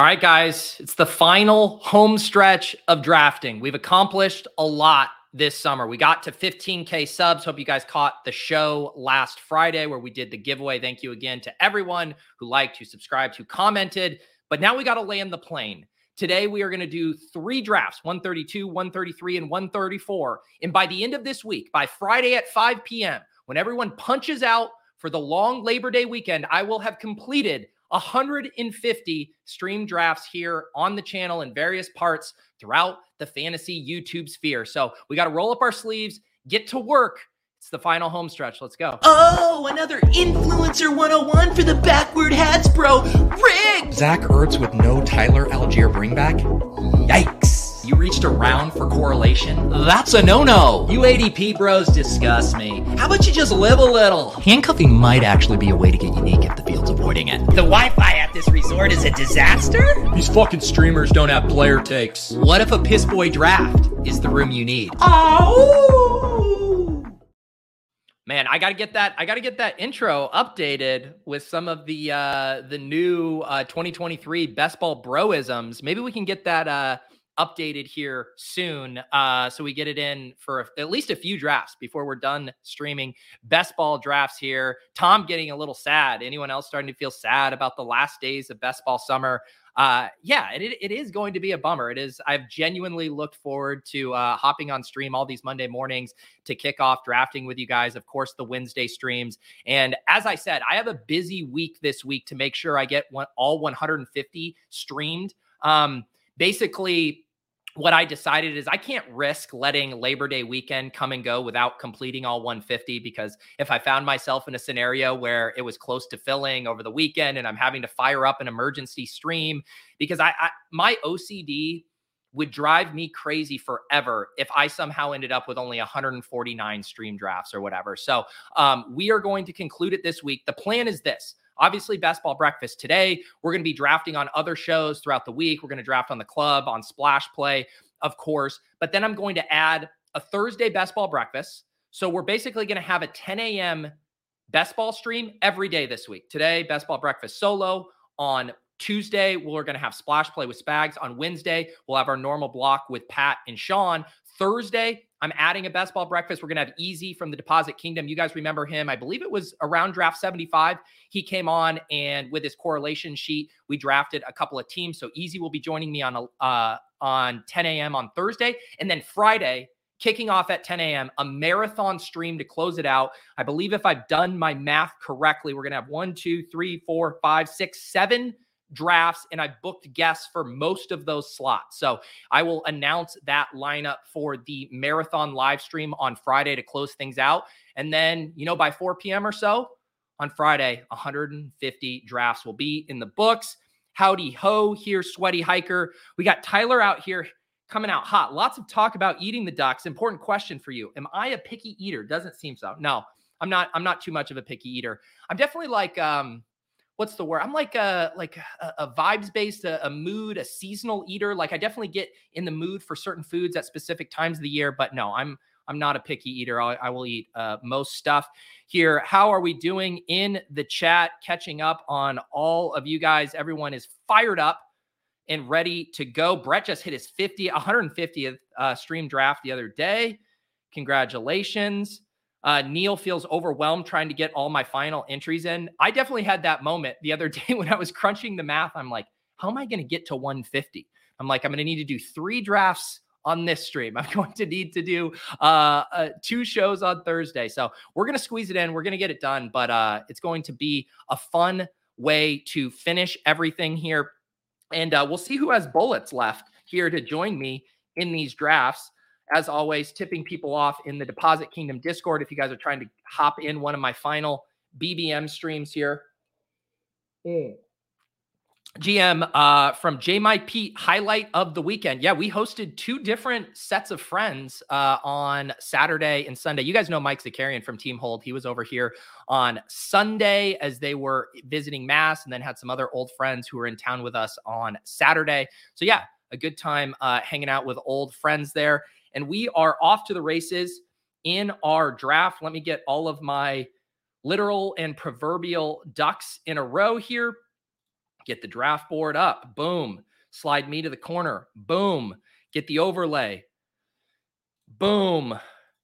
All right, guys, it's the final home stretch of drafting. We've accomplished a lot this summer. We got to 15K subs. Hope you guys caught the show last Friday where we did the giveaway. Thank you again to everyone who liked, who subscribed, who commented. But now we got to land the plane. Today, we are going to do three drafts 132, 133, and 134. And by the end of this week, by Friday at 5 p.m., when everyone punches out for the long Labor Day weekend, I will have completed 150 stream drafts here on the channel in various parts throughout the fantasy YouTube sphere. So we got to roll up our sleeves, get to work. It's the final home stretch. Let's go. Oh, another influencer 101 for the backward hats, bro. Rigged! Zach Ertz with no Tyler Allgeier bringback? Yikes. You reached around for correlation? That's a no-no. You ADP bros disgust me. How about you just live a little? Handcuffing might actually be a way to get unique if the field's avoiding it. The Wi-Fi at this resort is a disaster? These fucking streamers don't have player takes. What if a piss boy draft is the room you need? Oh! Man, I gotta get that. I gotta get that intro updated with some of the uh the new uh 2023 best ball broisms. Maybe we can get that uh updated here soon. Uh, so we get it in for at least a few drafts before we're done streaming best ball drafts here. Tom getting a little sad. Anyone else starting to feel sad about the last days of best ball summer? Uh, yeah, it, it is going to be a bummer. It is. I've genuinely looked forward to uh, hopping on stream all these Monday mornings to kick off drafting with you guys. Of course, the Wednesday streams. And as I said, I have a busy week this week to make sure I get one, all 150 streamed. Um, basically, what I decided is I can't risk letting Labor Day weekend come and go without completing all 150 because if I found myself in a scenario where it was close to filling over the weekend and I'm having to fire up an emergency stream because I, I my OCD would drive me crazy forever if I somehow ended up with only 149 stream drafts or whatever. So um, we are going to conclude it this week. The plan is this. Obviously, Best Ball Breakfast today. We're going to be drafting on other shows throughout the week. We're going to draft on the club, on Splash Play, of course. But then I'm going to add a Thursday Best Ball Breakfast. So we're basically going to have a 10 a.m. Best Ball stream every day this week. Today, Best Ball Breakfast solo. On Tuesday, we're going to have Splash Play with Spags. On Wednesday, we'll have our normal block with Pat and Sean. Thursday, I'm adding a best ball breakfast. We're going to have Easy from the Deposit Kingdom. You guys remember him. I believe it was around draft 75. He came on and with his correlation sheet, we drafted a couple of teams. So Easy will be joining me on uh, on 10 a.m. on Thursday. And then Friday, kicking off at 10 a.m., a marathon stream to close it out. I believe if I've done my math correctly, we're going to have one, two, three, four, five, six, seven drafts and I've booked guests for most of those slots. So I will announce that lineup for the marathon live stream on Friday to close things out. And then, you know, by 4 p.m. or so on Friday, 150 drafts will be in the books. Howdy ho here, sweaty hiker. We got Tyler out here coming out hot. Lots of talk about eating the ducks. Important question for you. Am I a picky eater? Doesn't seem so. No, I'm not. I'm not too much of a picky eater. I'm definitely like um what's the word? I'm like a like a, a vibes based, a, a, mood, a seasonal eater. Like I definitely get in the mood for certain foods at specific times of the year. But no, I'm I'm not a picky eater. I, I will eat uh, most stuff here. How are we doing in the chat? Catching up on all of you guys. Everyone is fired up and ready to go. Brett just hit his 50, 150th uh, stream draft the other day. Congratulations. Uh, Neil feels overwhelmed trying to get all my final entries in. I definitely had that moment the other day when I was crunching the math. I'm like, how am I going to get to 150? I'm like, I'm going to need to do three drafts on this stream. I'm going to need to do uh, uh, two shows on Thursday. So we're going to squeeze it in. We're going to get it done, but uh, it's going to be a fun way to finish everything here. And uh, we'll see who has bullets left here to join me in these drafts as always, tipping people off in the Deposit Kingdom Discord if you guys are trying to hop in one of my final BBM streams here. Mm. GM uh, from J My Pete highlight of the weekend. Yeah, we hosted two different sets of friends uh, on Saturday and Sunday. You guys know Mike Zakarian from Team Hold. He was over here on Sunday as they were visiting Mass, and then had some other old friends who were in town with us on Saturday. So yeah, a good time uh, hanging out with old friends there and we are off to the races in our draft. Let me get all of my literal and proverbial ducks in a row here. Get the draft board up. Boom. Slide me to the corner. Boom. Get the overlay. Boom.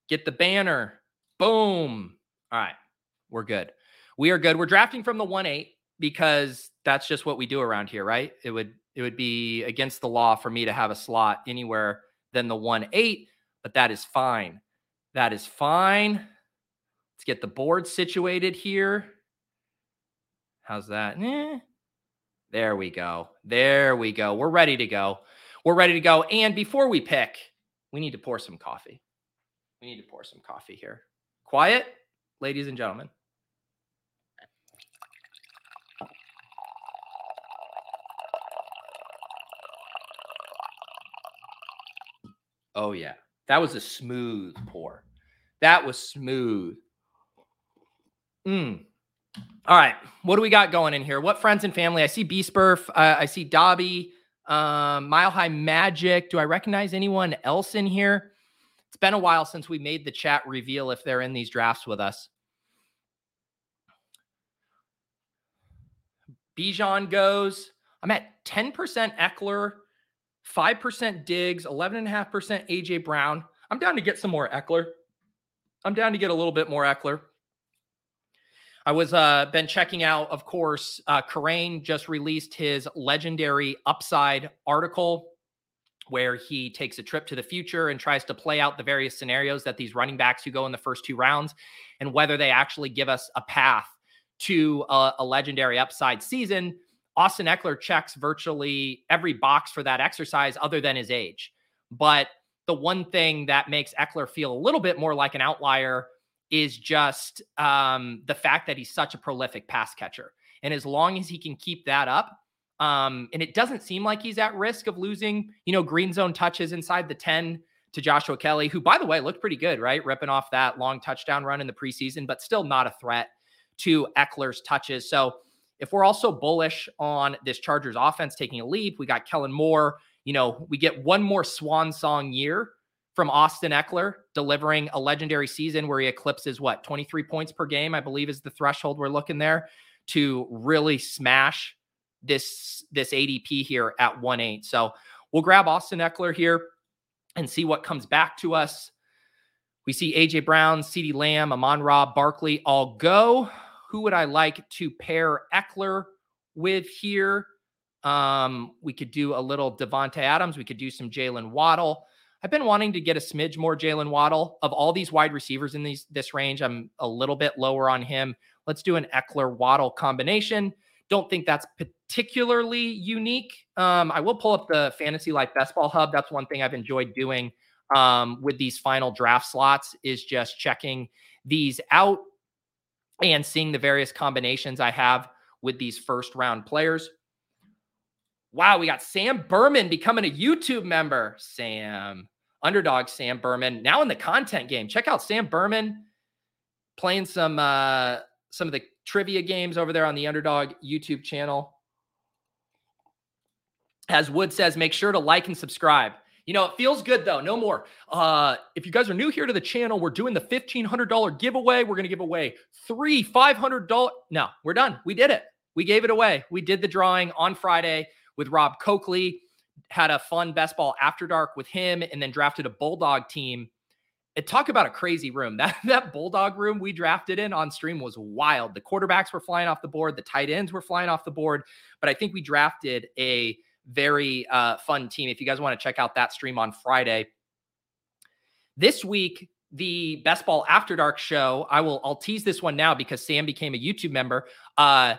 Get the banner. Boom. All right. We're good. We are good. We're drafting from the 1 8 because that's just what we do around here, right? It would it would be against the law for me to have a slot anywhere than the 1 8, but that is fine. That is fine. Let's get the board situated here. How's that? Eh. There we go. There we go. We're ready to go. We're ready to go. And before we pick, we need to pour some coffee. We need to pour some coffee here. Quiet, ladies and gentlemen. Oh, yeah. That was a smooth pour. That was smooth. Mm. All right. What do we got going in here? What friends and family? I see B Spurf. Uh, I see Dobby, um, Mile High Magic. Do I recognize anyone else in here? It's been a while since we made the chat reveal if they're in these drafts with us. Bijan goes. I'm at 10% Ekeler, 5% Diggs, 11.5% AJ Brown. I'm down to get some more Ekeler. I'm down to get a little bit more Ekeler. I was uh been checking out, of course, uh Kerrane just released his legendary upside article where he takes a trip to the future and tries to play out the various scenarios that these running backs who go in the first two rounds and whether they actually give us a path to a, a legendary upside season. Austin Ekeler checks virtually every box for that exercise other than his age. But the one thing that makes Ekeler feel a little bit more like an outlier is just um, the fact that he's such a prolific pass catcher. And as long as he can keep that up, um, and it doesn't seem like he's at risk of losing, you know, green zone touches inside the 10 to Joshua Kelley, who, by the way, looked pretty good, right? Ripping off that long touchdown run in the preseason, but still not a threat to Ekeler's touches. So if we're also bullish on this Chargers offense taking a leap, we got Kellen Moore. You know, we get one more swan song year from Austin Ekeler delivering a legendary season where he eclipses what 23 points per game, I believe is the threshold we're looking there to really smash this this ADP here at 1-8. So we'll grab Austin Ekeler here and see what comes back to us. We see AJ Brown, CeeDee Lamb, Amon Ra, Barkley all go. Who would I like to pair Ekeler with here? Um, we could do a little Davante Adams. We could do some Jalen Waddle. I've been wanting to get a smidge more Jalen Waddle. Of all these wide receivers in these this range, I'm a little bit lower on him. Let's do an Ekeler Waddle combination. Don't think that's particularly unique. Um, I will pull up the Fantasy Life Best Ball Hub. That's one thing I've enjoyed doing um, with these final draft slots is just checking these out and seeing the various combinations I have with these first round players. Wow, we got Sam Berman becoming a YouTube member. Sam, underdog Sam Berman, now in the content game. Check out Sam Berman playing some uh some of the trivia games over there on the underdog YouTube channel. As Wood says, make sure to like and subscribe. You know, it feels good though. No more. Uh, if you guys are new here to the channel, we're doing the $1,500 giveaway. We're going to give away three $500. No, we're done. We did it. We gave it away. We did the drawing on Friday with Rob Coakley. Had a fun best ball after dark with him and then drafted a Bulldog team. And talk about a crazy room. That that Bulldog room we drafted in on stream was wild. The quarterbacks were flying off the board, the tight ends were flying off the board, but I think we drafted a very uh, fun team. If you guys want to check out that stream on Friday. This week, the Best Ball After Dark show, I will I'll tease this one now because Sam became a YouTube member. Uh,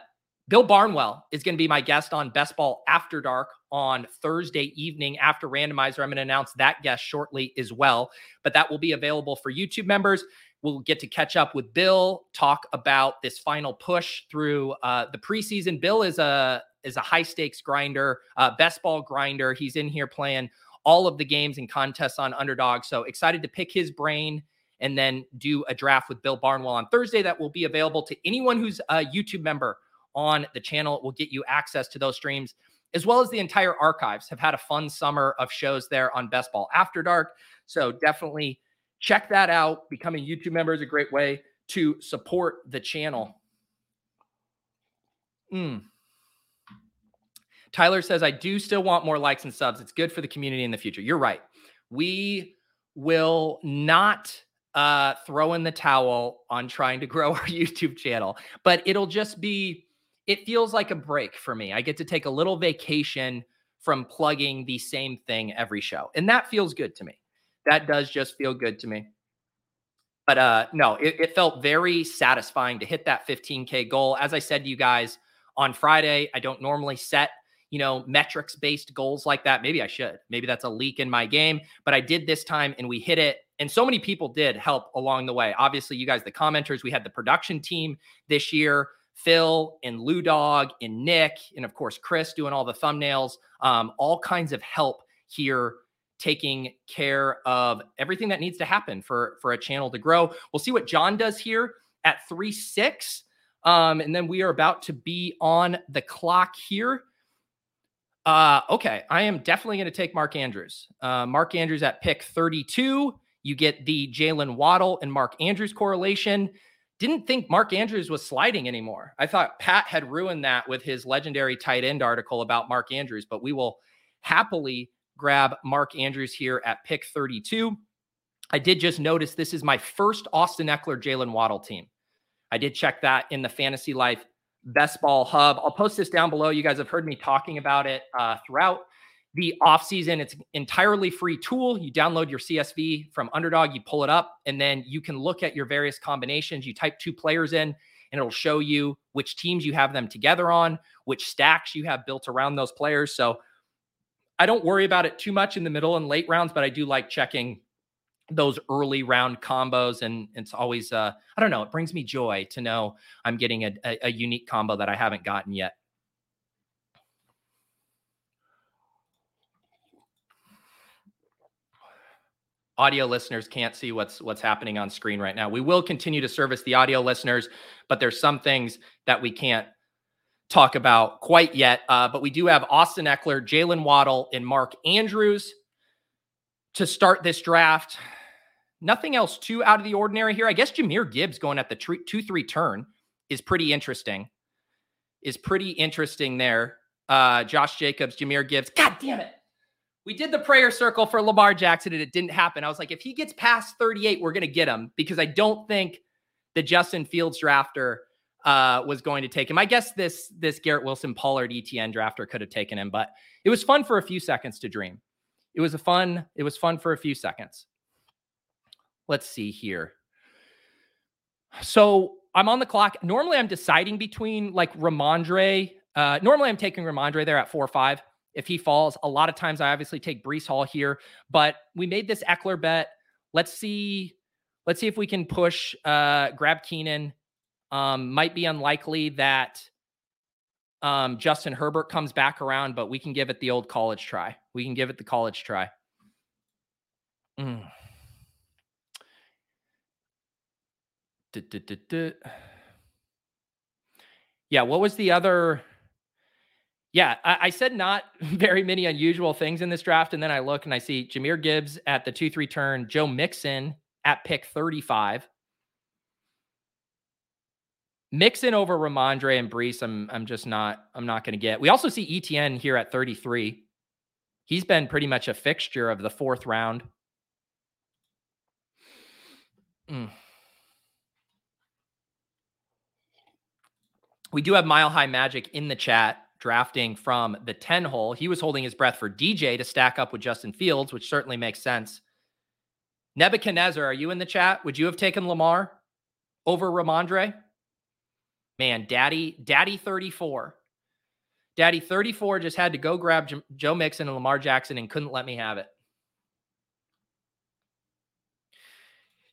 Bill Barnwell is going to be my guest on Best Ball After Dark on Thursday evening after randomizer. I'm going to announce that guest shortly as well, but that will be available for YouTube members. We'll get to catch up with Bill, talk about this final push through uh, the preseason. Bill is a is a high stakes grinder, uh, best ball grinder. He's in here playing all of the games and contests on underdog. So excited to pick his brain and then do a draft with Bill Barnwell on Thursday that will be available to anyone who's a YouTube member on the channel. It will get you access to those streams as well as the entire archives. Have had a fun summer of shows there on Best Ball After Dark. So definitely check that out. Becoming YouTube member is a great way to support the channel. Mm. Tyler says, I do still want more likes and subs. It's good for the community in the future. You're right. We will not uh, throw in the towel on trying to grow our YouTube channel, but it'll just be, it feels like a break for me. I get to take a little vacation from plugging the same thing every show. And that feels good to me. That does just feel good to me. But uh no, it, it felt very satisfying to hit that 15k goal. As I said to you guys on Friday, I don't normally set you know, metrics based goals like that. Maybe I should. Maybe that's a leak in my game, but I did this time and we hit it. And so many people did help along the way. Obviously, you guys, the commenters, we had the production team this year. Phil and Lou Dog and Nick, and of course, Chris doing all the thumbnails, um, all kinds of help here taking care of everything that needs to happen for for a channel to grow. We'll see what John does here at 3 6. Um, and then we are about to be on the clock here. Uh, okay, I am definitely going to take Mark Andrews. Uh, Mark Andrews at pick 32. You get the Jalen Waddle and Mark Andrews correlation. Didn't think Mark Andrews was sliding anymore. I thought Pat had ruined that with his legendary tight end article about Mark Andrews, but we will happily grab Mark Andrews here at pick 32. I did just notice this is my first Austin Ekeler Jalen Waddle team. I did check that in the Fantasy Life Best Ball Hub. I'll post this down below. You guys have heard me talking about it uh, throughout the offseason. It's an entirely free tool. You download your CSV from Underdog, you pull it up, and then you can look at your various combinations. You type two players in, and it'll show you which teams you have them together on, which stacks you have built around those players. So I don't worry about it too much in the middle and late rounds, but I do like checking those early round combos and it's always uh i don't know it brings me joy to know i'm getting a, a, a unique combo that i haven't gotten yet. Audio listeners can't see what's what's happening on screen right now. We will continue to service the audio listeners but there's some things that we can't talk about quite yet uh, but we do have austin ekeler jalen waddle and mark andrews to start this draft Nothing else too out of the ordinary here. I guess Jahmyr Gibbs going at the 2 3 turn is pretty interesting. Is pretty interesting there. Uh, Josh Jacobs, Jahmyr Gibbs. God damn it. We did the prayer circle for Lamar Jackson and it didn't happen. I was like, if he gets past 38, we're going to get him because I don't think the Justin Fields drafter uh, was going to take him. I guess this this Garrett Wilson Pollard ETN drafter could have taken him, but it was fun for a few seconds to dream. It was a fun. It was fun for a few seconds let's see here. So I'm on the clock. Normally I'm deciding between like Rhamondre. Uh, normally I'm taking Rhamondre there at four or five. If he falls, a lot of times I obviously take Breece Hall here, but we made this Ekeler bet. Let's see. Let's see if we can push, uh, grab Keenan. Um, might be unlikely that um, Justin Herbert comes back around, but we can give it the old college try. We can give it the college try. Mm. Yeah, what was the other? Yeah, I, I, said not very many unusual things in this draft. And then I look and I see Jahmyr Gibbs at the 2 3 turn, Joe Mixon at pick 35. Mixon over Rhamondre and Breece, I'm I'm just not I'm not going to get. We also see ETN here at 33. He's been pretty much a fixture of the fourth round. Mm. We do have Mile High Magic in the chat drafting from the 10 hole. He was holding his breath for DJ to stack up with Justin Fields, which certainly makes sense. Nebuchadnezzar, are you in the chat? Would you have taken Lamar over Rhamondre? Man, Daddy, Daddy 34. Daddy 34 just had to go grab Joe Mixon and Lamar Jackson and couldn't let me have it.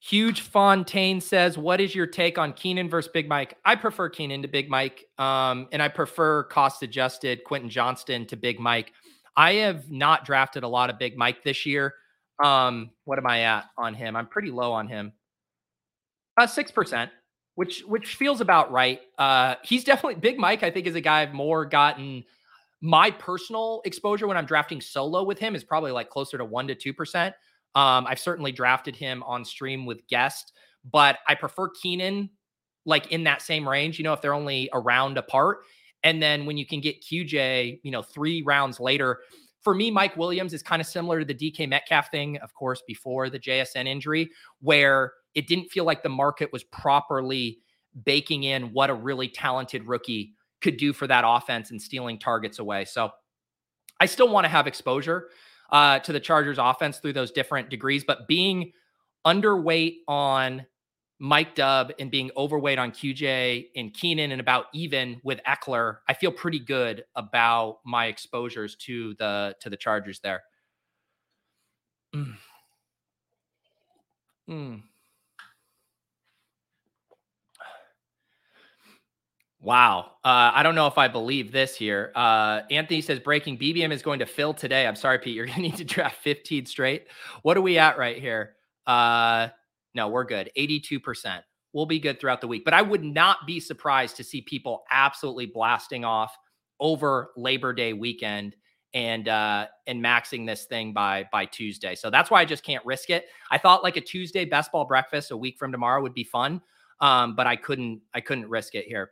Huge Fontaine says, "What is your take on Keenan versus Big Mike?" I prefer Keenan to Big Mike, um, and I prefer cost adjusted Quentin Johnston to Big Mike. I have not drafted a lot of Big Mike this year. Um, what am I at on him? I'm pretty low on him. Uh, six percent, which which feels about right. Uh, he's definitely Big Mike. I think is a guy I've more gotten. My personal exposure when I'm drafting solo with him is probably like closer to one to two percent. Um, I've certainly drafted him on stream with guest, but I prefer Keenan like in that same range, you know, if they're only around apart. And then when you can get QJ, you know, three rounds later, for me, Mike Williams is kind of similar to the DK Metcalf thing, of course, before the JSN injury, where it didn't feel like the market was properly baking in what a really talented rookie could do for that offense and stealing targets away. So I still want to have exposure uh, to the Chargers offense through those different degrees, but being underweight on Mike Dub and being overweight on QJ and Keenan and about even with Ekeler, I feel pretty good about my exposures to the to the Chargers there. Mm. Mm. Wow. Uh, I don't know if I believe this here. Uh, Anthony says breaking BBM is going to fill today. I'm sorry, Pete. You're going to need to draft 15 straight. What are we at right here? Uh, no, we're good. 82%. We'll be good throughout the week. But I would not be surprised to see people absolutely blasting off over Labor Day weekend and uh and maxing this thing by by Tuesday. So that's why I just can't risk it. I thought like a Tuesday best ball breakfast a week from tomorrow would be fun. Um, but I couldn't I couldn't risk it here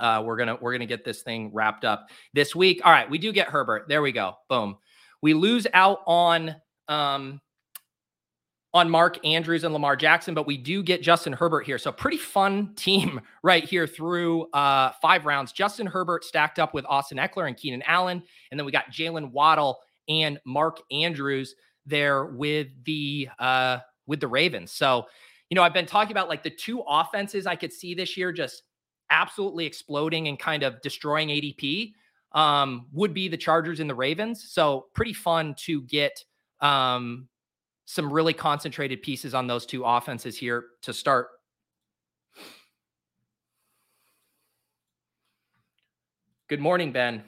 uh, we're gonna we're gonna get this thing wrapped up this week. All right, we do get Herbert. There we go. Boom. We lose out on um, on Mark Andrews and Lamar Jackson, but we do get Justin Herbert here. So pretty fun team right here through uh, five rounds. Justin Herbert stacked up with Austin Ekeler and Keenan Allen, and then we got Jalen Waddle and Mark Andrews there with the uh, with the Ravens. So you know I've been talking about like the two offenses I could see this year just absolutely exploding and kind of destroying ADP um, would be the Chargers and the Ravens. So pretty fun to get um, some really concentrated pieces on those two offenses here to start. Good morning, Ben.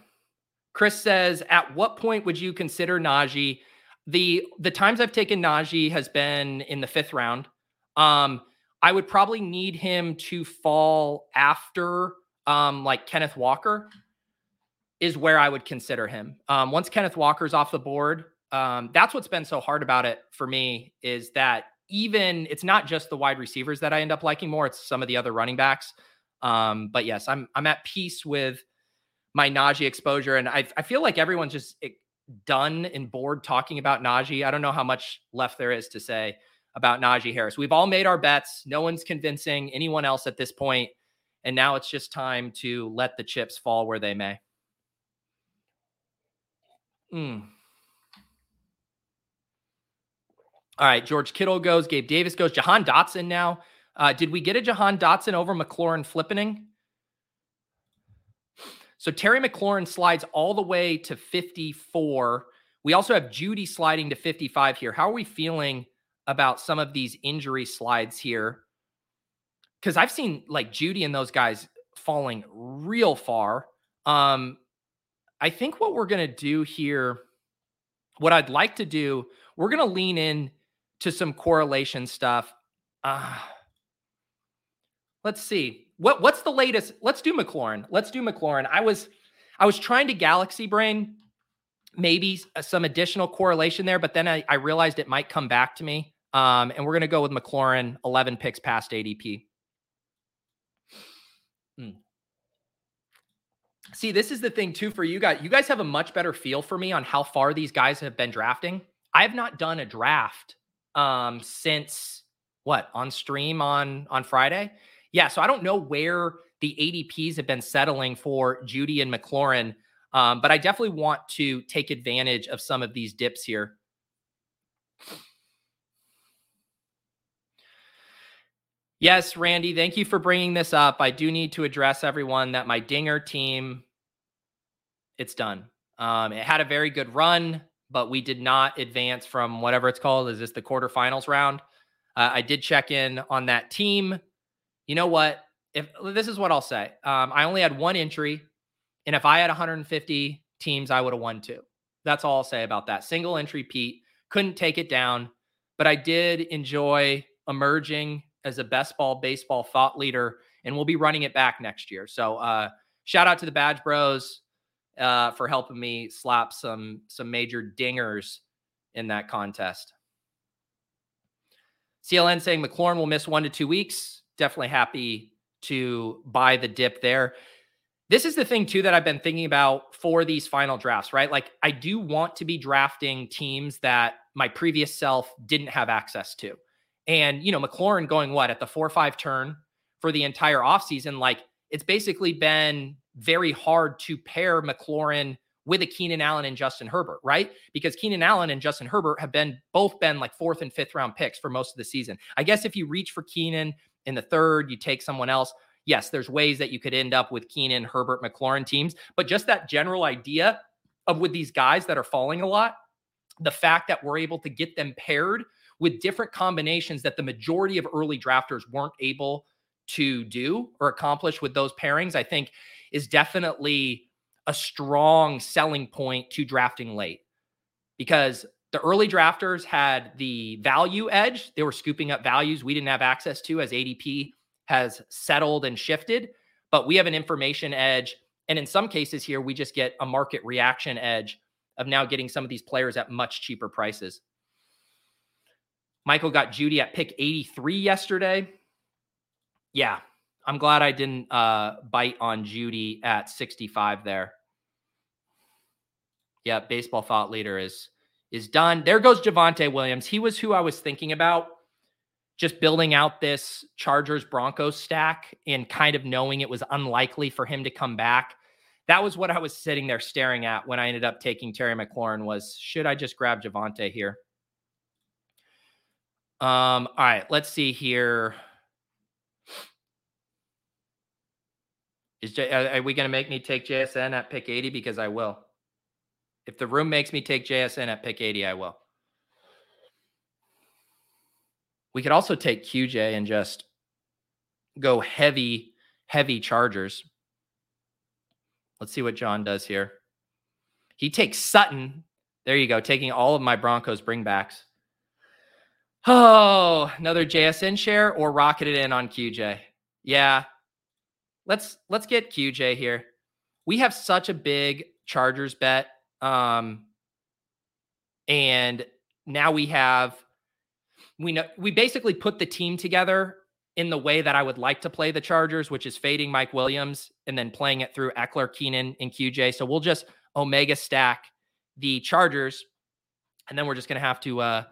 Chris says, at what point would you consider Najee? The the times I've taken Najee has been in the fifth round. Um, I would probably need him to fall after um, like Kenneth Walker is where I would consider him. Um, once Kenneth Walker's off the board, um, that's what's been so hard about it for me is that even it's not just the wide receivers that I end up liking more; it's some of the other running backs. Um, but yes, I'm I'm at peace with my Najee exposure, and I I feel like everyone's just eh, done and bored talking about Najee. I don't know how much left there is to say about Najee Harris. We've all made our bets. No one's convincing anyone else at this point, And now it's just time to let the chips fall where they may. Mm. All right. George Kittle goes. Gabe Davis goes. Jahan Dotson now. Uh, did we get a Jahan Dotson over McLaurin flippening? So Terry McLaurin slides all the way to 54. We also have Jeudy sliding to 55 here. How are we feeling about some of these injury slides here because I've seen like Jeudy and those guys falling real far. Um, I think what we're gonna do here, what I'd like to do, we're gonna lean in to some correlation stuff. Uh, let's see what what's the latest. Let's do McLaurin. Let's do McLaurin. I was I was trying to galaxy brain maybe some additional correlation there, but then I, I realized it might come back to me. Um, and we're going to go with McLaurin, 11 picks past ADP. Hmm. See, this is the thing too for you guys. You guys have a much better feel for me on how far these guys have been drafting. I have not done a draft um, since what on stream on on Friday. Yeah, so I don't know where the ADPs have been settling for Jeudy and McLaurin, um, but I definitely want to take advantage of some of these dips here. Yes, Randy, thank you for bringing this up. I do need to address everyone that my dinger team, it's done. Um, it had a very good run, but we did not advance from whatever it's called. Is this the quarterfinals round? Uh, I did check in on that team. You know what? If this is what I'll say, um, I only had one entry, and if I had 150 teams, I would have won two. That's all I'll say about that. Single entry, Pete couldn't take it down, but I did enjoy emerging as a best ball baseball thought leader, and we'll be running it back next year. So uh, shout out to the Badge Bros uh, for helping me slap some some major dingers in that contest. CLN saying McLaurin will miss one to two weeks. Definitely happy to buy the dip there. this is the thing too that I've been thinking about for these final drafts, right? Like I do want to be drafting teams that my previous self didn't have access to. And, you know, McLaurin going what at the four five turn for the entire offseason, like it's basically been very hard to pair McLaurin with a Keenan Allen and Justin Herbert, right? Because Keenan Allen and Justin Herbert have been both been like fourth and fifth round picks for most of the season. I guess if you reach for Keenan in the third, you take someone else. Yes, there's ways that you could end up with Keenan, Herbert, McLaurin teams, but just that general idea of with these guys that are falling a lot, the fact that we're able to get them paired with different combinations that the majority of early drafters weren't able to do or accomplish with those pairings, I think is definitely a strong selling point to drafting late because the early drafters had the value edge. They were scooping up values we didn't have access to as ADP has settled and shifted, but we have an information edge. And in some cases here, we just get a market reaction edge of now getting some of these players at much cheaper prices. Michael got Jeudy at pick 83 yesterday. Yeah, I'm glad I didn't uh, bite on Jeudy at 65 there. Yeah, baseball thought leader is is done. There goes Javonte Williams. He was who I was thinking about just building out this Chargers Broncos stack and kind of knowing it was unlikely for him to come back. That was what I was sitting there staring at when I ended up taking Terry McLaurin was should I just grab Javonte here? Um, all right, let's see here. Is J- are we going to make me take JSN at pick 80? Because I will. If the room makes me take JSN at pick 80, I will. We could also take QJ and just go heavy, heavy Chargers. Let's see what John does here. He takes Sutton. There you go, taking all of my Broncos bringbacks. Oh, another JSN share or rocket it in on QJ. Yeah, let's let's get QJ here. We have such a big Chargers bet. Um and now we have we know we basically put the team together in the way that I would like to play the Chargers, which is fading Mike Williams and then playing it through Ekeler, Keenan, and QJ. So we'll just Omega stack the Chargers, and then we're just to have to uh,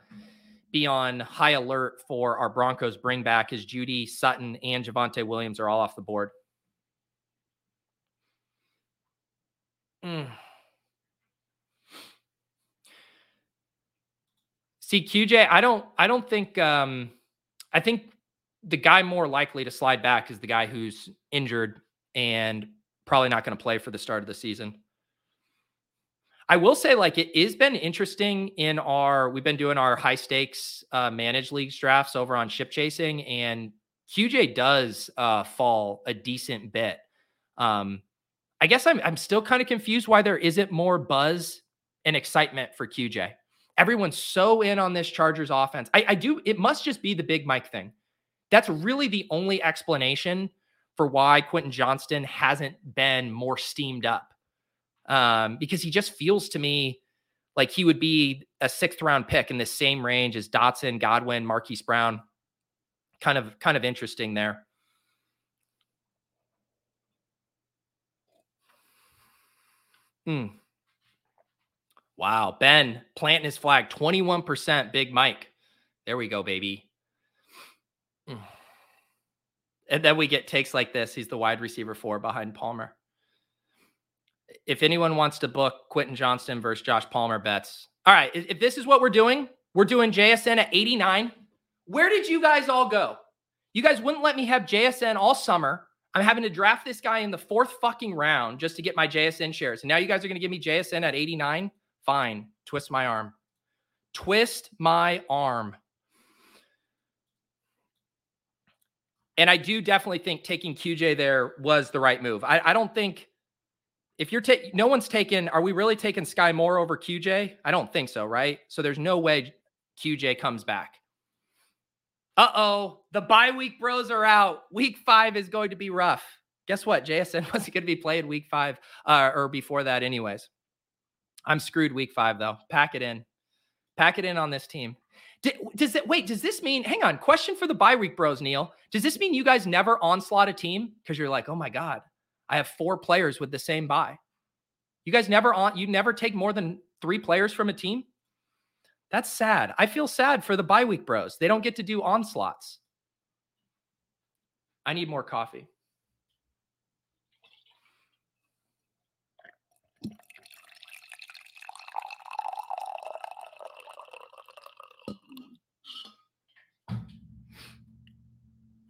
be on high alert for our Broncos bring back as Jeudy Sutton, and Javonte Williams are all off the board. Mm. See, QJ, I don't I don't think um I think the guy more likely to slide back is the guy who's injured and probably not going to play for the start of the season. I will say, like, it has been interesting in our, we've been doing our high stakes uh, managed leagues drafts over on ship chasing, and QJ does uh, fall a decent bit. Um, I guess I'm I'm still kind of confused why there isn't more buzz and excitement for QJ. Everyone's so in on this Chargers offense. I, I do. It must just be the Big Mike thing. That's really the only explanation for why Quentin Johnston hasn't been more steamed up. Um, because he just feels to me like he would be a sixth round pick in the same range as Dotson, Godwin, Marquise Brown. Kind of, kind of interesting there. Hmm. Wow. Ben planting his flag 21% Big Mike. There we go, baby. Hmm. And then we get takes like this. He's the wide receiver four behind Palmer. If anyone wants to book Quentin Johnston versus Josh Palmer bets, all right. If this is what we're doing, we're doing JSN at 89. Where did you guys all go? You guys wouldn't let me have JSN all summer. I'm having to draft this guy in the fourth fucking round just to get my JSN shares. And now you guys are going to give me JSN at 89? Fine. Twist my arm. Twist my arm. And I do definitely think taking QJ there was the right move. I, I don't think if you're taking, no one's taken, are we really taking Skyy Moore over QJ? I don't think so, right? So there's no way QJ comes back. Uh oh, the bye week bros are out. Week five is going to be rough. Guess what? JSN wasn't going to be played week five uh, or before that, anyways. I'm screwed week five, though. Pack it in. Pack it in on this team. does it wait? Does this mean? Hang on. Question for the bye week bros, Neil. Does this mean you guys never onslaught a team because you're like, oh my god, I have four players with the same buy. You guys never on you never take more than three players from a team? That's sad. I feel sad for the bye week bros. They don't get to do onslaughts. I need more coffee.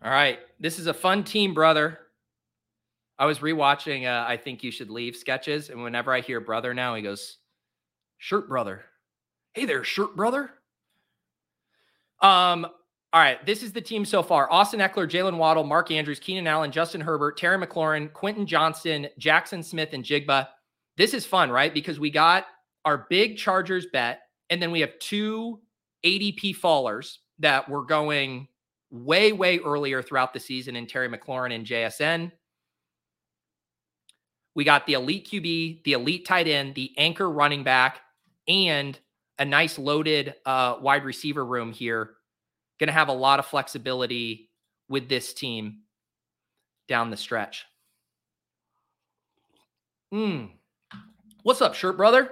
All right. This is a fun team, brother. I was rewatching uh, I Think You Should Leave sketches. And whenever I hear brother now, he goes, Shirt brother. Hey there, shirt brother. Um, all right, this is the team so far. Austin Ekeler, Jalen Waddle, Mark Andrews, Keenan Allen, Justin Herbert, Terry McLaurin, Quentin Johnston, Jackson Smith, and Jigba. This is fun, right? Because we got our big Chargers bet, and then we have two ADP fallers that were going way, way earlier throughout the season in Terry McLaurin and JSN. We got the elite QB, the elite tight end, the anchor running back, and a nice loaded uh, wide receiver room here. Going to have a lot of flexibility with this team down the stretch. Hmm. What's up, shirt brother?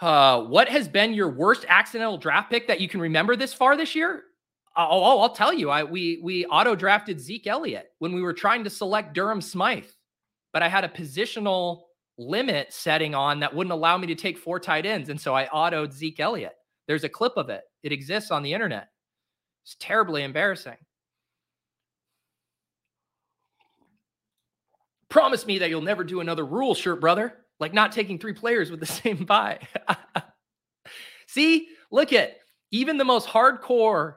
Uh, what has been your worst accidental draft pick that you can remember this far this year? Oh, oh, I'll tell you. I we we auto drafted Zeke Elliott when we were trying to select Durham Smythe, but I had a positional limit setting on that wouldn't allow me to take four tight ends, and so I autoed Zeke Elliott. There's a clip of it. It exists on the internet. It's terribly embarrassing. Promise me that you'll never do another rule shirt, brother. Like not taking three players with the same buy. See, look at even the most hardcore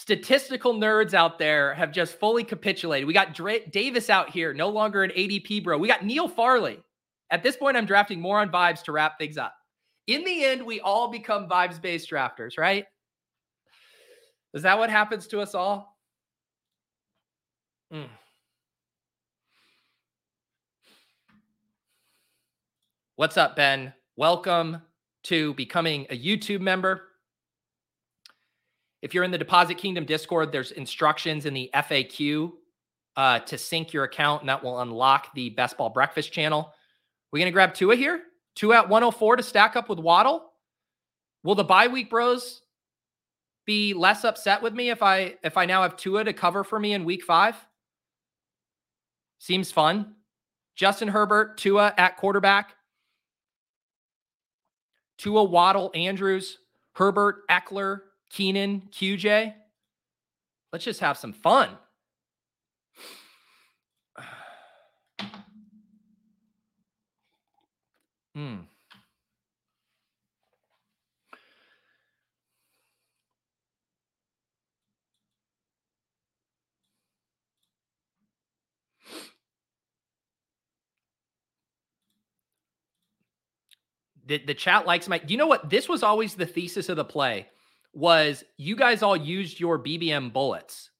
statistical nerds out there have just fully capitulated. We got Davis out here, no longer an ADP bro. We got Neil Farley. At this point, I'm drafting more on vibes to wrap things up. In the end, we all become vibes based drafters, right? Is that what happens to us all? Mm. What's up, Ben? Welcome to becoming a YouTube member. If you're in the Deposit Kingdom Discord, there's instructions in the FAQ uh, to sync your account, and that will unlock the Best Ball Breakfast channel. We're going to grab Tua here. Tua at 104 to stack up with Waddle. Will the bye week bros be less upset with me if I if I now have Tua to cover for me in week five? Seems fun. Justin Herbert, Tua at quarterback. Tua, Waddle, Andrews, Herbert, Ekeler, Keenan, QJ. Let's just have some fun. Hmm. The, the chat likes my. You know what? This was always the thesis of the play was you guys all used your BBM bullets.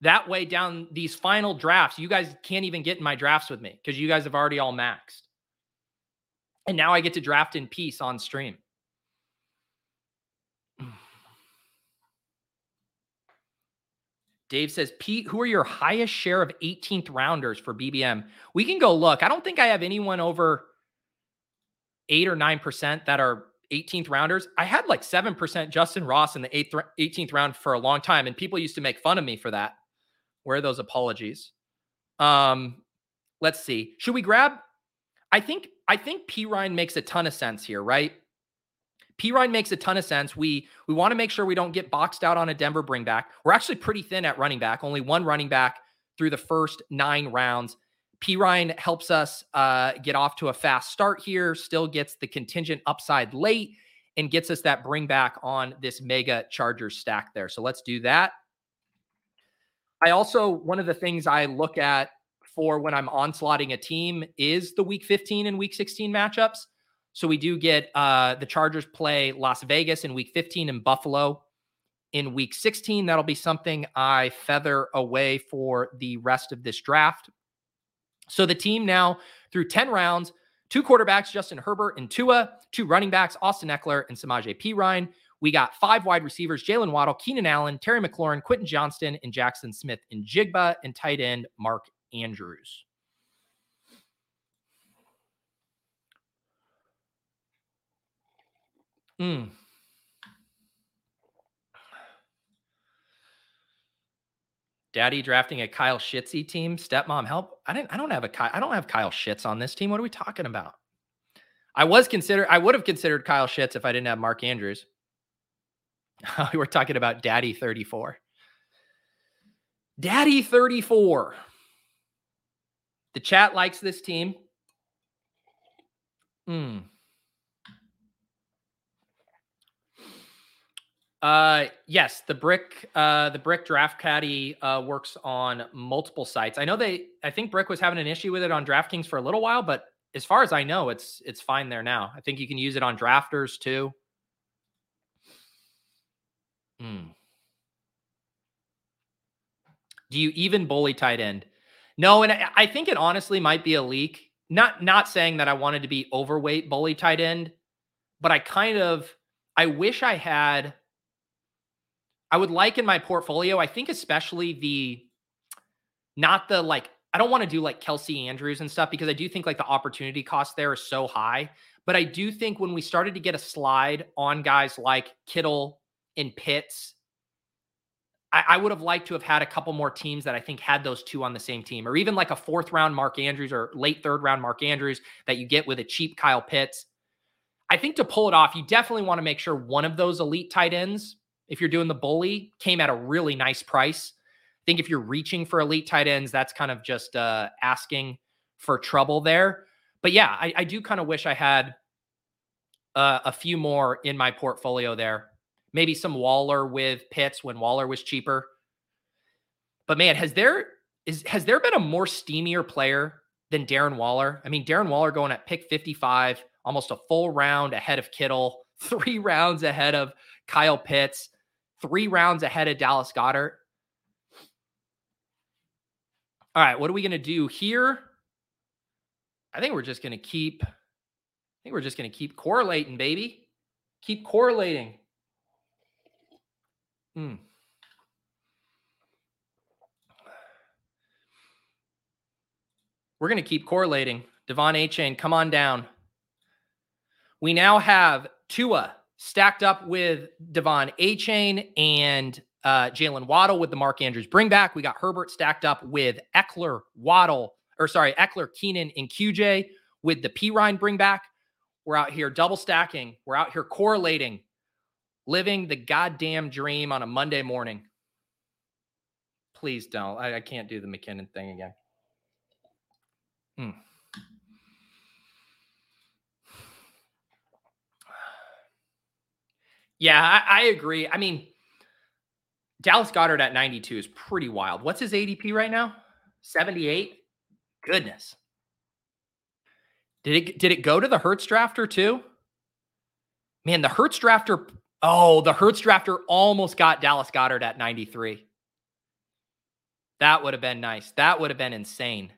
That way, down these final drafts, you guys can't even get in my drafts with me because you guys have already all maxed. And now I get to draft in peace on stream. Dave says, Pete, who are your highest share of 18th rounders for BBM? We can go look. I don't think I have anyone over eight or 9% that are 18th rounders. I had like 7% Justin Ross in the eighth, 18th round for a long time, and people used to make fun of me for that. Where are those apologies? Um, let's see. Should we grab? I think I think Perine makes a ton of sense here, right? Perine makes a ton of sense. We we want to make sure we don't get boxed out on a Denver bring back. We're actually pretty thin at running back. Only one running back through the first nine rounds. Perine helps us uh, get off to a fast start here, still gets the contingent upside late, and gets us that bring back on this mega Chargers stack there. So let's do that. I also, one of the things I look at for when I'm onslaughting a team is the week 15 and week 16 matchups. So we do get uh, the Chargers play Las Vegas in week 15 and Buffalo in week 16. That'll be something I feather away for the rest of this draft. So the team now through 10 rounds, two quarterbacks, Justin Herbert and Tua, two running backs, Austin Ekeler and Samaje Perine. We got five wide receivers, Jalen Waddle, Keenan Allen, Terry McLaurin, Quentin Johnston, and Jackson Smith and Jigba, and tight end Mark Andrews. Hmm. Daddy drafting a Kyle Shitsy team. Stepmom, help. I didn't I don't have a I don't have Kyle Shits on this team. What are we talking about? I was consider. I would have considered Kyle Shits if I didn't have Mark Andrews. we were talking about Daddy 34. Daddy 34. The chat likes this team. Hmm. Uh, yes, the brick, uh, the brick draft caddy uh, works on multiple sites. I know they, I think Brick was having an issue with it on DraftKings for a little while, but as far as I know, it's it's fine there now. I think you can use it on drafters too. Hmm. Do you even bully tight end? No, and I, I think it honestly might be a leak. Not not saying that I wanted to be overweight bully tight end, but I kind of I wish I had I would like in my portfolio, I think especially the not the like I don't want to do like Kelce Andrews and stuff because I do think like the opportunity cost there is so high. But I do think when we started to get a slide on guys like Kittle and Pitts, I, I, would have liked to have had a couple more teams that I think had those two on the same team, or even like a fourth round Mark Andrews or late third round Mark Andrews that you get with a cheap Kyle Pitts. I think to pull it off, you definitely want to make sure one of those elite tight ends if you're doing the bully, came at a really nice price. I think if you're reaching for elite tight ends, that's kind of just uh, asking for trouble there. But yeah, I, I do kind of wish I had uh, a few more in my portfolio there. Maybe some Waller with Pitts when Waller was cheaper. But man, has there is has there been a more steamier player than Darren Waller? I mean, Darren Waller going at pick 55, almost a full round ahead of Kittle, three rounds ahead of Kyle Pitts three rounds ahead of Dallas Goedert. All right, what are we going to do here? I think we're just going to keep I think we're just going to keep correlating, baby. Keep correlating. Hmm. We're going to keep correlating. De'Von Achane, come on down. We now have Tua stacked up with De'Von Achane and uh, Jaylen Waddle with the Mark Andrews bring back. We got Herbert stacked up with Ekeler, Waddle, or sorry, Ekeler, Keenan, and QJ with the Perine bring back. We're out here double stacking. We're out here correlating, living the goddamn dream on a Monday morning. Please don't. I, I can't do the McKinnon thing again. Hmm. Yeah, I, I agree. I mean, Dallas Goedert at 92 is pretty wild. What's his ADP right now? 78? Goodness. Did it did it go to the Hurts drafter too? Man, the Hurts drafter. Oh, the Hurts drafter almost got Dallas Goedert at 93. That would have been nice. That would have been insane.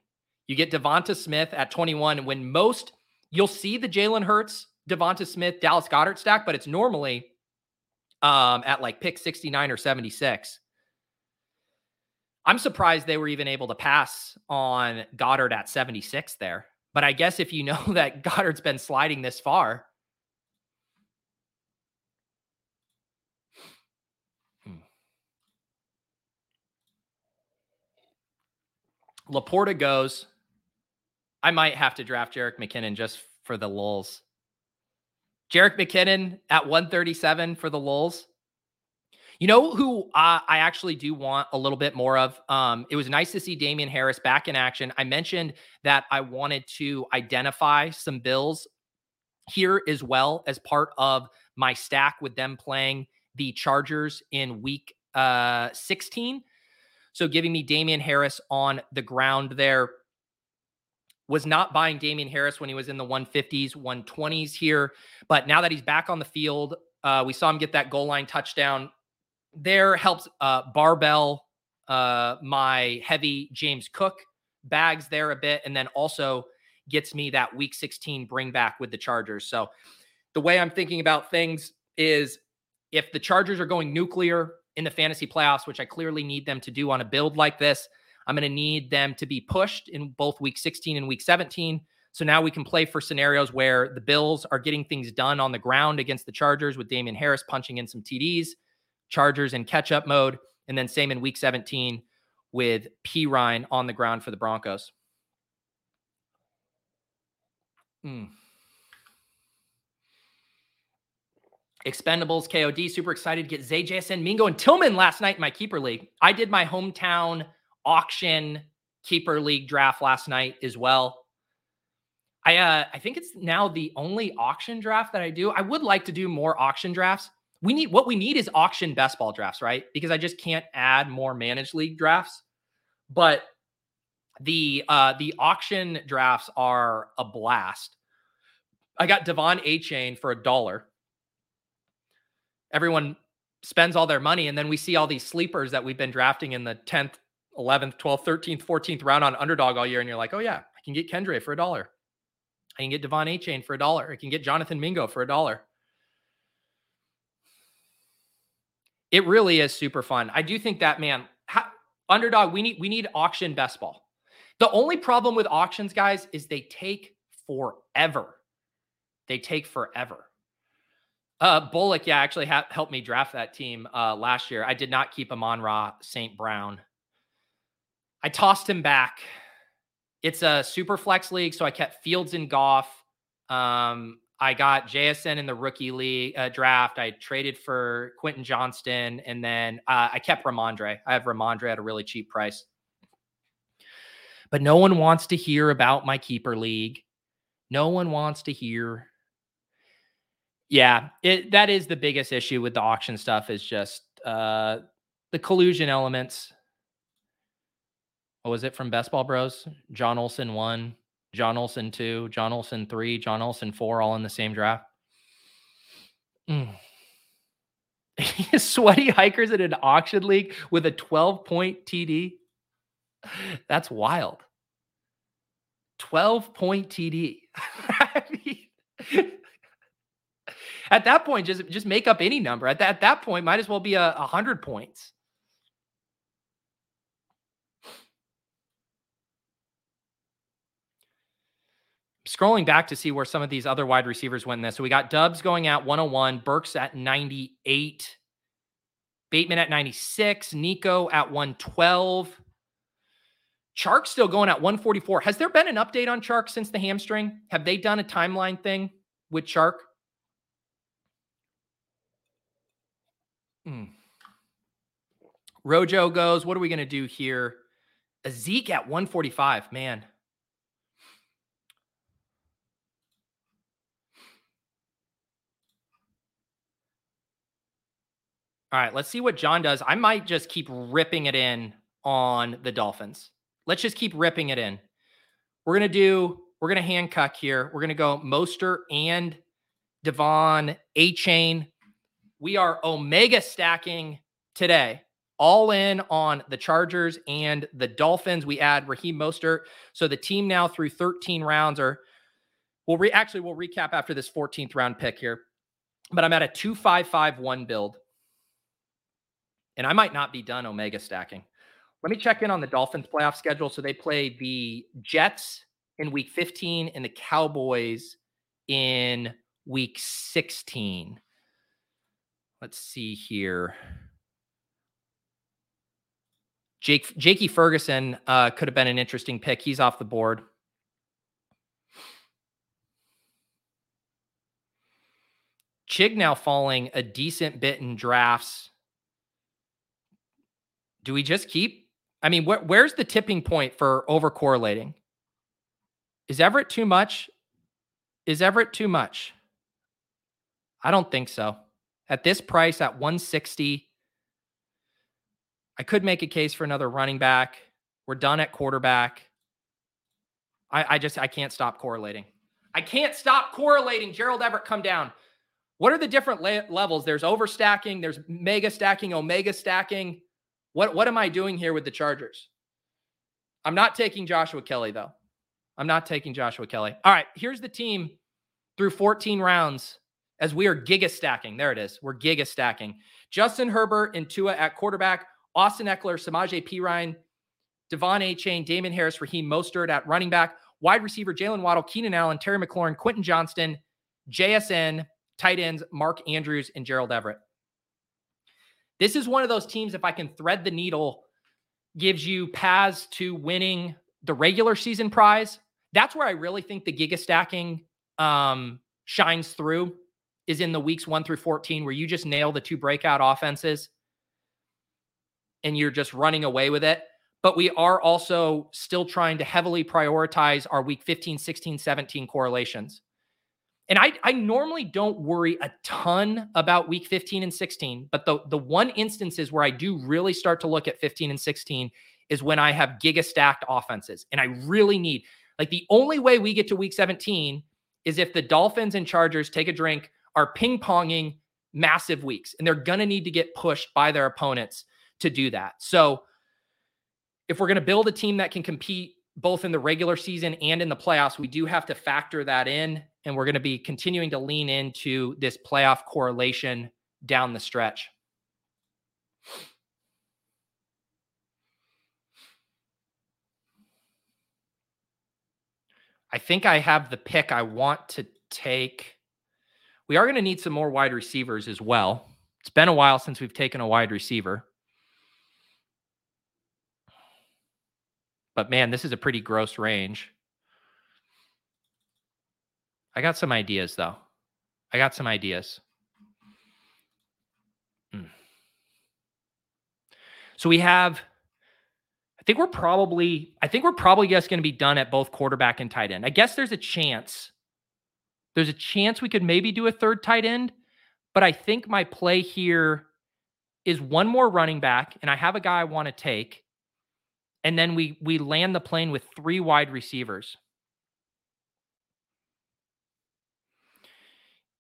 You get Devonta Smith at 21 when most you'll see the Jalen Hurts, Devonta Smith, Dallas Goedert stack, but it's normally um, at like pick 69 or 76. I'm surprised they were even able to pass on Goedert at 76 there. But I guess if you know that Goedert's been sliding this far, hmm. Laporta goes. I might have to draft Jerick McKinnon just for the lulls. Jerick McKinnon at 137 for the Lulz. You know who uh, I actually do want a little bit more of? Um, it was nice to see Damien Harris back in action. I mentioned that I wanted to identify some Bills here as well as part of my stack with them playing the Chargers in week uh, 16. So giving me Damien Harris on the ground there was not buying Damien Harris when he was in the 150s, 120s here. But now that he's back on the field, uh, we saw him get that goal line touchdown. There helps uh, barbell uh, my heavy James Cook bags there a bit, and then also gets me that Week 16 bring back with the Chargers. So the way I'm thinking about things is if the Chargers are going nuclear in the fantasy playoffs, which I clearly need them to do on a build like this, I'm going to need them to be pushed in both week 16 and week 17. So now we can play for scenarios where the Bills are getting things done on the ground against the Chargers with Damien Harris punching in some TDs, Chargers in catch up mode, and then same in week 17 with Perine on the ground for the Broncos. Mm. Expendables KOD, super excited to get Zay, JSN, Mingo, and Tillman last night in my keeper league. I did my hometown auction keeper league draft last night as well. I uh, I think it's now the only auction draft that I do. I would like to do more auction drafts. We need what we need is auction best ball drafts, right? Because I just can't add more managed league drafts. But the uh the auction drafts are a blast. I got De'Von Achane for a dollar. Everyone spends all their money, and then we see all these sleepers that we've been drafting in the 10th, 11th, 12th, 13th, 14th round on underdog all year, and you're like, oh yeah, I can get Kendre for a dollar. I can get De'Von Achane for a dollar. I can get Jonathan Mingo for a dollar. It really is super fun. I do think that man, ha, underdog. We need we need auction best ball. The only problem with auctions, guys, is they take forever. They take forever. Uh, Bullock, yeah, actually ha- helped me draft that team uh, last year. I did not keep Amon Ra St. Brown. I tossed him back. It's a super flex league, so I kept Fields and Goff. Um, I got JSN in the rookie league uh, draft. I traded for Quentin Johnston, and then uh, I kept Rhamondre. I have Rhamondre at a really cheap price. But no one wants to hear about my keeper league. No one wants to hear. Yeah, it that is the biggest issue with the auction stuff is just uh the collusion elements. What was it from Best Ball Bros? John Olson one, John Olson two, John Olson three, John Olson four, all in the same draft. Mm. Sweaty hikers in an auction league with a 12 point TD. That's wild. 12 point TD. I mean, at that point, just just make up any number. At that, at that point, might as well be a, hundred points. Scrolling back to see where some of these other wide receivers went in this. So we got Dubs going at 101, Burks at 98, Bateman at 96, Nico at 112. Chark still going at 144. Has there been an update on Chark since the hamstring? Have they done a timeline thing with Chark? Hmm. Rojo goes, what are we going to do here? A Zeke at 145, man. All right, let's see what John does. I might just keep ripping it in on the Dolphins. Let's just keep ripping it in. We're going to do, we're going to handcuck here. We're going to go Mostert and De'Von Achane. We are Omega stacking today, all in on the Chargers and the Dolphins. We add Raheem Mostert. So the team now through 13 rounds are, we'll re, actually, we'll recap after this 14th round pick here. But I'm at a 2551 build. And I might not be done Omega stacking. Let me check in on the Dolphins playoff schedule. So they play the Jets in week 15 and the Cowboys in week 16. Let's see here. Jake Jakey Ferguson uh, could have been an interesting pick. He's off the board. Chig now falling a decent bit in drafts. Do we just keep I mean, wh- where's the tipping point for over correlating? Is Everett too much? Is Everett too much? I don't think so. At this price, at 160, I could make a case for another running back. We're done at quarterback. I, I just I can't stop correlating. I can't stop correlating. Gerald Everett, come down. What are the different la- levels? There's overstacking. There's mega stacking, omega stacking. What what am I doing here with the Chargers? I'm not taking Joshua Kelley though. I'm not taking Joshua Kelley. All right, here's the team through 14 rounds as we are giga stacking. There it is. We're giga stacking. Justin Herbert and Tua at quarterback, Austin Ekeler, Samaje P. Perine, De'Von Achane, Damien Harris, Raheem Mostert at running back, wide receiver Jaylen Waddle, Keenan Allen, Terry McLaurin, Quentin Johnston, JSN, tight ends Mark Andrews and Gerald Everett. This is one of those teams, if I can thread the needle, gives you paths to winning the regular season prize. That's where I really think the giga stacking um, shines through is in the weeks one through 14, where you just nail the two breakout offenses and you're just running away with it. But we are also still trying to heavily prioritize our week 15, 16, 17 correlations. And I, I normally don't worry a ton about week 15 and 16, but the, the one instances where I do really start to look at 15 and 16 is when I have giga stacked offenses. And I really need, like, the only way we get to week 17 is if the Dolphins and Chargers take a drink, are ping ponging massive weeks, and they're going to need to get pushed by their opponents to do that. So, if we're going to build a team that can compete both in the regular season and in the playoffs, we do have to factor that in. And we're going to be continuing to lean into this playoff correlation down the stretch. I think I have the pick I want to take. We are going to need some more wide receivers as well. It's been a while since we've taken a wide receiver. But man, this is a pretty gross range. I got some ideas though. I got some ideas. Mm. So we have I think we're probably I think we're probably just going to be done at both quarterback and tight end. I guess there's a chance. There's a chance we could maybe do a third tight end, but I think my play here is one more running back and I have a guy I want to take and then we we land the plane with three wide receivers.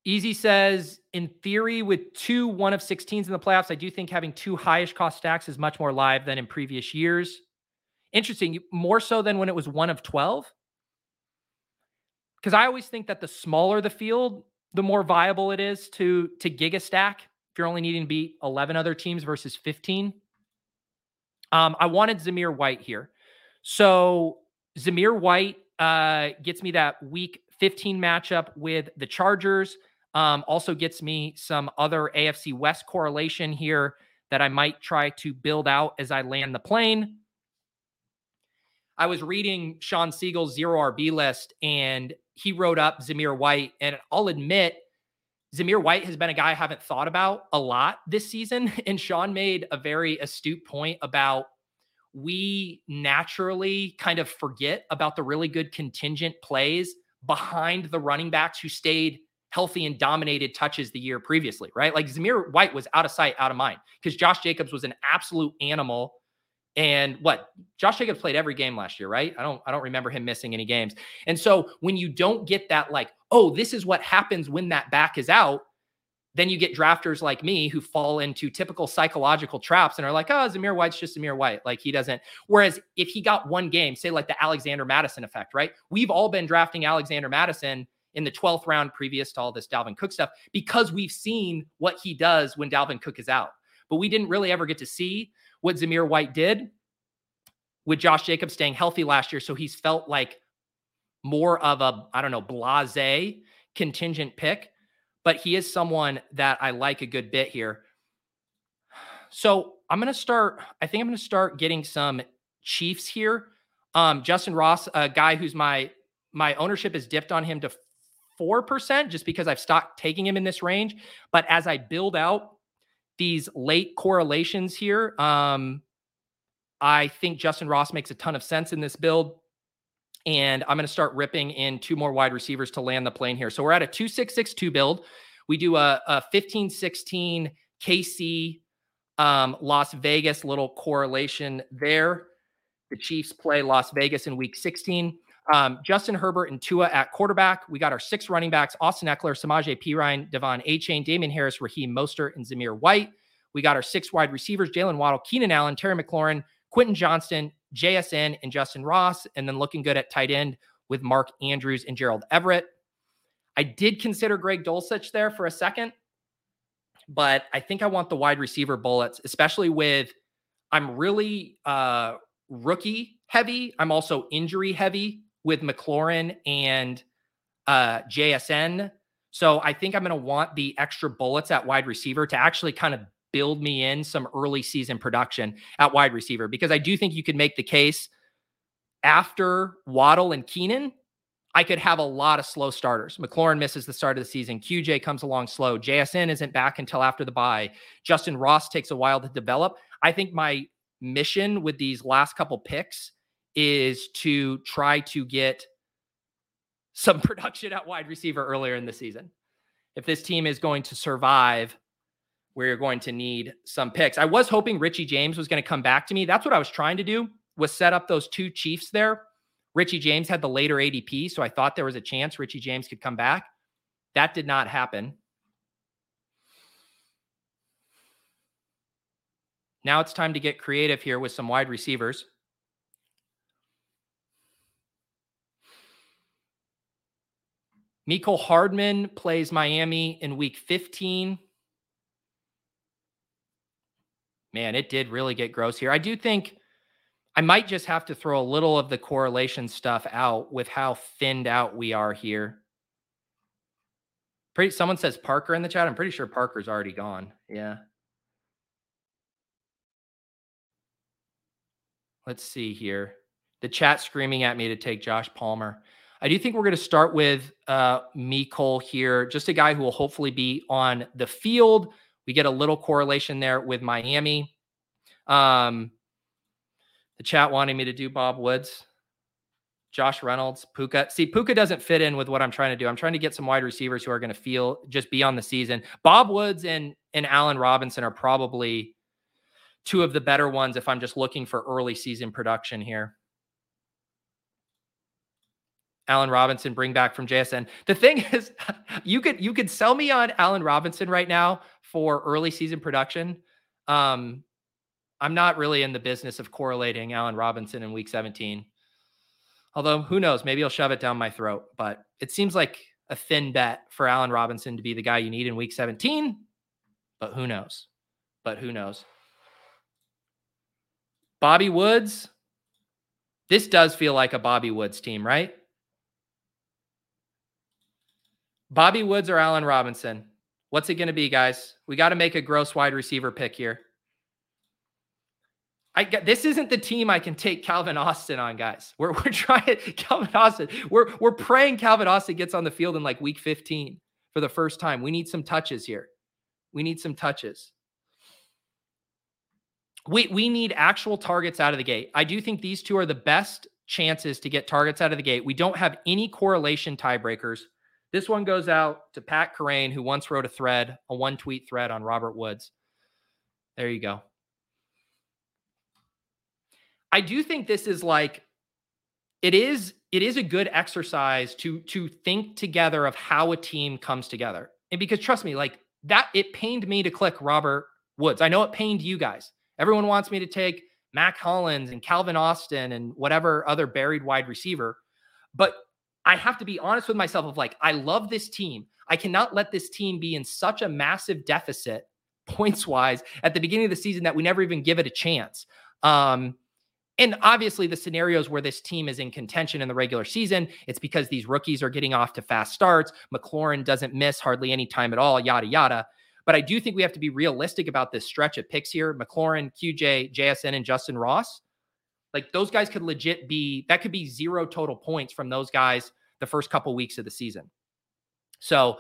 Easy says, in theory, with two one of 16s in the playoffs, I do think having two highest cost stacks is much more live than in previous years. Interesting, more so than when it was one of 12. Because I always think that the smaller the field, the more viable it is to to giga stack. If you're only needing to beat 11 other teams versus 15. Um, I wanted Zamir White here. So Zamir White uh, gets me that week 15 matchup with the Chargers. Um, also gets me some other AFC West correlation here that I might try to build out as I land the plane. I was reading Sean Siegel's zero RB list and he wrote up Zamir White. And I'll admit, Zamir White has been a guy I haven't thought about a lot this season. And Sean made a very astute point about we naturally kind of forget about the really good contingent plays behind the running backs who stayed healthy and dominated touches the year previously, right? Like Zamir White was out of sight, out of mind because Josh Jacobs was an absolute animal. And what Josh Jacobs played every game last year, right? I don't I don't remember him missing any games. And so when you don't get that like, oh, this is what happens when that back is out, then you get drafters like me who fall into typical psychological traps and are like, oh, Zamir White's just Zamir White. Like he doesn't. Whereas if he got one game, say like the Alexander Mattison effect, right? We've all been drafting Alexander Mattison in the 12th round previous to all this Dalvin Cook stuff because we've seen what he does when Dalvin Cook is out. But we didn't really ever get to see what Zamir White did with Josh Jacobs staying healthy last year. So he's felt like more of a, I don't know, blase contingent pick but he is someone that I like a good bit here. So I'm going to start, I think I'm going to start getting some Chiefs here. Um, Justyn Ross, a guy who's my, my ownership has dipped on him to 4% just because I've stopped taking him in this range. But as I build out these late correlations here, um, I think Justyn Ross makes a ton of sense in this build. And I'm going to start ripping in two more wide receivers to land the plane here. So we're at a 2662 build. We do a, a 15 16 KC um, Las Vegas little correlation there. The Chiefs play Las Vegas in week 16. Um, Justin Herbert and Tua at quarterback. We got our six running backs Austin Ekeler, Samaje Perine, De'Von Achane, Damien Harris, Raheem Mostert, and Zamir White. We got our six wide receivers Jaylen Waddle, Keenan Allen, Terry McLaurin, Quentin Johnston, JSN, and Justyn Ross. And then looking good at tight end with Mark Andrews and Gerald Everett. I did consider Greg Dulcich there for a second, but I think I want the wide receiver bullets, especially with I'm really uh rookie heavy. I'm also injury heavy with McLaurin and uh, JSN. So I think I'm going to want the extra bullets at wide receiver to actually kind of build me in some early season production at wide receiver because I do think you could make the case after Waddle and Keenan. I could have a lot of slow starters. McLaurin misses the start of the season. QJ comes along slow. JSN isn't back until after the bye. Justyn Ross takes a while to develop. I think my mission with these last couple picks is to try to get some production at wide receiver earlier in the season. If this team is going to survive, we're going to need some picks. I was hoping Richie James was going to come back to me. That's what I was trying to do was set up those two Chiefs there. Richie James had the later ADP, so I thought there was a chance Richie James could come back. That did not happen. Now it's time to get creative here with some wide receivers. Mecole Hardman plays Miami in week 15. Man, it did really get gross here. I do think I might just have to throw a little of the correlation stuff out with how thinned out we are here. Pretty, someone says Parker in the chat. I'm pretty sure Parker's already gone. Yeah. Let's see here. The chat screaming at me to take Josh Palmer. I do think we're going to start with uh, Mecole here, just a guy who will hopefully be on the field. We get a little correlation there with Miami. Um, the chat wanting me to do Bob Woods, Josh Reynolds, Puka. See, Puka doesn't fit in with what I'm trying to do. I'm trying to get some wide receivers who are going to feel just be on the season. Bob Woods and and Allen Robinson are probably two of the better ones if I'm just looking for early season production here. Allen Robinson bring back from JSN. The thing is, you could you could sell me on Allen Robinson right now for early season production. Um, I'm not really in the business of correlating Allen Robinson in week 17. Although who knows, maybe he'll shove it down my throat. But it seems like a thin bet for Allen Robinson to be the guy you need in week 17. But who knows? But who knows? Bobby Woods. This does feel like a Bobby Woods team, right? Bobby Woods or Allen Robinson? What's it going to be, guys? We got to make a gross wide receiver pick here. I this isn't the team I can take Calvin Austin on, guys. We're we're trying Calvin Austin. We're we're praying Calvin Austin gets on the field in like week 15 for the first time. We need some touches here. We need some touches. We we need actual targets out of the gate. I do think these two are the best chances to get targets out of the gate. We don't have any correlation tiebreakers. This one goes out to Pat Kerrane, who once wrote a thread, a one tweet thread on Robert Woods. There you go. I do think this is like it is it is a good exercise to to think together of how a team comes together. And because trust me, like that it pained me to click Robert Woods. I know it pained you guys. Everyone wants me to take Mack Hollins and Calvin Austin and whatever other buried wide receiver. But I have to be honest with myself of like, I love this team. I cannot let this team be in such a massive deficit points wise at the beginning of the season that we never even give it a chance. Um, and obviously, the scenarios where this team is in contention in the regular season, it's because these rookies are getting off to fast starts. McLaurin doesn't miss hardly any time at all, yada, yada. But I do think we have to be realistic about this stretch of picks here. McLaurin, QJ, JSN, and Justyn Ross. Like those guys could legit be that could be zero total points from those guys the first couple weeks of the season. So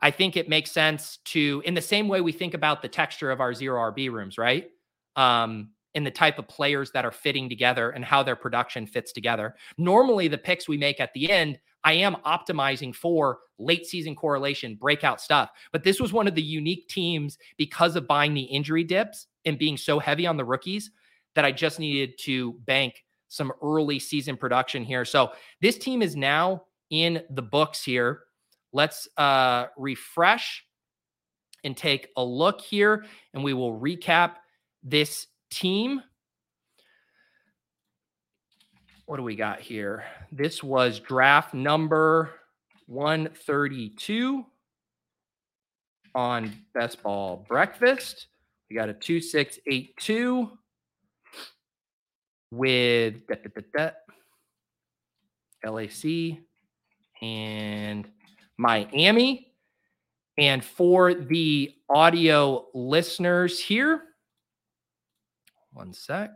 I think it makes sense to, in the same way we think about the texture of our zero RB rooms, right? Um, in the type of players that are fitting together and how their production fits together. Normally, the picks we make at the end, I am optimizing for late season correlation, breakout stuff. But this was one of the unique teams because of buying the injury dips and being so heavy on the rookies that I just needed to bank some early season production here. So this team is now in the books here. Let's uh, refresh and take a look here, and we will recap this team. What do we got here? This was draft number 132 on Best Ball Breakfast. We got a 2682 with da, da, da, LAC and Miami. And for the audio listeners here, one sec.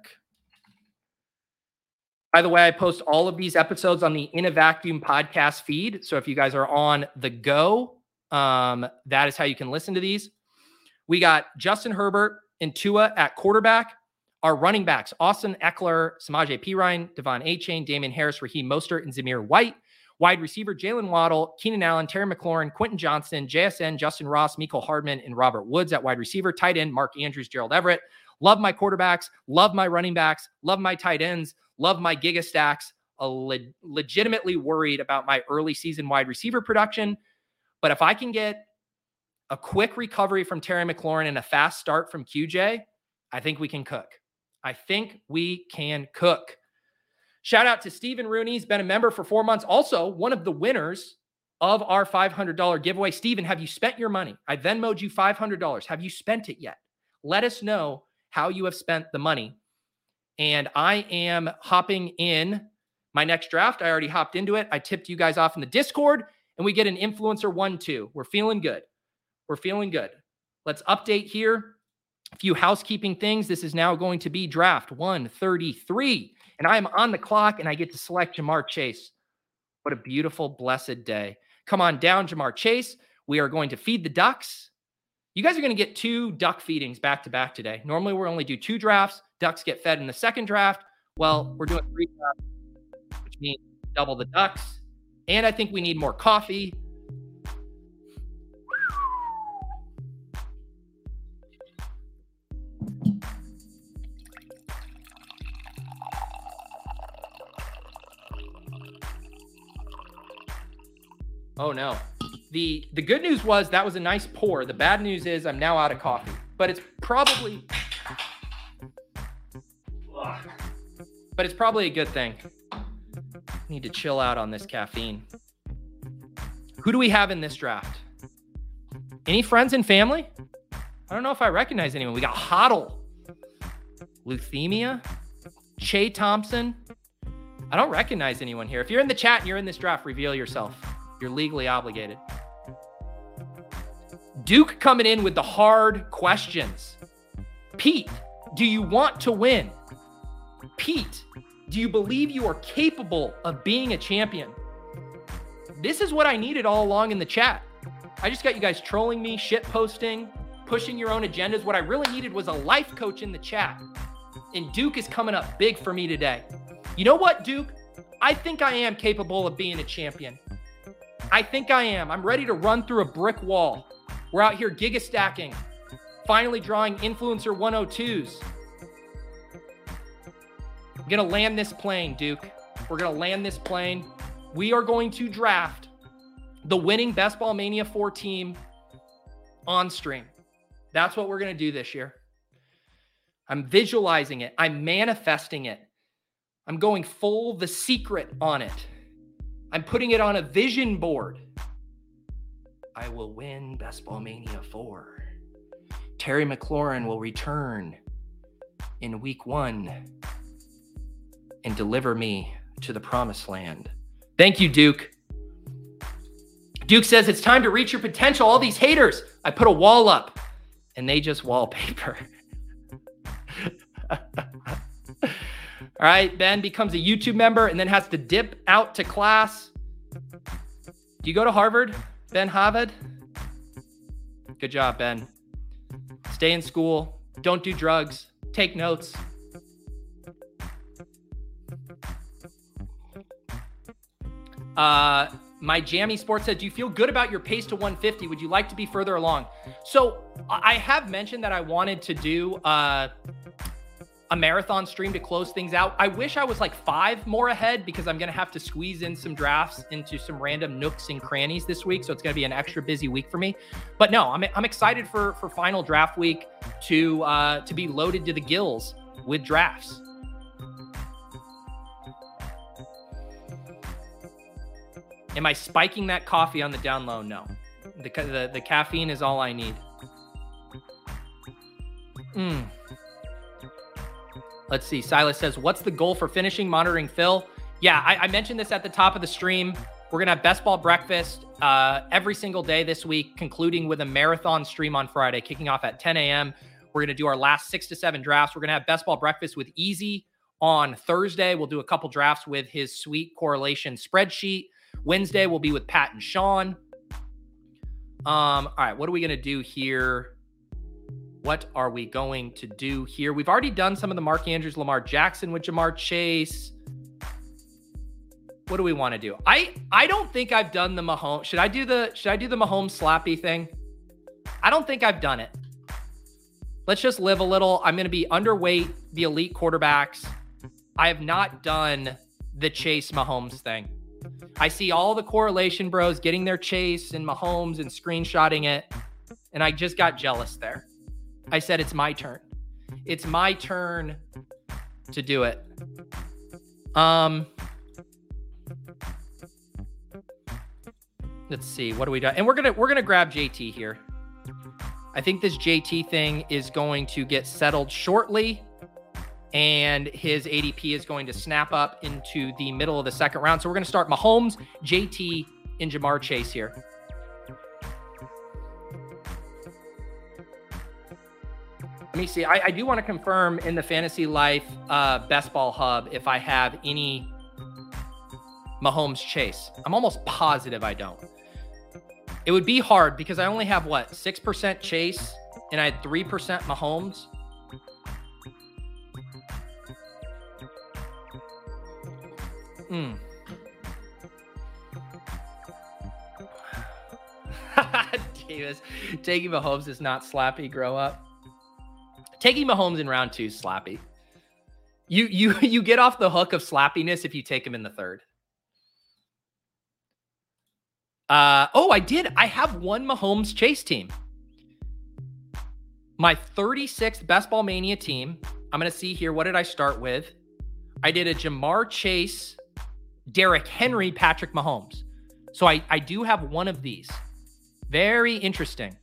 By the way, I post all of these episodes on the In a Vacuum podcast feed. So if you guys are on the go, um, that is how you can listen to these. We got Justin Herbert and Tua at quarterback. Our running backs, Austin Ekeler, Samaje Perine, De'Von Achane, Damien Harris, Raheem Mostert, and Zamir White. Wide receiver, Jaylen Waddle, Keenan Allen, Terry McLaurin, Quentin Johnston, JSN, Justyn Ross, Mecole Hardman, and Robert Woods at wide receiver. Tight end, Mark Andrews, Gerald Everett. Love my quarterbacks, love my running backs, love my tight ends, love my giga stacks. Le- legitimately worried about my early season wide receiver production. But if I can get a quick recovery from Terry McLaurin and a fast start from QJ, I think we can cook. I think we can cook. Shout out to Stephen Rooney. He's been a member for four months. Also, one of the winners of our $500 giveaway. Stephen, have you spent your money? I Venmoed you $500. Have you spent it yet? Let us know how you have spent the money. And I am hopping in my next draft. I already hopped into it. I tipped you guys off in the Discord, and we get an influencer one, two. We're feeling good. We're feeling good. Let's update here. A few housekeeping things. This is now going to be draft 133. And I am on the clock and I get to select Ja'Marr Chase. What a beautiful, blessed day. Come on down, Ja'Marr Chase. We are going to feed the ducks. You guys are going to get two duck feedings back to back today. Normally, we only do two drafts. Ducks get fed in the second draft. Well, we're doing three drafts, which means double the ducks. And I think we need more coffee. Oh no. The the good news was that was a nice pour. The bad news is I'm now out of coffee. But it's probably But it's probably a good thing. Need to chill out on this caffeine. Who do we have in this draft? Any friends and family? I don't know if I recognize anyone. We got Hoddle, Leukemia, Che Thompson. I don't recognize anyone here. If you're in the chat and you're in this draft, reveal yourself. You're legally obligated. Duke coming in with the hard questions. Pete, do you want to win? Pete, do you believe you are capable of being a champion? This is what I needed all along in the chat. I just got you guys trolling me, shit posting, pushing your own agendas. What I really needed was a life coach in the chat. And Duke is coming up big for me today. You know what, Duke? I think I am capable of being a champion. I think I am. I'm ready to run through a brick wall. We're out here giga stacking, finally drawing influencer 102s. I'm going to land this plane, Duke. We're going to land this plane. We are going to draft the winning Best Ball Mania 4 team on stream. That's what we're going to do this year. I'm visualizing it, I'm manifesting it. I'm going full the secret on it. I'm putting it on a vision board. I will win Best Ball Mania 4. Terry McLaurin will return in week one and deliver me to the promised land. Thank you, Duke. Duke says it's time to reach your potential. All these haters, I put a wall up and they just wallpaper. All right, Ben becomes a YouTube member and then has to dip out to class. Do you go to Harvard, Ben Harvard? Good job, Ben. Stay in school. Don't do drugs. Take notes. Uh, my Jammy Sports said, Do you feel good about your pace to 150? Would you like to be further along? So I have mentioned that I wanted to do uh, a marathon stream to close things out. I wish I was like five more ahead because I'm going to have to squeeze in some drafts into some random nooks and crannies this week. So it's going to be an extra busy week for me. But no, I'm, I'm excited for for final draft week to uh, to be loaded to the gills with drafts. Am I spiking that coffee on the down low? No. The, the, the caffeine is all I need. Mm. Let's see. Silas says, What's the goal for finishing monitoring Phil? Yeah, I, I mentioned this at the top of the stream. We're going to have best ball breakfast uh, every single day this week, concluding with a marathon stream on Friday, kicking off at 10 a.m. We're going to do our last six to seven drafts. We're going to have best ball breakfast with Easy on Thursday. We'll do a couple drafts with his sweet correlation spreadsheet. Wednesday, we'll be with Pat and Sean. Um, all right, what are we going to do here? What are we going to do here? We've already done some of the Mark Andrews, Lamar Jackson with Ja'Marr Chase. What do we want to do? I I don't think I've done the Mahomes. Should I do the should I do the Mahomes slappy thing? I don't think I've done it. Let's just live a little. I'm going to be underweight the elite quarterbacks. I have not done the Chase Mahomes thing. I see all the correlation bros getting their Chase and Mahomes and screenshotting it. And I just got jealous there. I said, it's my turn. It's my turn to do it. Um, let's see. What do we do? And we're gonna we're gonna grab JT here. I think this JT thing is going to get settled shortly, and his ADP is going to snap up into the middle of the second round. So we're to start Mahomes, JT, and Ja'Marr Chase here. Me see. I, I do want to confirm in the Fantasy Life uh, Best Ball Hub if I have any Mahomes Chase. I'm almost positive I don't. It would be hard because I only have what, 6% Chase and I had 3% Mahomes. Hmm. Davis, taking Mahomes is not slappy. Grow up. Taking Mahomes in round two slappy. You you you get off the hook of slappiness if you take him in the third. Uh, oh, I did. I have one Mahomes Chase team. My 36th Best Ball Mania team. I'm going to see here. What did I start with? I did a Ja'Marr Chase, Derrick Henry, Patrick Mahomes. So I, I do have one of these. Very interesting.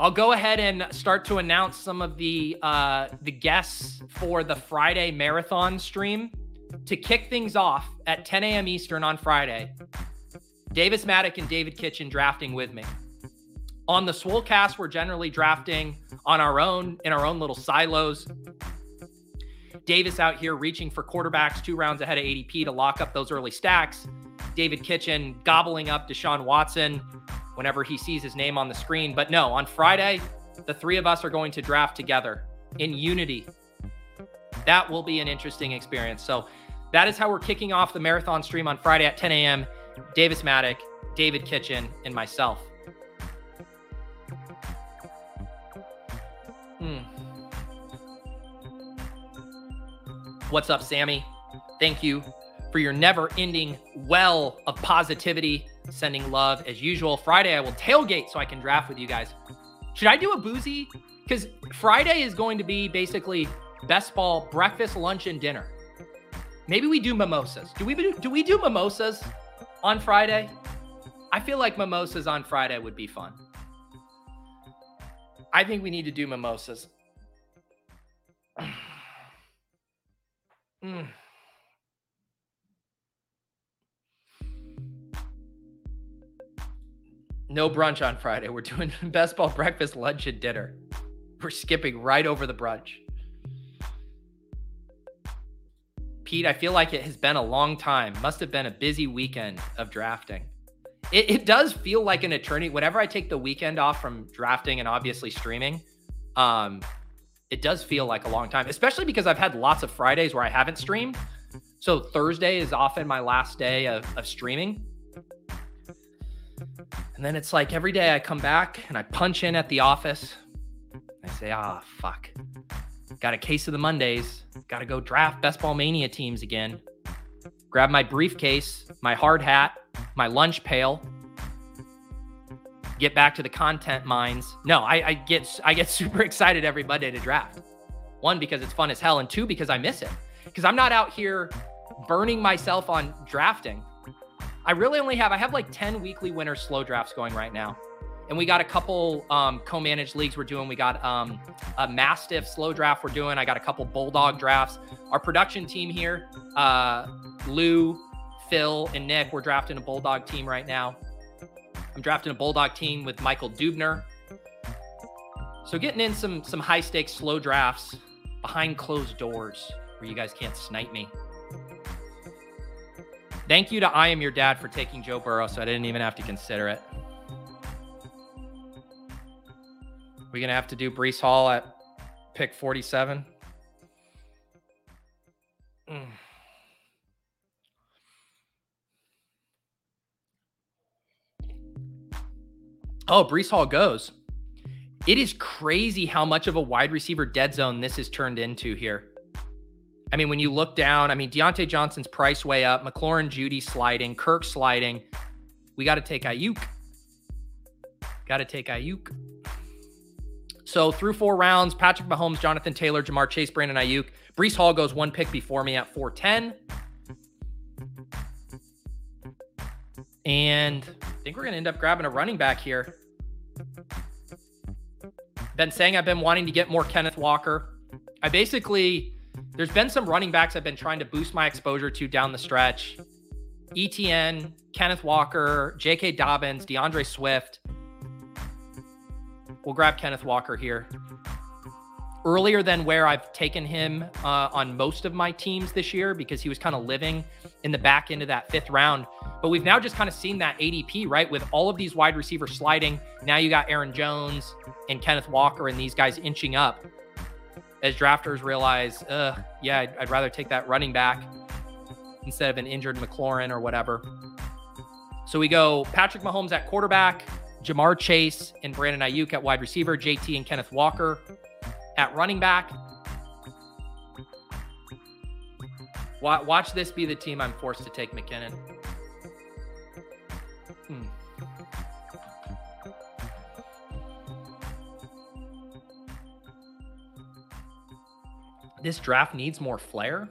I'll go ahead and start to announce some of the uh, the guests for the Friday marathon stream to kick things off at 10 a.m. Eastern on Friday. Davis Mattek and David Kitchen drafting with me. On the Swolecast, we're generally drafting on our own in our own little silos. Davis out here reaching for quarterbacks two rounds ahead of ADP to lock up those early stacks. David Kitchen gobbling up Deshaun Watson whenever he sees his name on the screen. But no, on Friday, the three of us are going to draft together in unity. That will be an interesting experience. So that is how we're kicking off the marathon stream on Friday at 10 a.m. Davis Mattek, David Kitchen, and myself. Hmm. What's up, Sammy? Thank you for your never ending well of positivity sending love as usual. Friday, I will tailgate so I can draft with you guys. Should I do a boozy? Because Friday is going to be basically best ball breakfast, lunch, and dinner. Maybe we do mimosas. Do we do, do we do mimosas on Friday? I feel like mimosas on Friday would be fun. I think we need to do mimosas. mm. No brunch on Friday. We're doing best ball breakfast, lunch, and dinner. We're skipping right over the brunch. Pete, I feel like it has been a long time. Must have been a busy weekend of drafting. It, it does feel like an eternity. Whenever I take the weekend off from drafting and obviously streaming, um, it does feel like a long time, especially because I've had lots of Fridays where I haven't streamed. So Thursday is often my last day of, of streaming. And then it's like every day I come back and I punch in at the office. I say, ah, fuck. Got a case of the Mondays. Got to go draft Best Ball Mania teams again. Grab my briefcase, my hard hat, my lunch pail. Get back to the content mines. No, I, I get I get super excited every Monday to draft. One because it's fun as hell, and two because I miss it. Because I'm not out here burning myself on drafting. I really only have I have like 10 weekly winner slow drafts going right now. And we got a couple um, co-managed leagues we're doing. We got um, a Mastiff slow draft we're doing. I got a couple Bulldog drafts. Our production team here, uh, Lou, Phil, and Nick, we're drafting a Bulldog team right now. I'm drafting a Bulldog team with Michael Dubner. So getting in some some high stakes slow drafts behind closed doors where you guys can't snipe me. Thank you to I Am Your Dad for taking Joe Burrow, so I didn't even have to consider it. We're to have to do Breece Hall at pick 47. Mm. Oh, Breece Hall goes. It is crazy how much of a wide receiver dead zone this has turned into here. I mean, when you look down, I mean, Diontae Johnson's price way up, McLaurin Jeudy sliding, Kirk sliding. We got to take Aiyuk. Got to take Aiyuk. So through four rounds, Patrick Mahomes, Jonathan Taylor, Ja'Marr Chase, Brandon Aiyuk. Breece Hall goes one pick before me at 410. And I think we're going to end up grabbing a running back here. Been saying I've been wanting to get more Kenneth Walker. I basically there's been some running backs I've been trying to boost my exposure to down the stretch. ETN, Kenneth Walker, J.K. Dobbins, D'Andre Swift. We'll grab Kenneth Walker here. Earlier than where I've taken him uh, on most of my teams this year because he was kind of living in the back end of that fifth round. But we've now just kind of seen that ADP, right? With all of these wide receivers sliding. Now you got Aaron Jones and Kenneth Walker and these guys inching up as drafters realize, uh, yeah, I'd, I'd, rather take that running back instead of an injured McLaurin or whatever. So we go Patrick Mahomes at quarterback, Ja'Marr Chase and Brandon Aiyuk at wide receiver, JT and Kenneth Walker at running back. Watch this be the team I'm forced to take McKinnon. Hmm. This draft needs more flair.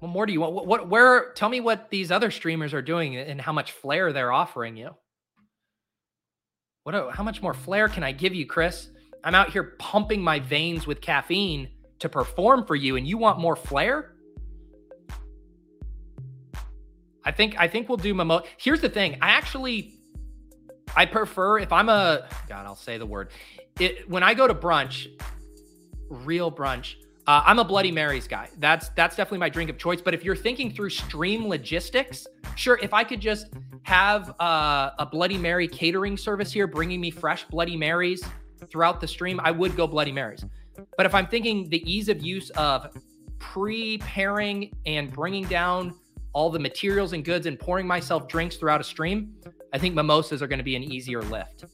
What more do you want? What, what, where, tell me what these other streamers are doing and how much flair they're offering you. What, how much more flair can I give you, Chris? I'm out here pumping my veins with caffeine to perform for you, and you want more flair? I think I think we'll do Momo. Here's the thing. I actually I prefer if I'm a God, I'll say the word. It when I go to brunch, real brunch, uh, I'm a Bloody Marys guy. That's that's definitely my drink of choice. But if you're thinking through stream logistics, sure. If I could just have uh, a Bloody Mary catering service here, bringing me fresh Bloody Marys throughout the stream, I would go Bloody Marys. But if I'm thinking the ease of use of preparing and bringing down all the materials and goods and pouring myself drinks throughout a stream, I think mimosas are going to be an easier lift.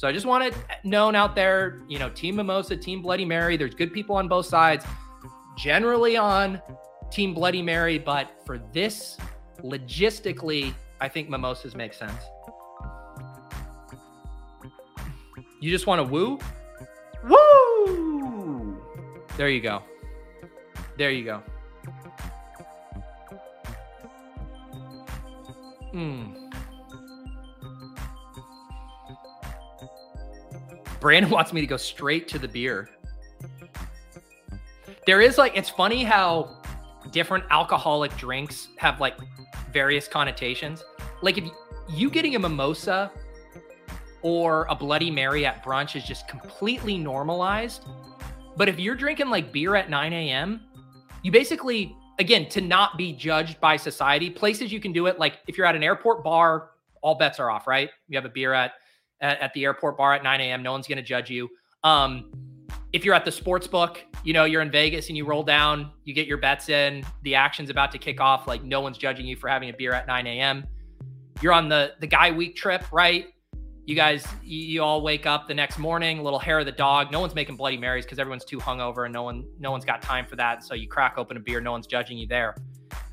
So I just want it known out there, you know, Team Mimosa, Team Bloody Mary. There's good people on both sides. Generally on Team Bloody Mary, but for this, logistically, I think mimosas make sense. You just want to woo? Woo! There you go. There you go. Hmm. Brandon wants me to go straight to the beer. There is like, it's funny how different alcoholic drinks have like various connotations. Like if you getting a mimosa or a Bloody Mary at brunch is just completely normalized. But if you're drinking like beer at 9 a.m., you basically, again, to not be judged by society, places you can do it, like if you're at an airport bar, all bets are off, right? You have a beer at at, at the airport bar at 9 a.m. No one's going to judge you. Um, if you're at the sports book, you know, you're in Vegas and you roll down, you get your bets in, the action's about to kick off. Like no one's judging you for having a beer at 9 a.m. You're on the the guy week trip, right? You guys, you, you all wake up the next morning, little hair of the dog. No one's making Bloody Marys because everyone's too hungover and no one no one's got time for that. So you crack open a beer, no one's judging you there.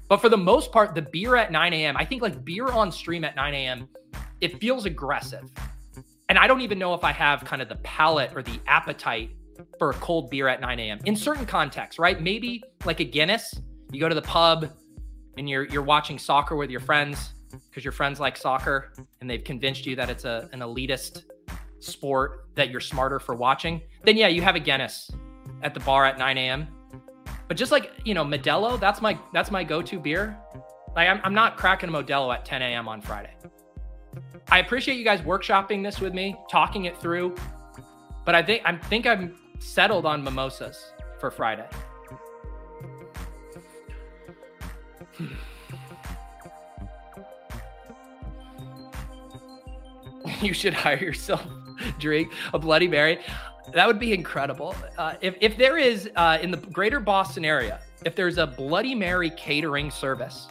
But for the most part, the beer at 9 a.m., I think like beer on stream at 9 a.m., it feels aggressive. And I don't even know if I have kind of the palate or the appetite for a cold beer at 9 a.m. in certain contexts, right? Maybe like a Guinness, you go to the pub and you're you're watching soccer with your friends because your friends like soccer and they've convinced you that it's a an elitist sport that you're smarter for watching, then yeah, you have a Guinness at the bar at 9 a.m. But just like you know, Modelo, that's my that's my go-to beer. Like I'm, I'm not cracking a Modelo at 10 a.m. on Friday. I appreciate you guys workshopping this with me, talking it through. But I think I think I'm settled on mimosas for Friday. you should hire yourself drink a Bloody Mary. That would be incredible. Uh, if, if there is uh, in the greater Boston area, if there's a Bloody Mary catering service,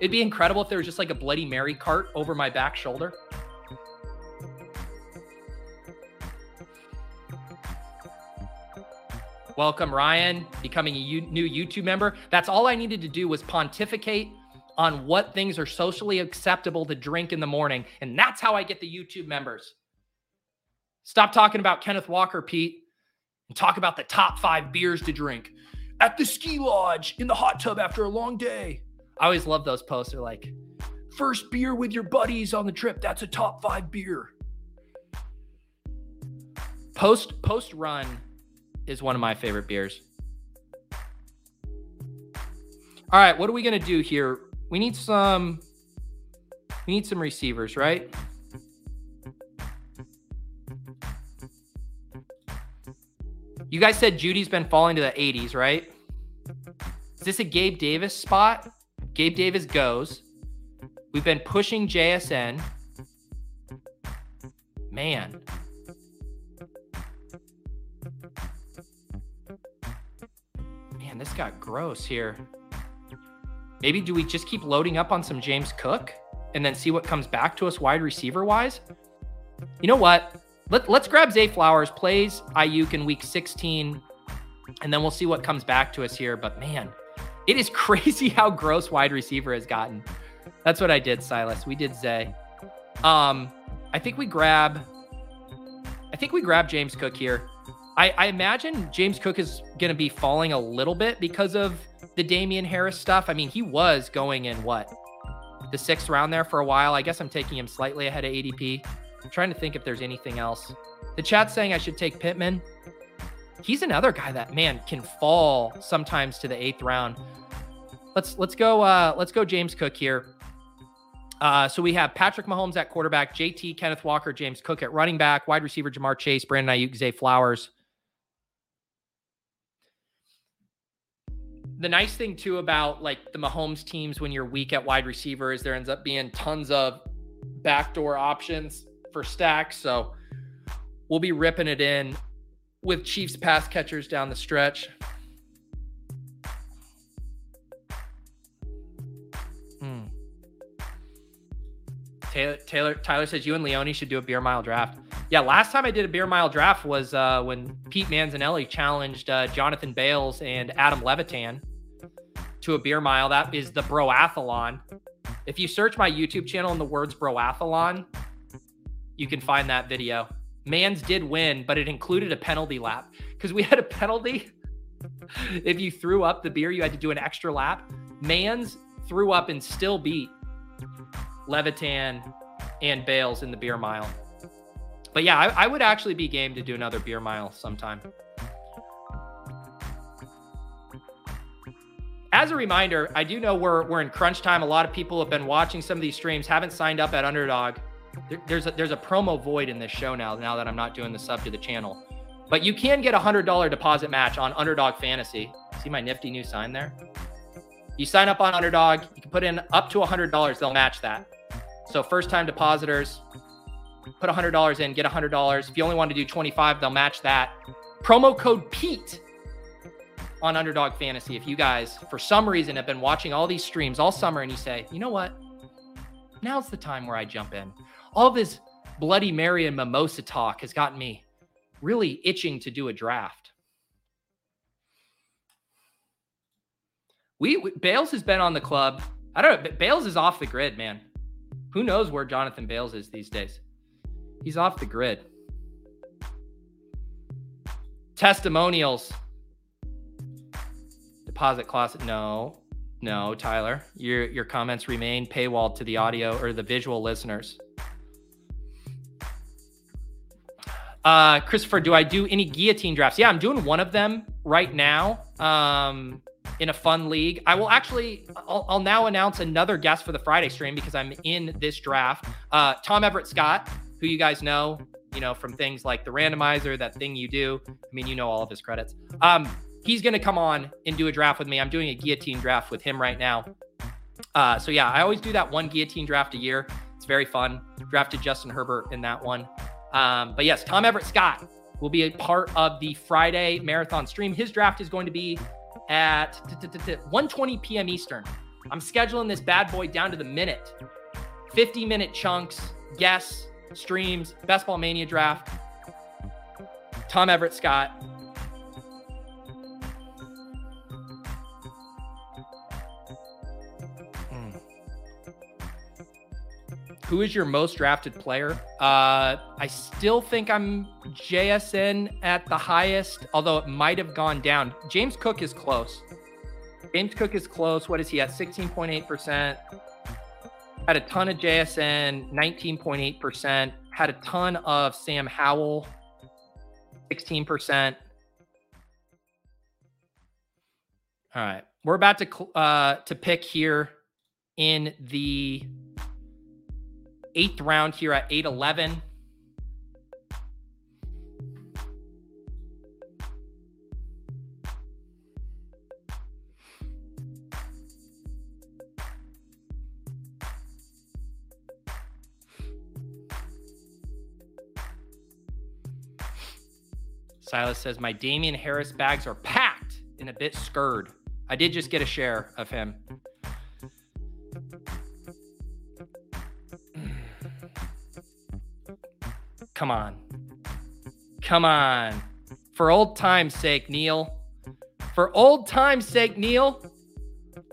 it'd be incredible if there was just like a Bloody Mary cart over my back shoulder. Welcome, Ryan, becoming a U- new YouTube member. That's all I needed to do was pontificate on what things are socially acceptable to drink in the morning. And that's how I get the YouTube members. Stop talking about Kenneth Walker, Pete, and talk about the top five beers to drink at the ski lodge in the hot tub after a long day. I always love those posts. They're like, first beer with your buddies on the trip. That's a top five beer. Post post run is one of my favorite beers. All right, what are we gonna do here? We need some. We need some receivers, right? You guys said Jeudy's been falling to the 80s, right? Is this a Gabe Davis spot? Gabe Davis goes. We've been pushing JSN. Man, Man, this got gross here. Maybe do we just keep loading up on some James Cook and then see what comes back to us wide receiver wise? You know what? Let, let's grab Zay Flowers, plays Aiyuk in week 16, and then we'll see what comes back to us here. But man, it is crazy how gross wide receiver has gotten. That's what I did, Silas. We did Zay. Um, I think we grab I think we grab James Cook here. I, I imagine James Cook is going to be falling a little bit because of the Damien Harris stuff. I mean, he was going in what the sixth round there for a while. I guess I'm taking him slightly ahead of ADP. I'm trying to think if there's anything else. The chat's saying I should take Pittman. He's another guy that man can fall sometimes to the eighth round. Let's let's go. Uh, let's go James Cook here. Uh, so we have Patrick Mahomes at quarterback, JT, Kenneth Walker, James Cook at running back, wide receiver Ja'Marr Chase, Brandon Aiyuk, Zay Flowers. the nice thing too about like the Mahomes teams when you're weak at wide receiver is there ends up being tons of backdoor options for stacks. So we'll be ripping it in with Chiefs pass catchers down the stretch. Hmm. Taylor, Taylor Tyler says you and Leone should do a beer mile draft. Yeah, last time I did a beer mile draft was uh, when Pete Manzanelli challenged uh, Jonathan Bales and Adam Levitan to a beer mile. That is the Broathlon. If you search my YouTube channel in the words Broathlon, you can find that video. Mans did win, but it included a penalty lap because we had a penalty. if you threw up the beer, you had to do an extra lap. Mans threw up and still beat Levitan and Bales in the beer mile. But yeah, I, I would actually be game to do another beer mile sometime. As a reminder, I do know we're we're in crunch time. A lot of people have been watching some of these streams, haven't signed up at Underdog. There, there's a, there's a promo void in this show now. Now that I'm not doing the sub to the channel, but you can get a hundred dollar deposit match on Underdog Fantasy. See my nifty new sign there. You sign up on Underdog, you can put in up to a hundred dollars. They'll match that. So first time depositors, put a $100 in, get a $100. If you only want to do 25, they'll match that. Promo code Pete on Underdog Fantasy. If you guys, for some reason, have been watching all these streams all summer and you say, you know what? Now's the time where I jump in. All this Bloody Mary and mimosa talk has gotten me really itching to do a draft. We, we Bales has been on the club. I don't know. Bales is off the grid, man. Who knows where Jonathan Bales is these days? He's off the grid. Testimonials. Deposit closet. No, no, Tyler. Your your comments remain paywalled to the audio or the visual listeners. Uh, Christopher, do I do any guillotine drafts? Yeah, I'm doing one of them right now. Um, in a fun league. I will actually, I'll, I'll, now announce another guest for the Friday stream because I'm in this draft. Uh, Tom Everett Scott, who you guys know, you know, from things like the randomizer, that thing you do. I mean, you know all of his credits. Um, he's going to come on and do a draft with me. I'm doing a guillotine draft with him right now. Uh, so yeah, I always do that one guillotine draft a year. It's very fun. Drafted Justin Herbert in that one. Um, but yes, Tom Everett Scott will be a part of the Friday marathon stream. His draft is going to be at 1:20 p.m. Eastern. I'm scheduling this bad boy down to the minute. 50 minute chunks, guests, streams, Best Ball Mania draft. Tom Everett Scott. Who is your most drafted player? Uh, I still think I'm JSN at the highest, although it might have gone down. James Cook is close. James Cook is close. What is he at? 16.8%. Had a ton of JSN, 19.8%. Had a ton of Sam Howell, 16%. All right. We're about to uh, to pick here in the eighth round here at 811. Silas says, My Damien Harris bags are packed and a bit scurred. I did just get a share of him. Come on. Come on. For old time's sake, Neil. For old time's sake, Neil.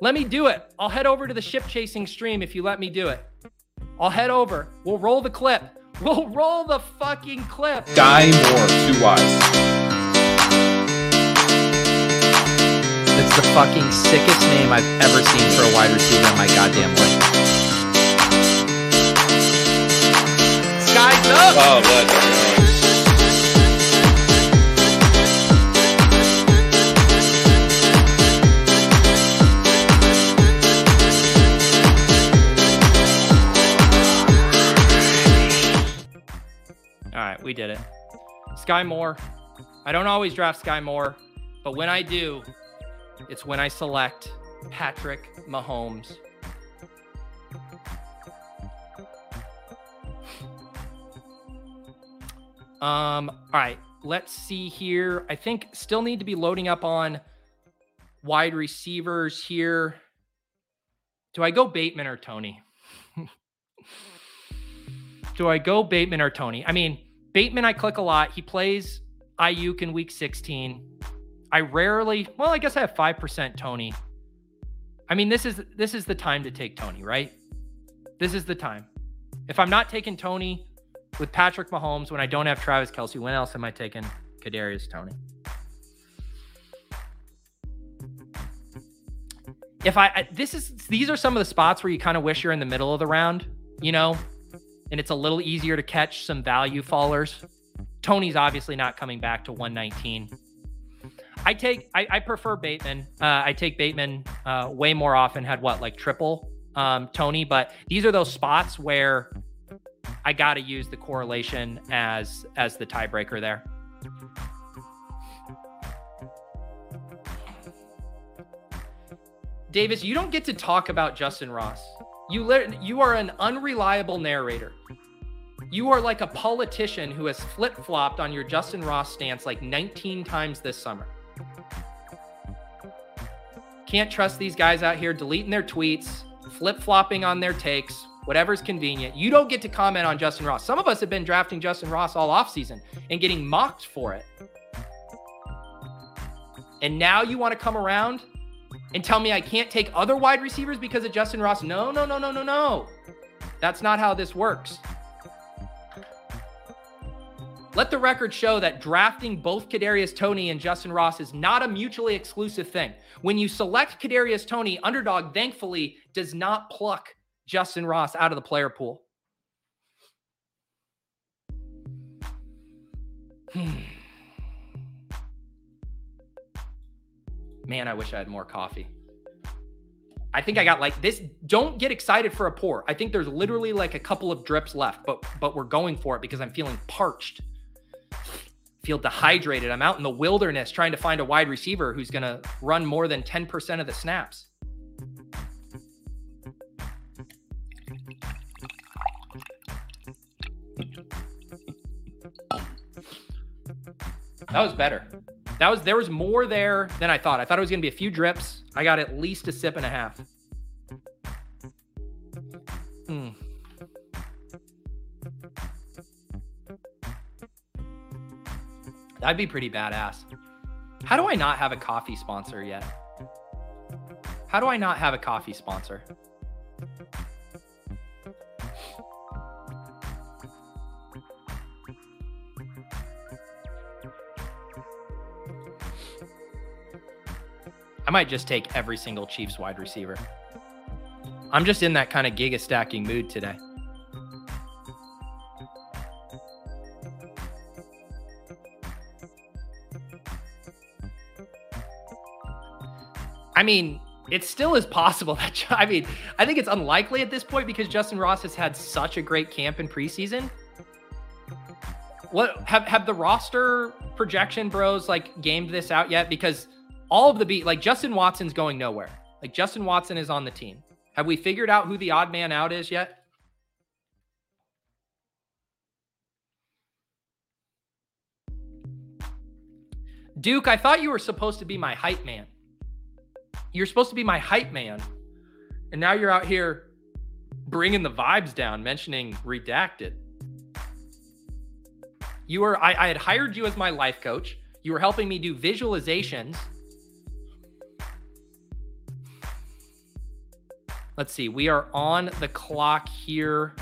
Let me do it. I'll head over to the ship chasing stream if you let me do it. I'll head over. We'll roll the clip. We'll roll the fucking clip. Die more, two wise. It's the fucking sickest name I've ever seen for a wide receiver in my goddamn life. Up. Oh. All right, we did it. Skyy Moore. I don't always draft Skyy Moore, but when I do, it's when I select Patrick Mahomes. Um, all right, let's see here. I think still need to be loading up on wide receivers here. Do I go Bateman or Toney? Do I go Bateman or Toney? I mean, Bateman, I click a lot. He plays Aiyuk in week 16. I rarely, well, I guess I have 5% Toney. I mean, this is this is the time to take Toney, right? This is the time. If I'm not taking Toney with Patrick Mahomes when I don't have Travis Kelce, when else am I taking Kadarius Toney? If I, I this is these are some of the spots where you kind of wish you're in the middle of the round, you know, and it's a little easier to catch some value fallers. Toney's obviously not coming back to 119. I take I, I prefer Bateman. Uh, I take Bateman uh, way more often. Had what like triple um, Toney, but these are those spots where I got to use the correlation as as the tiebreaker there. Davis, you don't get to talk about Justyn Ross. You li- you are an unreliable narrator. You are like a politician who has flip flopped on your Justyn Ross stance like 19 times this summer. Can't trust these guys out here deleting their tweets, flip flopping on their takes, whatever's convenient. You don't get to comment on Justyn Ross. Some of us have been drafting Justyn Ross all offseason and getting mocked for it. And now you want to come around and tell me I can't take other wide receivers because of Justyn Ross? No, no, no, no, no, no. That's not how this works. Let the record show that drafting both Kadarius Toney and Justyn Ross is not a mutually exclusive thing. When you select Kadarius Toney, underdog thankfully does not pluck Justyn Ross out of the player pool. Man, I wish I had more coffee. I think I got like this. Don't get excited for a pour. I think there's literally like a couple of drips left, but but we're going for it because I'm feeling parched. Feel dehydrated. I'm out in the wilderness trying to find a wide receiver who's going to run more than 10% of the snaps. That was better. That was there was more there than I thought. I thought it was gonna be a few drips. I got at least a sip and a half. Hmm. That'd be pretty badass. How do I not have a coffee sponsor yet? How do I not have a coffee sponsor? I might just take every single Chiefs wide receiver. I'm just in that kind of giga stacking mood today. I mean, it still is possible that I mean, I think it's unlikely at this point because Justyn Ross has had such a great camp in preseason. What have have the roster projection bros like gamed this out yet? Because all of the beat, like Justin Watson's going nowhere. Like Justin Watson is on the team. Have we figured out who the odd man out is yet? Duke, I thought you were supposed to be my hype man. You're supposed to be my hype man. And now you're out here bringing the vibes down, mentioning redacted. You were, I, I had hired you as my life coach. You were helping me do visualizations Let's see. We are on the clock here.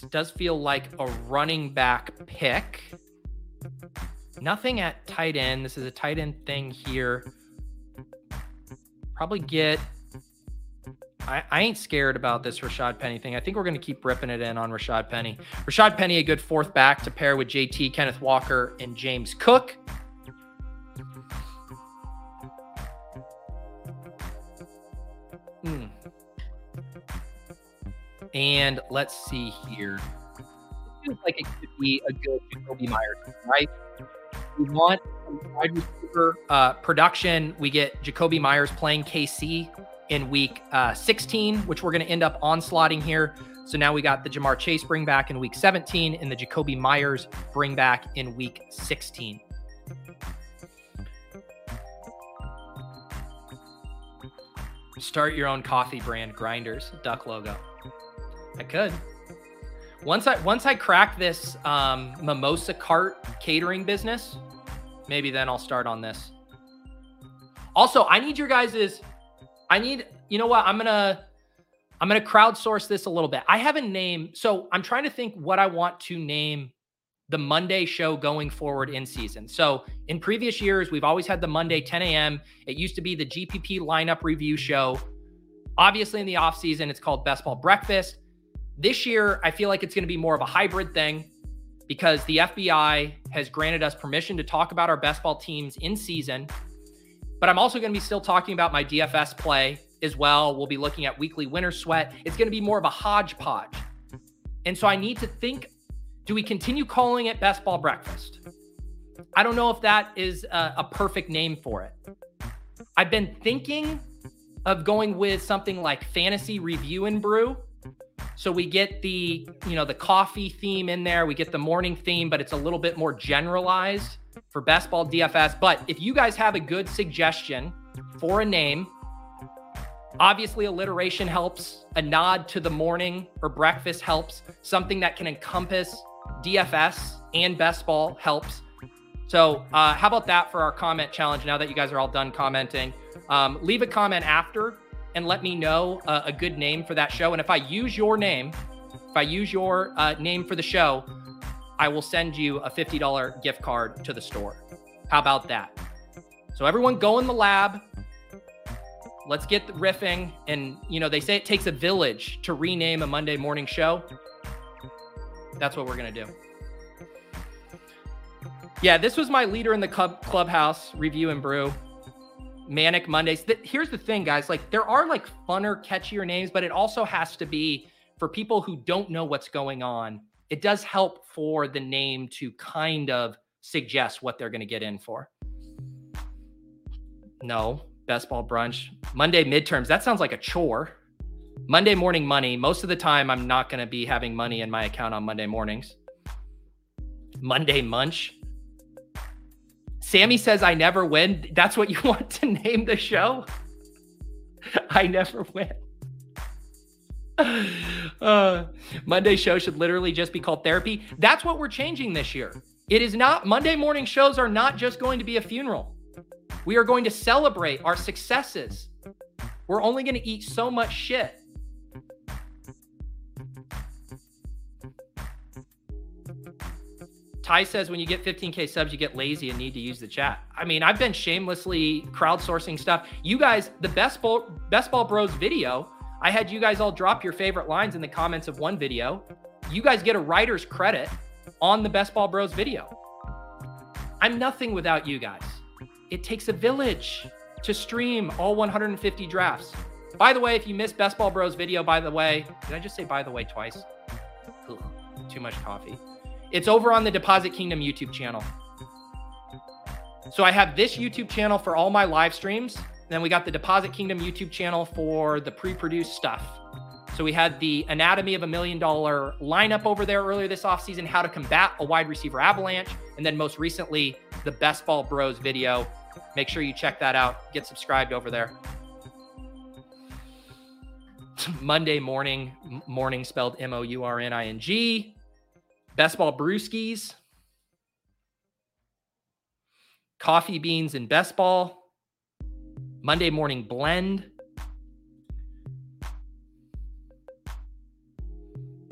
This does feel like a running back pick. Nothing at tight end. This is a tight end thing here. Probably get. I, I ain't scared about this Rashad Penny thing. I think we're going to keep ripping it in on Rashad Penny. Rashad Penny, a good fourth back to pair with JT, Kenneth Walker, and James Cook. Hmm. And let's see here. It Feels like it could be a good Jakobi Meyers, right? We want wide receiver uh, production. We get Jakobi Meyers playing KC in week uh, 16, which we're going to end up onslaughting here. So now we got the Ja'Marr Chase bring back in week 17 and the Jakobi Meyers bring back in week 16. Start your own coffee brand, Grinders Duck logo. I could. Once I once I crack this um, mimosa cart catering business, maybe then I'll start on this. Also, I need your guys's. I need. You know what? I'm gonna. I'm gonna crowdsource this a little bit. I have a name, so I'm trying to think what I want to name the Monday show going forward in season. So in previous years, we've always had the Monday 10 a.m. It used to be the GPP lineup review show. Obviously, in the off season, it's called Best Ball Breakfast. This year, I feel like it's going to be more of a hybrid thing because the FBI has granted us permission to talk about our best ball teams in season. But I'm also going to be still talking about my DFS play as well. We'll be looking at weekly winter sweat. It's going to be more of a hodgepodge. And so I need to think do we continue calling it best ball breakfast? I don't know if that is a, a perfect name for it. I've been thinking of going with something like fantasy review and brew. So we get the, you know, the coffee theme in there, we get the morning theme, but it's a little bit more generalized for best ball DFS. But if you guys have a good suggestion for a name, obviously alliteration helps, a nod to the morning or breakfast helps, something that can encompass DFS and best ball helps. So, uh, how about that for our comment challenge? Now that you guys are all done commenting, um, leave a comment after and let me know uh, a good name for that show. And if I use your name, if I use your uh, name for the show, I will send you a $50 gift card to the store. How about that? So, everyone go in the lab. Let's get riffing. And, you know, they say it takes a village to rename a Monday morning show. That's what we're gonna do. Yeah, this was my leader in the club clubhouse review and brew. Manic Mondays. Th- here's the thing, guys. Like there are like funner, catchier names, but it also has to be for people who don't know what's going on. It does help for the name to kind of suggest what they're going to get in for. No, best ball brunch. Monday midterms. That sounds like a chore. Monday morning money. Most of the time, I'm not going to be having money in my account on Monday mornings. Monday munch. Sammy says, I never win. That's what you want to name the show? I never win. Uh, Monday show should literally just be called therapy. That's what we're changing this year. It is not, Monday morning shows are not just going to be a funeral. We are going to celebrate our successes. We're only going to eat so much shit. Ty says when you get 15k subs, you get lazy and need to use the chat. I mean, I've been shamelessly crowdsourcing stuff. You guys, the best ball, best ball bros video, I had you guys all drop your favorite lines in the comments of one video. You guys get a writer's credit on the best ball bros video. I'm nothing without you guys. It takes a village to stream all 150 drafts. By the way, if you missed Best Ball Bros video, by the way, did I just say by the way twice? Ugh, too much coffee. It's over on the Deposit Kingdom YouTube channel. So I have this YouTube channel for all my live streams. Then we got the Deposit Kingdom YouTube channel for the pre-produced stuff. So we had the Anatomy of a Million Dollar lineup over there earlier this offseason, how to combat a wide receiver avalanche, and then most recently the Best Ball Bros video. Make sure you check that out. Get subscribed over there. Monday morning, morning spelled M O U R N I N G. Best Ball Brewskis, Coffee Beans and Best Ball, Monday Morning Blend,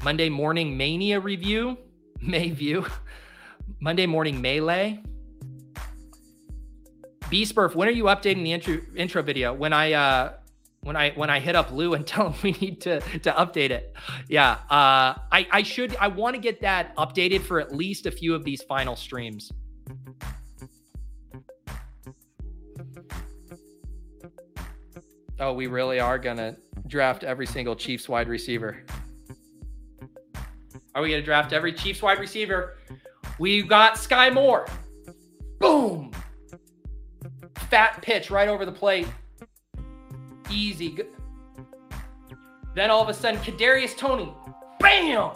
Monday Morning Mania Review, May view, Monday Morning Melee. B Spurf, when are you updating the intro intro video? When I uh when I when I hit up Lou and tell him we need to to update it. Yeah, uh, I I should I want to get that updated for at least a few of these final streams. Oh, we really are gonna draft every single Chiefs wide receiver. Are we gonna draft every Chiefs wide receiver? We've got Skyy Moore. Boom. Fat pitch right over the plate. Easy. Then all of a sudden, Kadarius Toney, bam,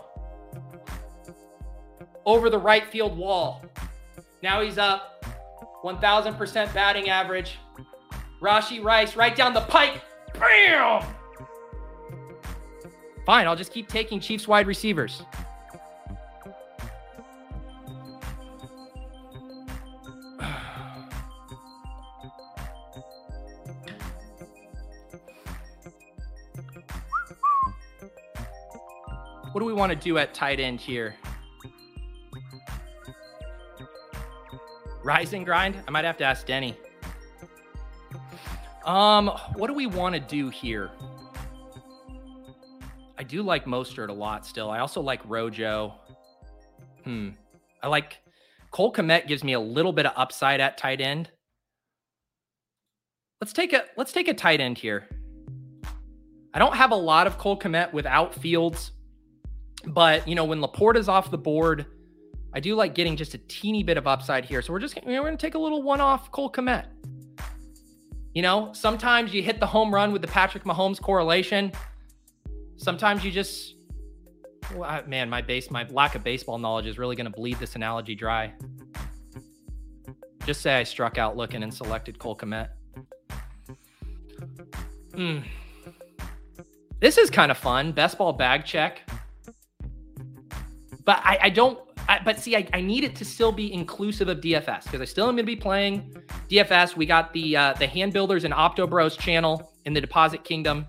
over the right field wall. Now he's up, 1,000% batting average. Rashee Rice right down the pike, bam. Fine, I'll just keep taking Chiefs wide receivers. What do we want to do at tight end here? Rise and grind? I might have to ask Denny. Um, what do we want to do here? I do like Mostert a lot still. I also like Rojo. Hmm. I like Cole Kmet gives me a little bit of upside at tight end. Let's take a let's take a tight end here. I don't have a lot of Cole Kmet without Fields. But you know, when LaPorta's off the board, I do like getting just a teeny bit of upside here. So we're just we're gonna take a little one-off Cole Kmet. You know, sometimes you hit the home run with the Patrick Mahomes correlation. Sometimes you just well, man, my base my lack of baseball knowledge is really gonna bleed this analogy dry. Just say I struck out looking and selected Cole Kmet. Hmm. This is kind of fun. Best ball bag check. But I, I don't. I, but see, I, I need it to still be inclusive of DFS because I still am going to be playing DFS. We got the uh, the Hand Builders and Opto Bros channel in the Deposit Kingdom.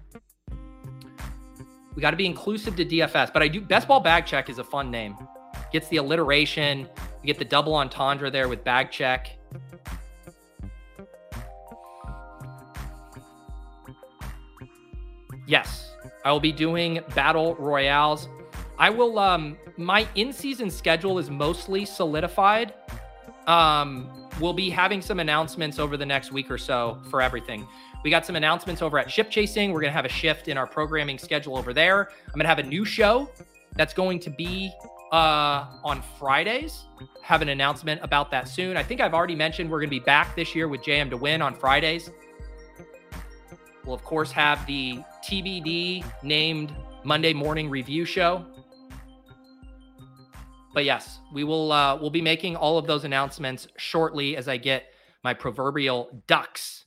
We got to be inclusive to DFS. But I do Best Ball Bag Check is a fun name. Gets the alliteration. You get the double entendre there with bag check. Yes, I will be doing battle royales. I will. Um, my in-season schedule is mostly solidified. Um, we'll be having some announcements over the next week or so for everything. We got some announcements over at Ship Chasing. We're gonna have a shift in our programming schedule over there. I'm gonna have a new show that's going to be uh, on Fridays. Have an announcement about that soon. I think I've already mentioned we're gonna be back this year with JM to Win on Fridays. We'll of course have the TBD named Monday morning review show. But yes, we will uh, we'll be making all of those announcements shortly as I get my proverbial ducks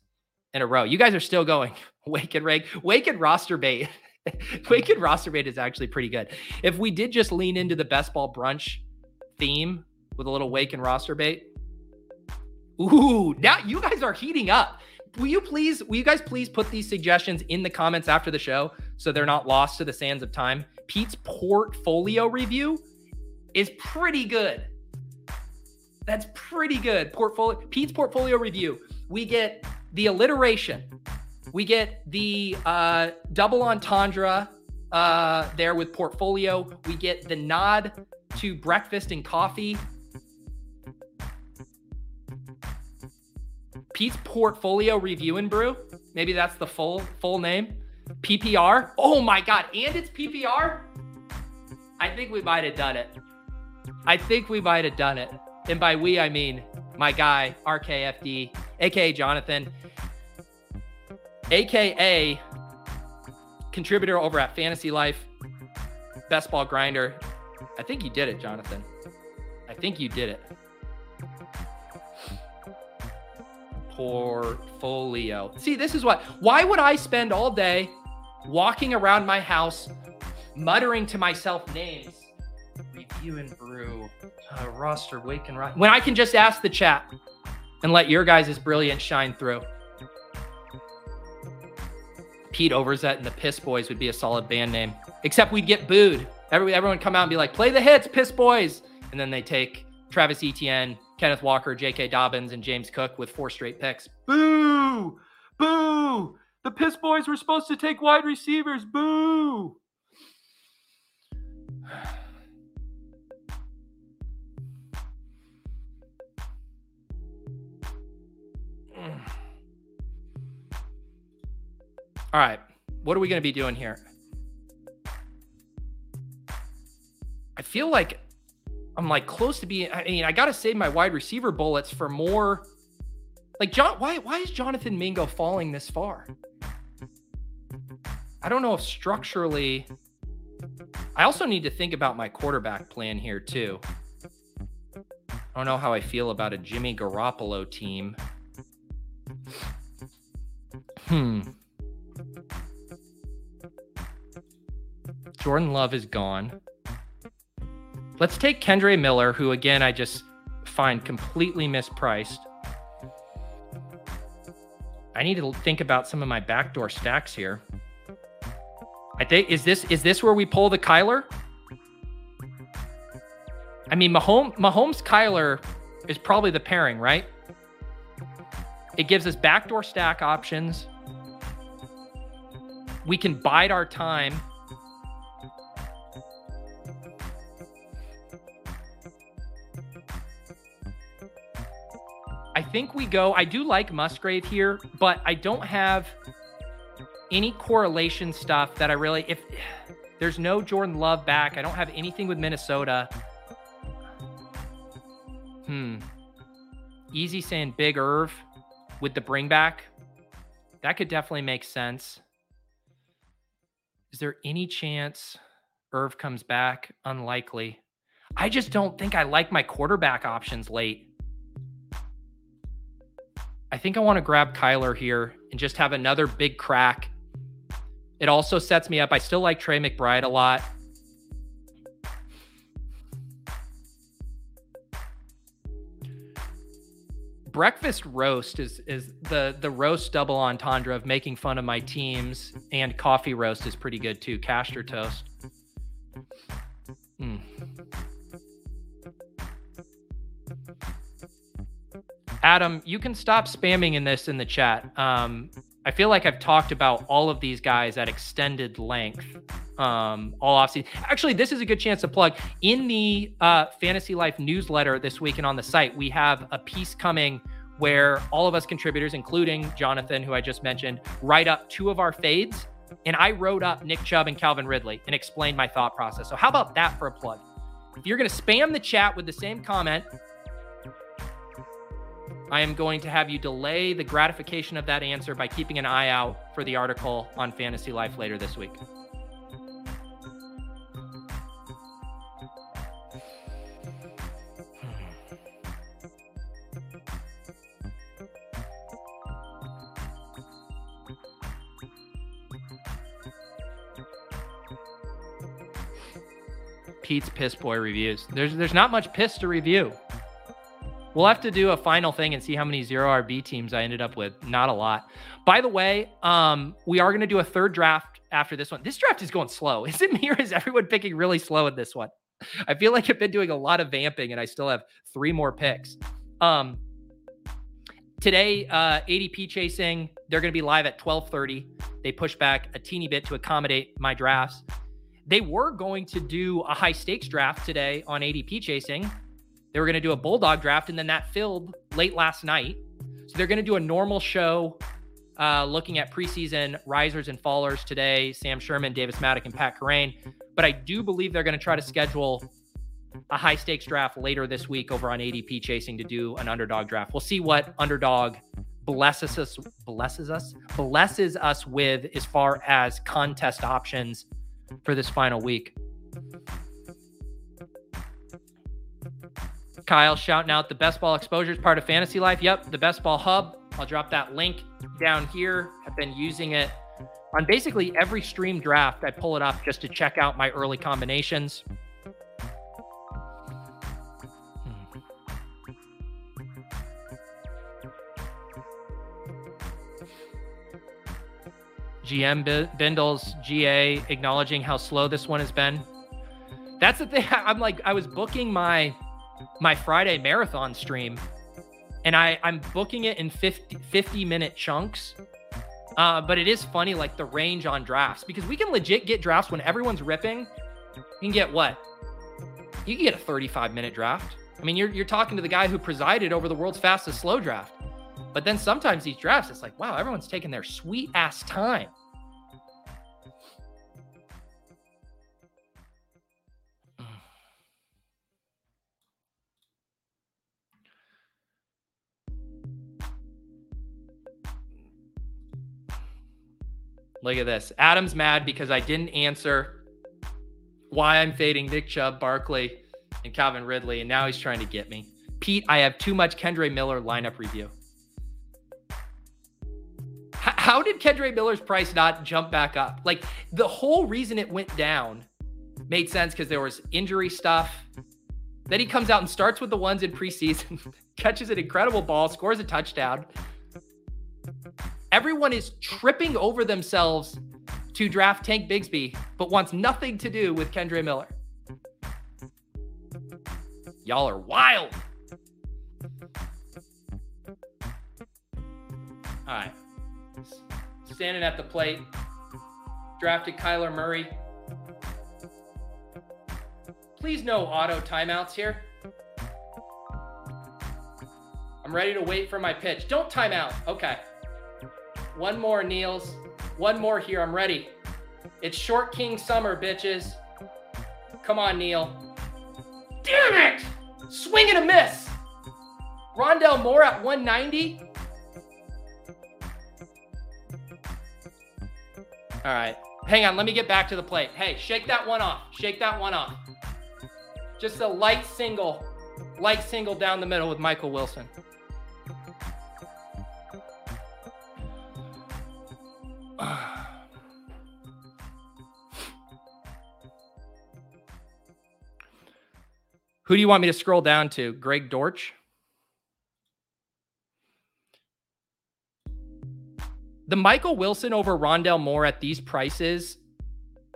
in a row. You guys are still going. Wake and rake, wake and roster bait. wake and roster bait is actually pretty good. If we did just lean into the best ball brunch theme with a little wake and roster bait. Ooh, now you guys are heating up. Will you please, will you guys please put these suggestions in the comments after the show so they're not lost to the sands of time? Pete's portfolio review is pretty good. That's pretty good. Portfolio Pete's portfolio review. We get the alliteration. We get the uh, double entendre uh, there with portfolio. We get the nod to breakfast and coffee. Pete's portfolio review and brew. Maybe that's the full full name. PPR. Oh my god, and it's PPR. I think we might have done it. I think we might have done it. And by we, I mean my guy, RKFD, aka Jonathan, aka contributor over at Fantasy Life, Best Ball Grinder. I think you did it, Jonathan. I think you did it. Portfolio. See, this is what, why would I spend all day walking around my house muttering to myself names? Review and brew, uh, roster, wake and rise. When I can just ask the chat and let your guys' brilliance shine through. Pete Overzet and the Piss Boys would be a solid band name. Except we'd get booed. Every, everyone come out and be like, play the hits, Piss Boys. And then they take Travis Etienne, Kenneth Walker, J.K. Dobbins, and James Cook with four straight picks. Boo! Boo! The Piss Boys were supposed to take wide receivers. Boo! All right. What are we going to be doing here? I feel like I'm like close to being. I mean, I got to save my wide receiver bullets for more. Like John, why why is Jonathan Mingo falling this far? I don't know if structurally. I also need to think about my quarterback plan here too. I don't know how I feel about a Jimmy Garoppolo team. Hmm. Jordan Love is gone. Let's take Kendre Miller, who again I just find completely mispriced. I need to think about some of my backdoor stacks here. I think is this is this where we pull the Kyler? I mean, Mahomes Mahomes Kyler is probably the pairing, right? It gives us backdoor stack options. We can bide our time I think we go. I do like Musgrave here, but I don't have any correlation stuff that I really. If there's no Jordan Love back, I don't have anything with Minnesota. Hmm. Easy saying Big Irv with the bring back. That could definitely make sense. Is there any chance Irv comes back? Unlikely. I just don't think I like my quarterback options late. I think I want to grab Kyler here and just have another big crack. It also sets me up. I still like Trey McBride a lot. Breakfast roast is is the the roast double entendre of making fun of my teams, and coffee roast is pretty good too. Castor toast. Mm. Adam, you can stop spamming in this in the chat. Um, I feel like I've talked about all of these guys at extended length um, all offseason. Actually, this is a good chance to plug in the uh, Fantasy Life newsletter this week and on the site. We have a piece coming where all of us contributors, including Jonathan, who I just mentioned, write up two of our fades. And I wrote up Nick Chubb and Calvin Ridley and explained my thought process. So, how about that for a plug? If you're going to spam the chat with the same comment, I am going to have you delay the gratification of that answer by keeping an eye out for the article on Fantasy Life later this week. Pete's Piss Boy reviews. There's there's not much piss to review. We'll have to do a final thing and see how many zero RB teams I ended up with. Not a lot. By the way, um, we are going to do a third draft after this one. This draft is going slow. Is it me or is everyone picking really slow in this one? I feel like I've been doing a lot of vamping and I still have three more picks. Um, today, uh, ADP chasing, they're going to be live at 1230. They push back a teeny bit to accommodate my drafts. They were going to do a high stakes draft today on ADP chasing. They were going to do a bulldog draft, and then that filled late last night. So they're going to do a normal show uh, looking at preseason risers and fallers today Sam Sherman, Davis Mattek, and Pat Kerrane. But I do believe they're going to try to schedule a high stakes draft later this week over on ADP chasing to do an underdog draft. We'll see what underdog blesses us blesses us blesses us with as far as contest options for this final week. Kyle shouting out the best ball exposure is part of fantasy life. Yep, the best ball hub. I'll drop that link down here. I've been using it on basically every stream draft. I pull it up just to check out my early combinations. Hmm. GM Bindles GA acknowledging how slow this one has been. That's the thing. I'm like, I was booking my my Friday marathon stream, and I I'm booking it in 50 50 minute chunks. Uh, but it is funny, like the range on drafts, because we can legit get drafts when everyone's ripping. You can get what? You can get a 35 minute draft. I mean, you're you're talking to the guy who presided over the world's fastest slow draft. But then sometimes these drafts, it's like, wow, everyone's taking their sweet ass time. Look at this. Adam's mad because I didn't answer why I'm fading Nick Chubb, Barkley, and Calvin Ridley, and now he's trying to get me. Pete, I have too much Kendre Miller lineup review. How did Kendre Miller's price not jump back up? Like the whole reason it went down made sense because there was injury stuff. Then he comes out and starts with the ones in preseason, catches an incredible ball, scores a touchdown. Everyone is tripping over themselves to draft Tank Bigsby, but wants nothing to do with Kendre Miller. Y'all are wild. All right standing at the plate, drafted Kyler Murray. Please no auto timeouts here. I'm ready to wait for my pitch. Don't time out. Okay. One more, Niels. One more here. I'm ready. It's Short King Summer, bitches. Come on, Neil. Damn it! Swing and a miss. Rondale Moore at 190. All right. Hang on. Let me get back to the plate. Hey, shake that one off. Shake that one off. Just a light single, light single down the middle with Michael Wilson. Who do you want me to scroll down to? Greg Dortch? the Michael Wilson over Rondale Moore at these prices,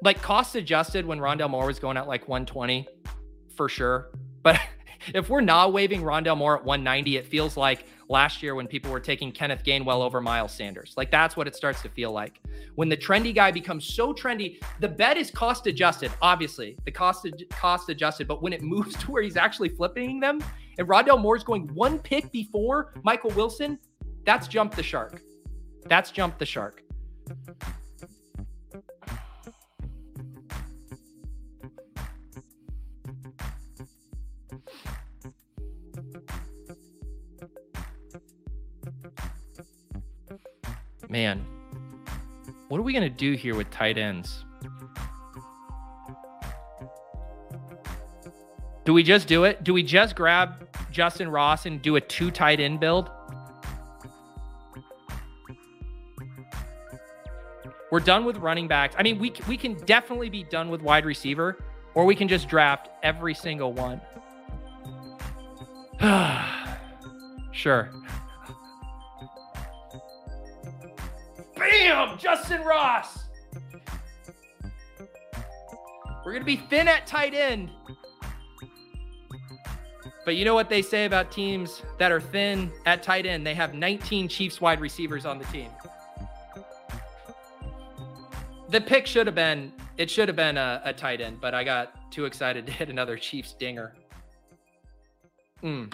like cost adjusted when Rondale Moore was going at like 120 for sure. But if we're not waving Rondale Moore at 190, it feels like last year when people were taking Kenneth Gainwell over Miles Sanders. Like that's what it starts to feel like. When the trendy guy becomes so trendy, the bet is cost adjusted, obviously. The cost cost adjusted, but when it moves to where he's actually flipping them and Rondale Moore's going one pick before Michael Wilson, that's jump the shark. That's jump the shark. Man, what are we going to do here with tight ends? Do we just do it? Do we just grab Justyn Ross and do a two tight end build? We're done with running backs. I mean, we we can definitely be done with wide receiver, or we can just draft every single one. sure. Bam! Justyn Ross. We're going to be thin at tight end. But you know what they say about teams that are thin at tight end? They have 19 Chiefs wide receivers on the team. The pick should have been it should have been a, a tight end, but I got too excited to hit another Chiefs dinger. Mm.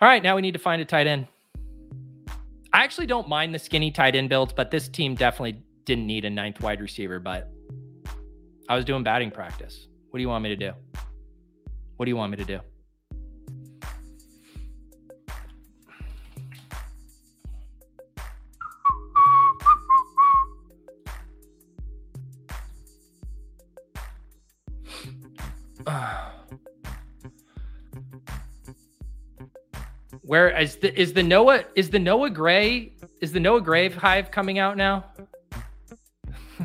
All right, now we need to find a tight end. I actually don't mind the skinny tight end builds, but this team definitely didn't need a ninth wide receiver. But I was doing batting practice. What do you want me to do? What do you want me to do? Where is the is the Noah is the Noah Gray is the Noah Gray hive coming out now?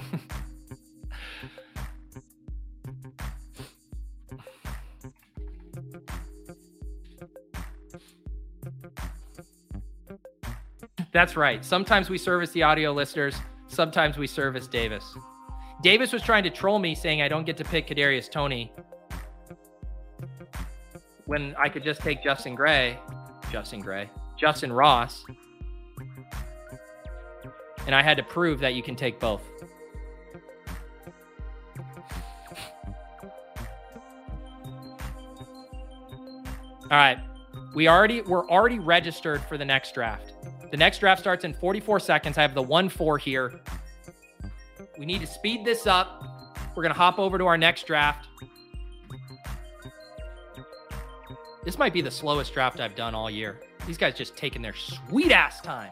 That's right. Sometimes we service the audio listeners. Sometimes we service Davis. Davis was trying to troll me, saying I don't get to pick Kadarius Toney when I could just take Justin Gray. Justin Gray, Justyn Ross. And I had to prove that you can take both. All right. We already we're already registered for the next draft. The next draft starts in 44 seconds. I have the 1-4 here. We need to speed this up. We're going to hop over to our next draft. This might be the slowest draft I've done all year. These guys just taking their sweet ass time.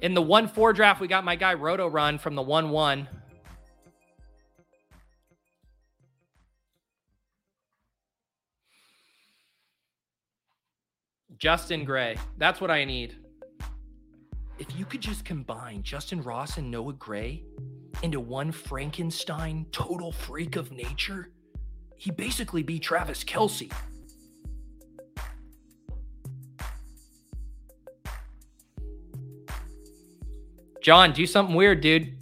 In the 1 4 draft, we got my guy Roto Run from the 1 1. Justin Gray. That's what I need. If you could just combine Justyn Ross and Noah Gray, into one Frankenstein total freak of nature, he basically be Travis Kelce. John, do something weird, dude.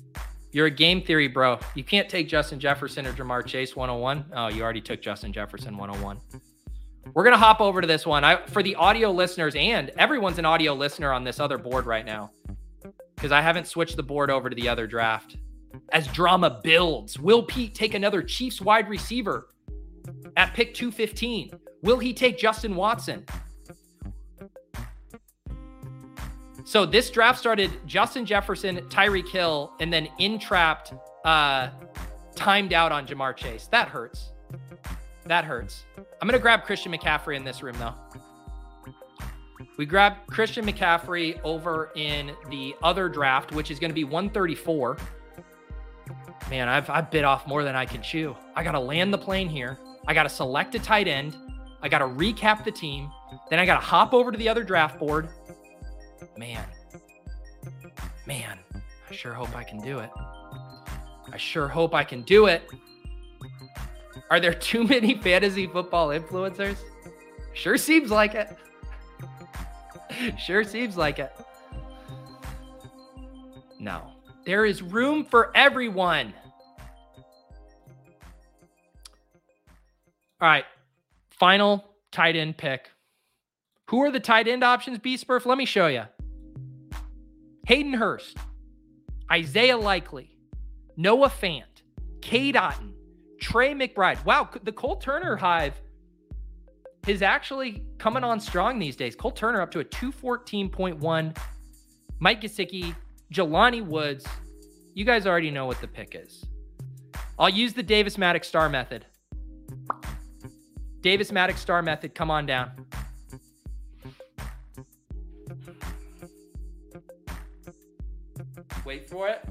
You're a game theory bro. You can't take Justin Jefferson or Ja'Marr Chase 101. Oh, you already took Justin Jefferson 101. We're going to hop over to this one. I, for the audio listeners, and everyone's an audio listener on this other board right now because I haven't switched the board over to the other draft as drama builds. Will Pete take another Chiefs wide receiver at pick 215? Will he take Justin Watson? So this draft started Justin Jefferson, Tyreek Hill, and then entrapped, uh, timed out on Ja'Marr Chase. That hurts. That hurts. I'm gonna grab Christian McCaffrey in this room though. We grab Christian McCaffrey over in the other draft, which is going to be 134 man, I've, I've bit off more than I can chew. I got to land the plane here. I got to select a tight end. I got to recap the team. Then I got to hop over to the other draft board. Man, man, I sure hope I can do it. I sure hope I can do it. Are there too many fantasy football influencers? Sure seems like it. sure seems like it. No, there is room for everyone. All right. Final tight end pick. Who are the tight end options, B? Let me show you. Hayden Hurst, Isaiah Likely, Noah Fant, Cade Otton, Trey McBride. Wow, the Cole Turner hive is actually coming on strong these days. Cole Turner up to a 214.1. Mike Gesicki, Jelani Woods. You guys already know what the pick is. I'll use the Davis Mattek star method. Davis Mattek star method, come on down. Wait for it.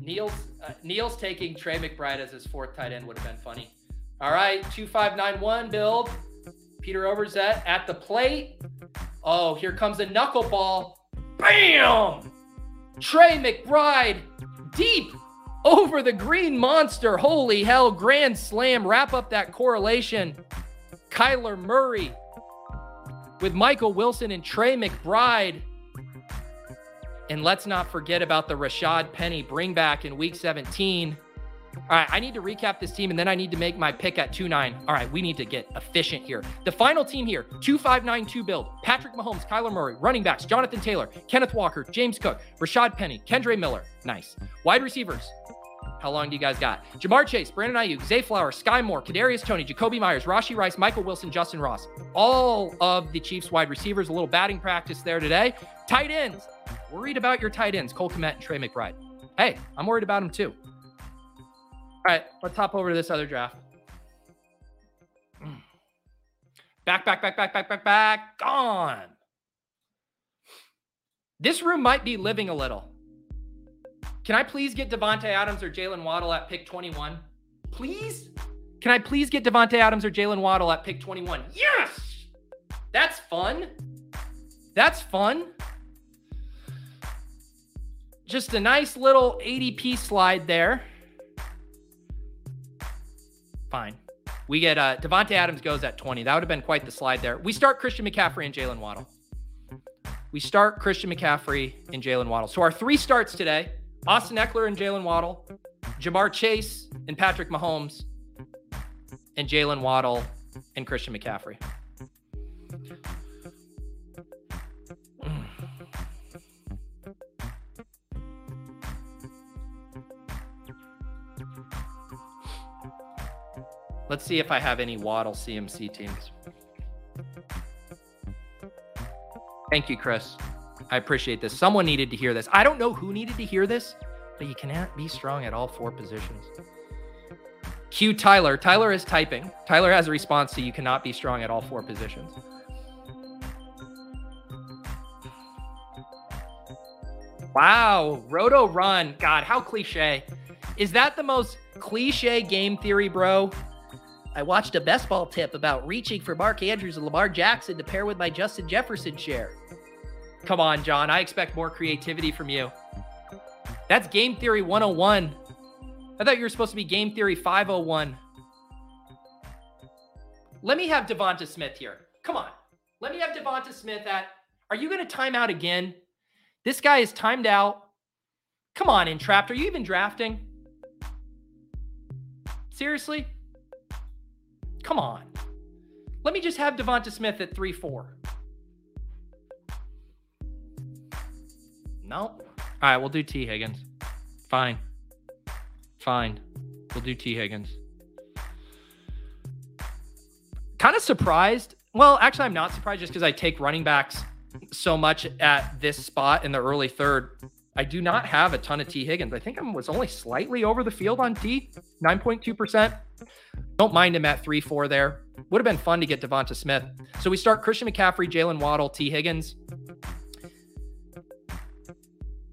Neil's uh, Neil's taking Trey McBride as his fourth tight end would have been funny. All right, 2591 build. Peter Overzet at the plate. Oh, here comes a knuckleball. Bam! Trey McBride deep over the green monster. Holy hell, grand slam. Wrap up that correlation. Kyler Murray with Michael Wilson and Trey McBride. And let's not forget about the Rashaad Penny bring back in week 17. All right, I need to recap this team and then I need to make my pick at 2 9. All right, we need to get efficient here. The final team here 2 5 9 2 build Patrick Mahomes, Kyler Murray, running backs Jonathan Taylor, Kenneth Walker, James Cook, Rashaad Penny, Kendre Miller. Nice. Wide receivers. How long do you guys got? Ja'Marr Chase, Brandon Aiyuk, Zay Flowers, Skyy Moore, Kadarius Toney, Jakobi Meyers, Rashee Rice, Michael Wilson, Justyn Ross. All of the Chiefs wide receivers. A little batting practice there today. Tight ends. Worried about your tight ends, Cole Kmet and Trey McBride. Hey, I'm worried about them too. All right, let's hop over to this other draft. Mm. Back, back, back, back, back, back, back. Gone. This room might be living a little. Can I please get Davante Adams or Jaylen Waddle at pick 21? Please? Can I please get Davante Adams or Jaylen Waddle at pick 21? Yes! That's fun. That's fun. Just a nice little ADP slide there. Fine. We get uh Davante Adams goes at 20. That would have been quite the slide there. We start Christian McCaffrey and Jaylen Waddle. We start Christian McCaffrey and Jaylen Waddle. So our three starts today: Austin Ekeler and Jaylen Waddle, Ja'Marr Chase and Patrick Mahomes, and Jaylen Waddle and Christian McCaffrey. Let's see if I have any Waddle CMC teams. Thank you, Chris. I appreciate this. Someone needed to hear this. I don't know who needed to hear this, but you cannot be strong at all four positions. Q Tyler. Tyler is typing. Tyler has a response to you cannot be strong at all four positions. Wow, Roto Run. God, how cliche. Is that the most cliche game theory, bro? I watched a best ball tip about reaching for Mark Andrews and Lamar Jackson to pair with my Justin Jefferson share. Come on, John. I expect more creativity from you. That's game theory 101. I thought you were supposed to be game theory 501. Let me have Devonta Smith here. Come on. Let me have Devonta Smith at. Are you going to time out again? This guy is timed out. Come on, Entrapped. Are you even drafting? Seriously? Come on. Let me just have Devonta Smith at 3 4. No. All right, we'll do Tee Higgins. Fine. Fine. We'll do Tee Higgins. Kind of surprised. Well, actually, I'm not surprised just because I take running backs so much at this spot in the early third. I do not have a ton of Tee Higgins. I think I was only slightly over the field on T, 9.2%. Don't mind him at 3 4 there. Would have been fun to get Devonta Smith. So we start Christian McCaffrey, Jaylen Waddle, Tee Higgins.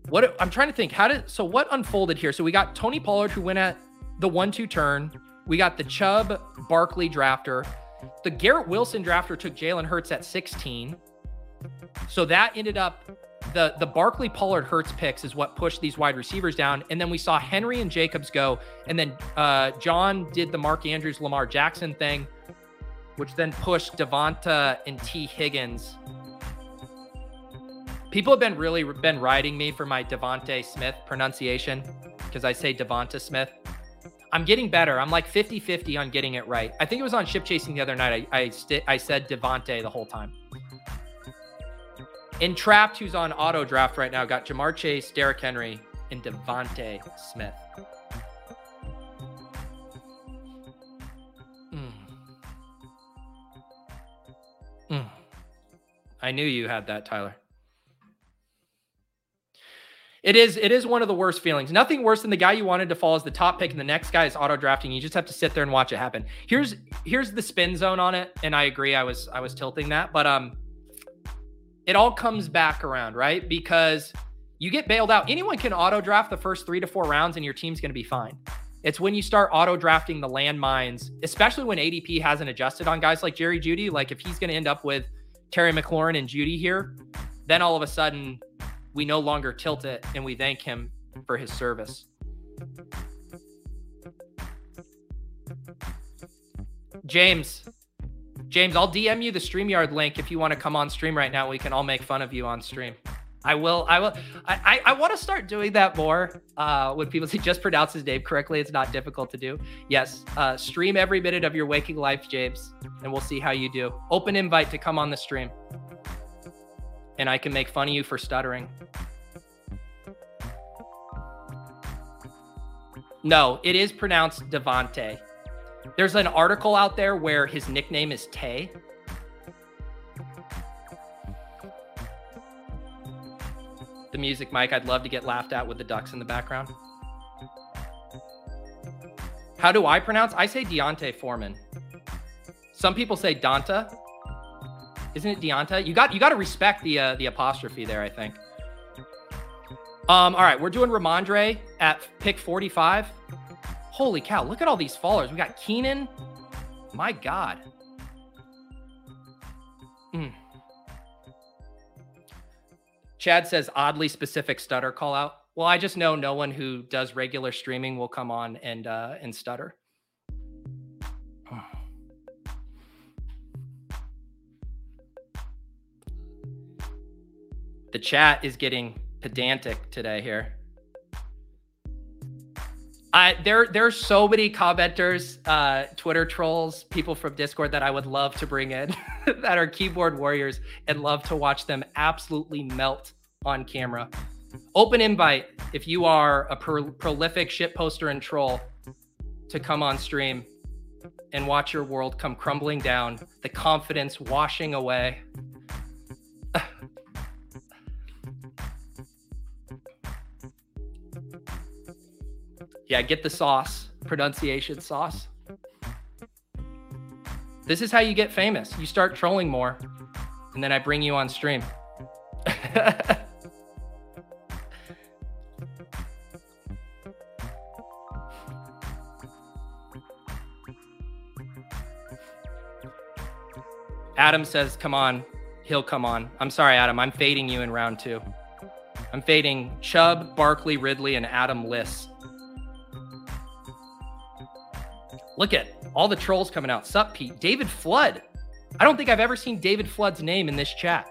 What I'm trying to think, how did so what unfolded here? So we got Tony Pollard who went at the one two turn. We got the Chubb Barkley drafter. The Garrett Wilson drafter took Jalen Hurts at 16. So that ended up the the Barkley Pollard Hurts picks is what pushed these wide receivers down. And then we saw Henry and Jacobs go. And then uh, John did the Mark Andrews Lamar Jackson thing, which then pushed Devonta and Tee Higgins. People have been really been riding me for my Devonte Smith pronunciation because I say Devonta Smith. I'm getting better. I'm like 50 50 on getting it right. I think it was on ship chasing the other night. I I, st- I said Devonte the whole time. Entrapped, who's on auto draft right now, got Ja'Marr Chase, Derrick Henry, and Devonte Smith. Mm. Mm. I knew you had that, Tyler. It is it is one of the worst feelings. Nothing worse than the guy you wanted to fall as the top pick and the next guy is auto drafting. You just have to sit there and watch it happen. Here's here's the spin zone on it, and I agree. I was I was tilting that, but um, it all comes back around, right? Because you get bailed out. Anyone can auto draft the first three to four rounds, and your team's going to be fine. It's when you start auto drafting the landmines, especially when ADP hasn't adjusted on guys like Jerry Jeudy, Like if he's going to end up with Terry McLaurin and Jeudy here, then all of a sudden we no longer tilt it and we thank him for his service. James, James, I'll DM you the StreamYard link if you want to come on stream right now. We can all make fun of you on stream. I will. I will. I, I, I want to start doing that more. Uh, when people say just pronounce his name correctly, it's not difficult to do. Yes. Uh, stream every minute of your waking life, James, and we'll see how you do. Open invite to come on the stream and I can make fun of you for stuttering. No, it is pronounced Devante. There's an article out there where his nickname is Tay. The music, Mike, I'd love to get laughed at with the ducks in the background. How do I pronounce? I say Deontay Foreman. Some people say Donta. Isn't it Deonta? You got you got to respect the uh, the apostrophe there. I think. Um. All right, we're doing Rhamondre at pick 45. Holy cow! Look at all these fallers. We got Keenan. My God. Mm. Chad says oddly specific stutter call out. Well, I just know no one who does regular streaming will come on and uh, and stutter. The chat is getting pedantic today here. I, there, are so many commenters, uh, Twitter trolls, people from Discord that I would love to bring in that are keyboard warriors and love to watch them absolutely melt on camera. Open invite if you are a pro- prolific shit poster and troll to come on stream and watch your world come crumbling down, the confidence washing away. Yeah, get the sauce, pronunciation sauce. This is how you get famous. You start trolling more, and then I bring you on stream. Adam says, come on. He'll come on. I'm sorry, Adam. I'm fading you in round two. I'm fading Chubb, Barkley, Ridley, and Adam Liss. Look at all the trolls coming out. Sup, Pete? David Flood. I don't think I've ever seen David Flood's name in this chat.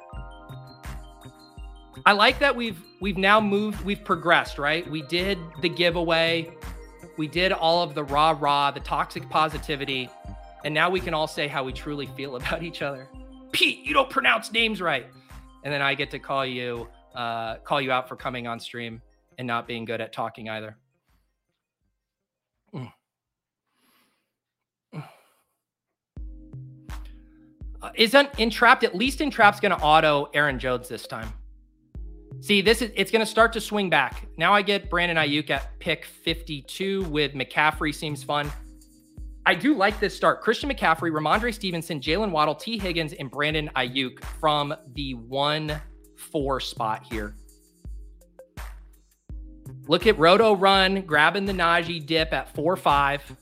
I like that we've we've now moved, we've progressed, right? We did the giveaway, we did all of the rah rah, the toxic positivity, and now we can all say how we truly feel about each other. Pete, you don't pronounce names right, and then I get to call you uh, call you out for coming on stream and not being good at talking either. Isn't entrapped at least entrapped's going to auto Aaron Jones this time. See, this is it's going to start to swing back. Now I get Brandon Aiyuk at pick 52 with McCaffrey seems fun. I do like this start. Christian McCaffrey, Rhamondre Stevenson, Jaylen Waddle, Tee Higgins, and Brandon Aiyuk from the 1 4 spot here. Look at Roto Run grabbing the Najee dip at 4 5.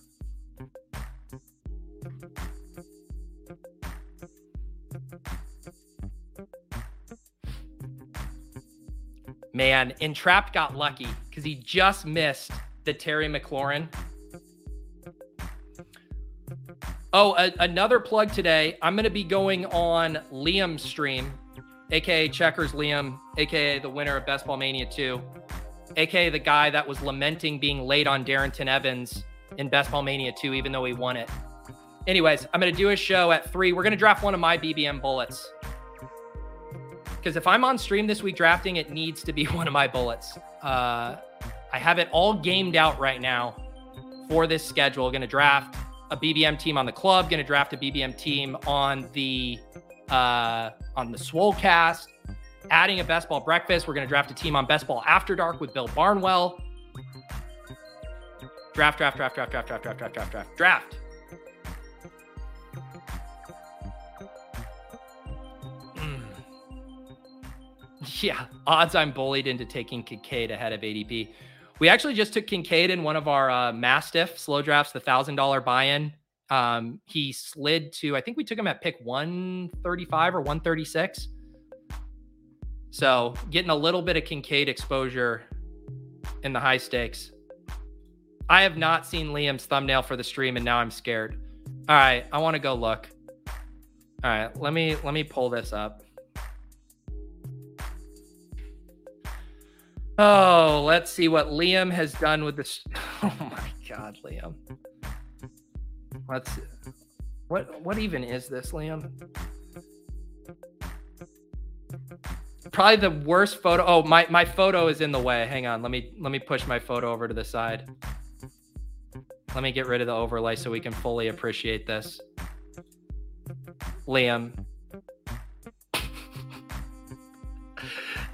Man, Entrapped got lucky because he just missed the Terry McLaurin. Oh, a- another plug today. I'm going to be going on Liam's stream, aka Checkers Liam, aka the winner of Best Ball Mania 2, aka the guy that was lamenting being late on Darrynton Evans in Best Ball Mania 2, even though he won it. Anyways, I'm going to do a show at three. We're going to draft one of my BBM bullets. Because if I'm on stream this week drafting, it needs to be one of my bullets. Uh, I have it all gamed out right now for this schedule. Going to draft a BBM team on the club. Going to draft a BBM team on the uh, on the Swolecast. Adding a best ball breakfast. We're going to draft a team on best ball after dark with Bill Barnwell. Draft, draft, draft, draft, draft, draft, draft, draft, draft, draft, draft. Yeah, odds I'm bullied into taking Kincaid ahead of ADP. We actually just took Kincaid in one of our uh, Mastiff slow drafts, the thousand dollar buy-in. Um, he slid to, I think we took him at pick 135 or 136. So getting a little bit of Kincaid exposure in the high stakes. I have not seen Liam's thumbnail for the stream, and now I'm scared. All right, I want to go look. All right, let me let me pull this up. Oh, let's see what Liam has done with this. Oh my God, Liam. Let's. What what even is this, Liam? Probably the worst photo. Oh, my my photo is in the way. Hang on. Let me let me push my photo over to the side. Let me get rid of the overlay so we can fully appreciate this. Liam.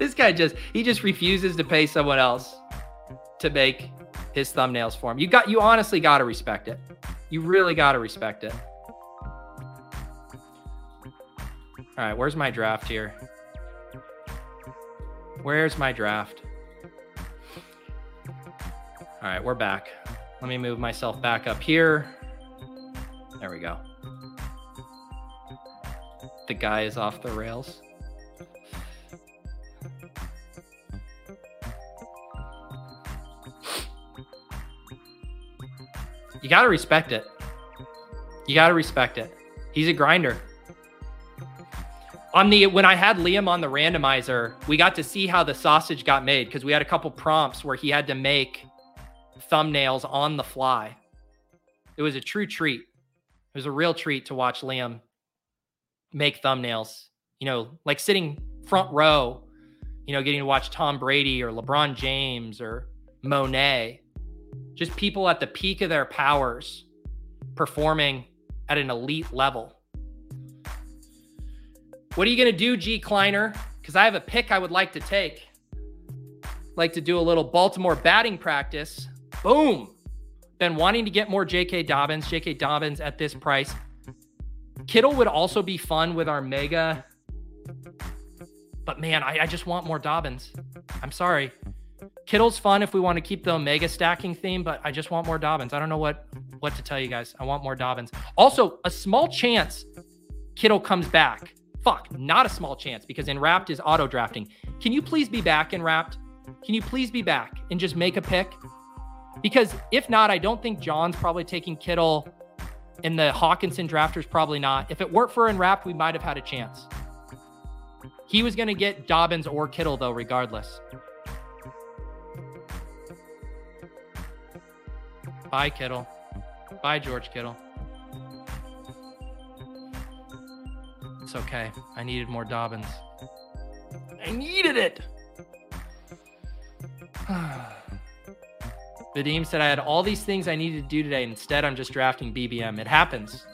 This guy just he just refuses to pay someone else to make his thumbnails for him. You got you honestly got to respect it. You really got to respect it. All right, where's my draft here? Where's my draft? All right, we're back. Let me move myself back up here. There we go. The guy is off the rails. You got to respect it. You got to respect it. He's a grinder. On the when I had Liam on the randomizer, we got to see how the sausage got made because we had a couple prompts where he had to make thumbnails on the fly. It was a true treat. It was a real treat to watch Liam make thumbnails. You know, like sitting front row, you know, getting to watch Tom Brady or LeBron James or Monet. Just people at the peak of their powers performing at an elite level. What are you going to do, G Kleiner? Because I have a pick I would like to take. Like to do a little Baltimore batting practice. Boom. Been wanting to get more J.K. Dobbins. J.K. Dobbins at this price. Kittle would also be fun with our mega. But man, I, I just want more Dobbins. I'm sorry. Kittle's fun if we want to keep the Omega stacking theme, but I just want more Dobbins. I don't know what what to tell you guys. I want more Dobbins. Also, a small chance Kittle comes back. Fuck, not a small chance because Enwrapped is auto drafting. Can you please be back, Enwrapped? Can you please be back and just make a pick? Because if not, I don't think John's probably taking Kittle and the Hockenson drafters probably not. If it worked for Enwrapped, we might have had a chance. He was going to get Dobbins or Kittle, though, regardless. Bye, Kittle. Bye, George Kittle. It's okay. I needed more Dobbins. I needed it. Vadim said I had all these things I needed to do today. Instead, I'm just drafting BBM. It happens.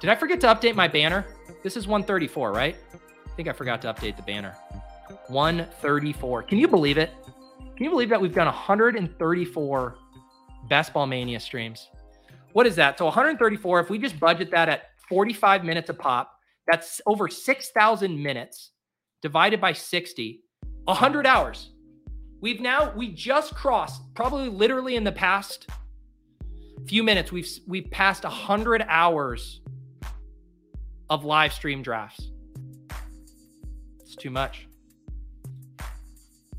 Did I forget to update my banner? This is 134, right? I think I forgot to update the banner. 134. Can you believe it? Can you believe that we've done 134 Best Ball Mania streams? What is that? So 134, if we just budget that at 45 minutes a pop, that's over 6,000 minutes divided by 60, 100 hours. We've now we just crossed probably literally in the past few minutes we've we've passed 100 hours of live stream drafts. It's too much.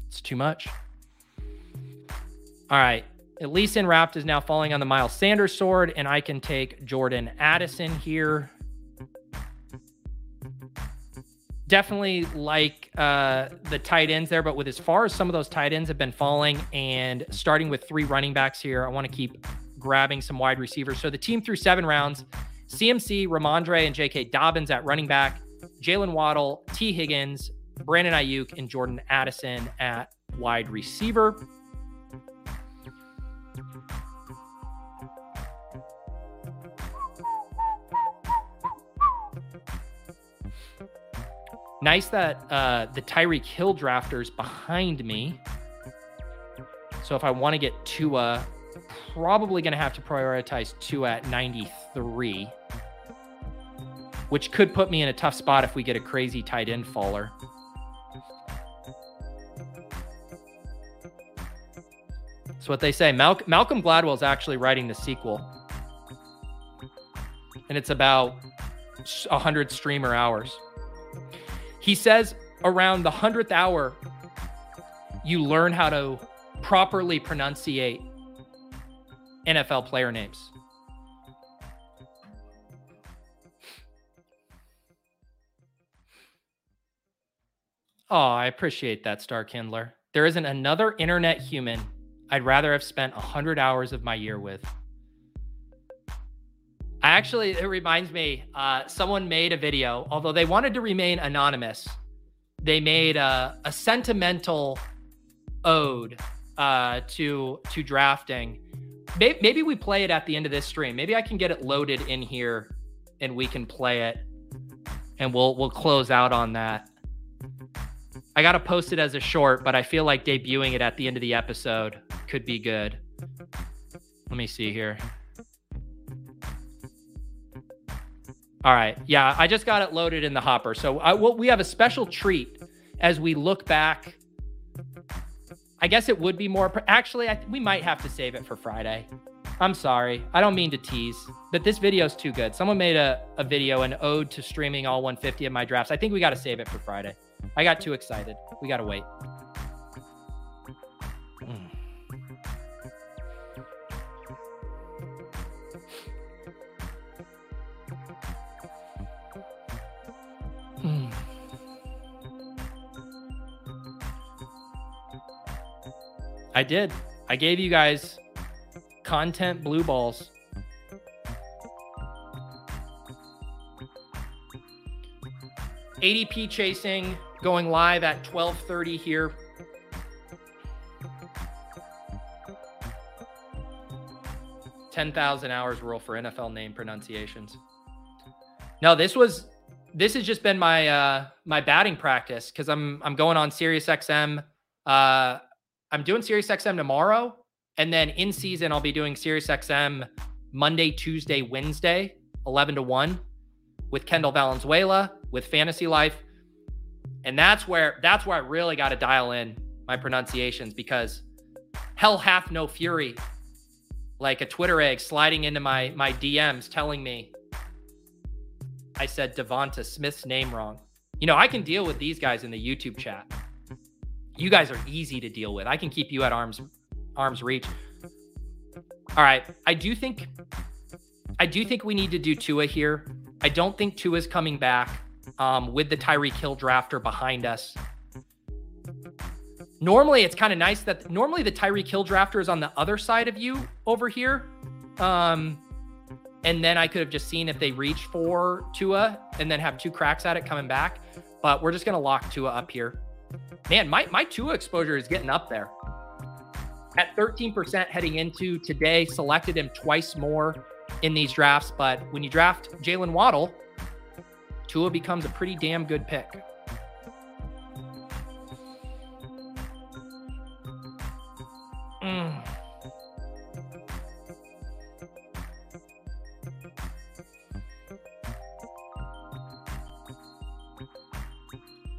It's too much. All right. At least Enwrapped is now falling on the Miles Sanders sword, and I can take Jordan Addison here definitely like uh, the tight ends there, but with as far as some of those tight ends have been falling and starting with three running backs here, I want to keep grabbing some wide receivers. So the team through seven rounds CMC, Rhamondre, and J.K. Dobbins at running back, Jaylen Waddle, Tee Higgins, Brandon Aiyuk, and Jordan Addison at wide receiver. Nice that uh, the Tyreek Hill drafters behind me. So if I want to get Tua, probably going to have to prioritize Tua at 93, which could put me in a tough spot if we get a crazy tight end faller. That's what they say. Mal- Malcolm Gladwell is actually writing the sequel, and it's about 100 streamer hours. He says around the 100th hour, you learn how to properly pronunciate NFL player names. Oh, I appreciate that, Star Kindler. There isn't another internet human I'd rather have spent 100 hours of my year with. Actually, it reminds me, uh, someone made a video, although they wanted to remain anonymous. They made a, a sentimental ode uh, to to drafting. Maybe, maybe we play it at the end of this stream. Maybe I can get it loaded in here, and we can play it, and we'll we'll close out on that. I gotta post it as a short, but I feel like debuting it at the end of the episode could be good. Let me see here. All right. Yeah, I just got it loaded in the hopper. So I, well, we have a special treat as we look back. I guess it would be more. Actually, I, we might have to save it for Friday. I'm sorry. I don't mean to tease, but this video is too good. Someone made a, a video, an ode to streaming all 150 of my drafts. I think we got to save it for Friday. I got too excited. We got to wait. Did. I gave you guys content blue balls. ADP chasing going live at 12:30 here. Ten thousand hours rule for NFL name pronunciations. No, this was this has just been my uh my batting practice because I'm I'm going on Sirius XM uh I'm doing Sirius XM tomorrow, and then in season I'll be doing Sirius XM Monday, Tuesday, Wednesday, 11 to 1 with Kendall Valenzuela with Fantasy Life. And that's where that's where I really got to dial in my pronunciations because hell hath no fury. Like a Twitter egg sliding into my my DMs telling me I said Devonta Smith's name wrong. You know, I can deal with these guys in the YouTube chat you guys are easy to deal with. I can keep you at arms arms reach. All right, I do think I do think we need to do Tua here. I don't think Tua's coming back um, with the Tyreek Hill drafter behind us. Normally, it's kind of nice that normally the Tyreek Hill drafter is on the other side of you over here. Um, and then I could have just seen if they reach for Tua and then have two cracks at it coming back. But we're just going to lock Tua up here. Man, my, my Tua exposure is getting up there. At 13% heading into today, selected him twice more in these drafts. But when you draft Jaylen Waddle, Tua becomes a pretty damn good pick. Mm.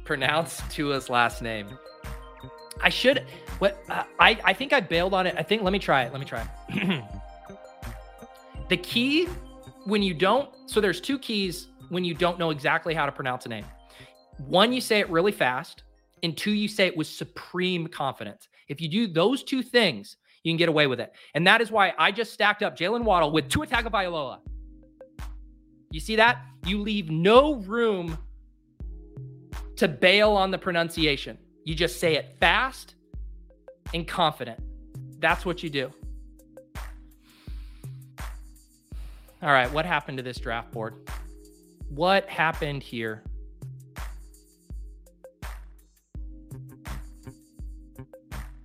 Pronounce Tua's last name. I should. What uh, I I think I bailed on it. I think let me try it. Let me try the key when you don't. So there's two keys when you don't know exactly how to pronounce a name. One, you say it really fast, and two, you say it with supreme confidence. If you do those two things, you can get away with it. And that is why I just stacked up Jaylen Waddle with Tua Tagovailoa. You see that? You leave no room to bail on the pronunciation. You just say it fast and confident. That's what you do. All right, what happened to this draft board? What happened here?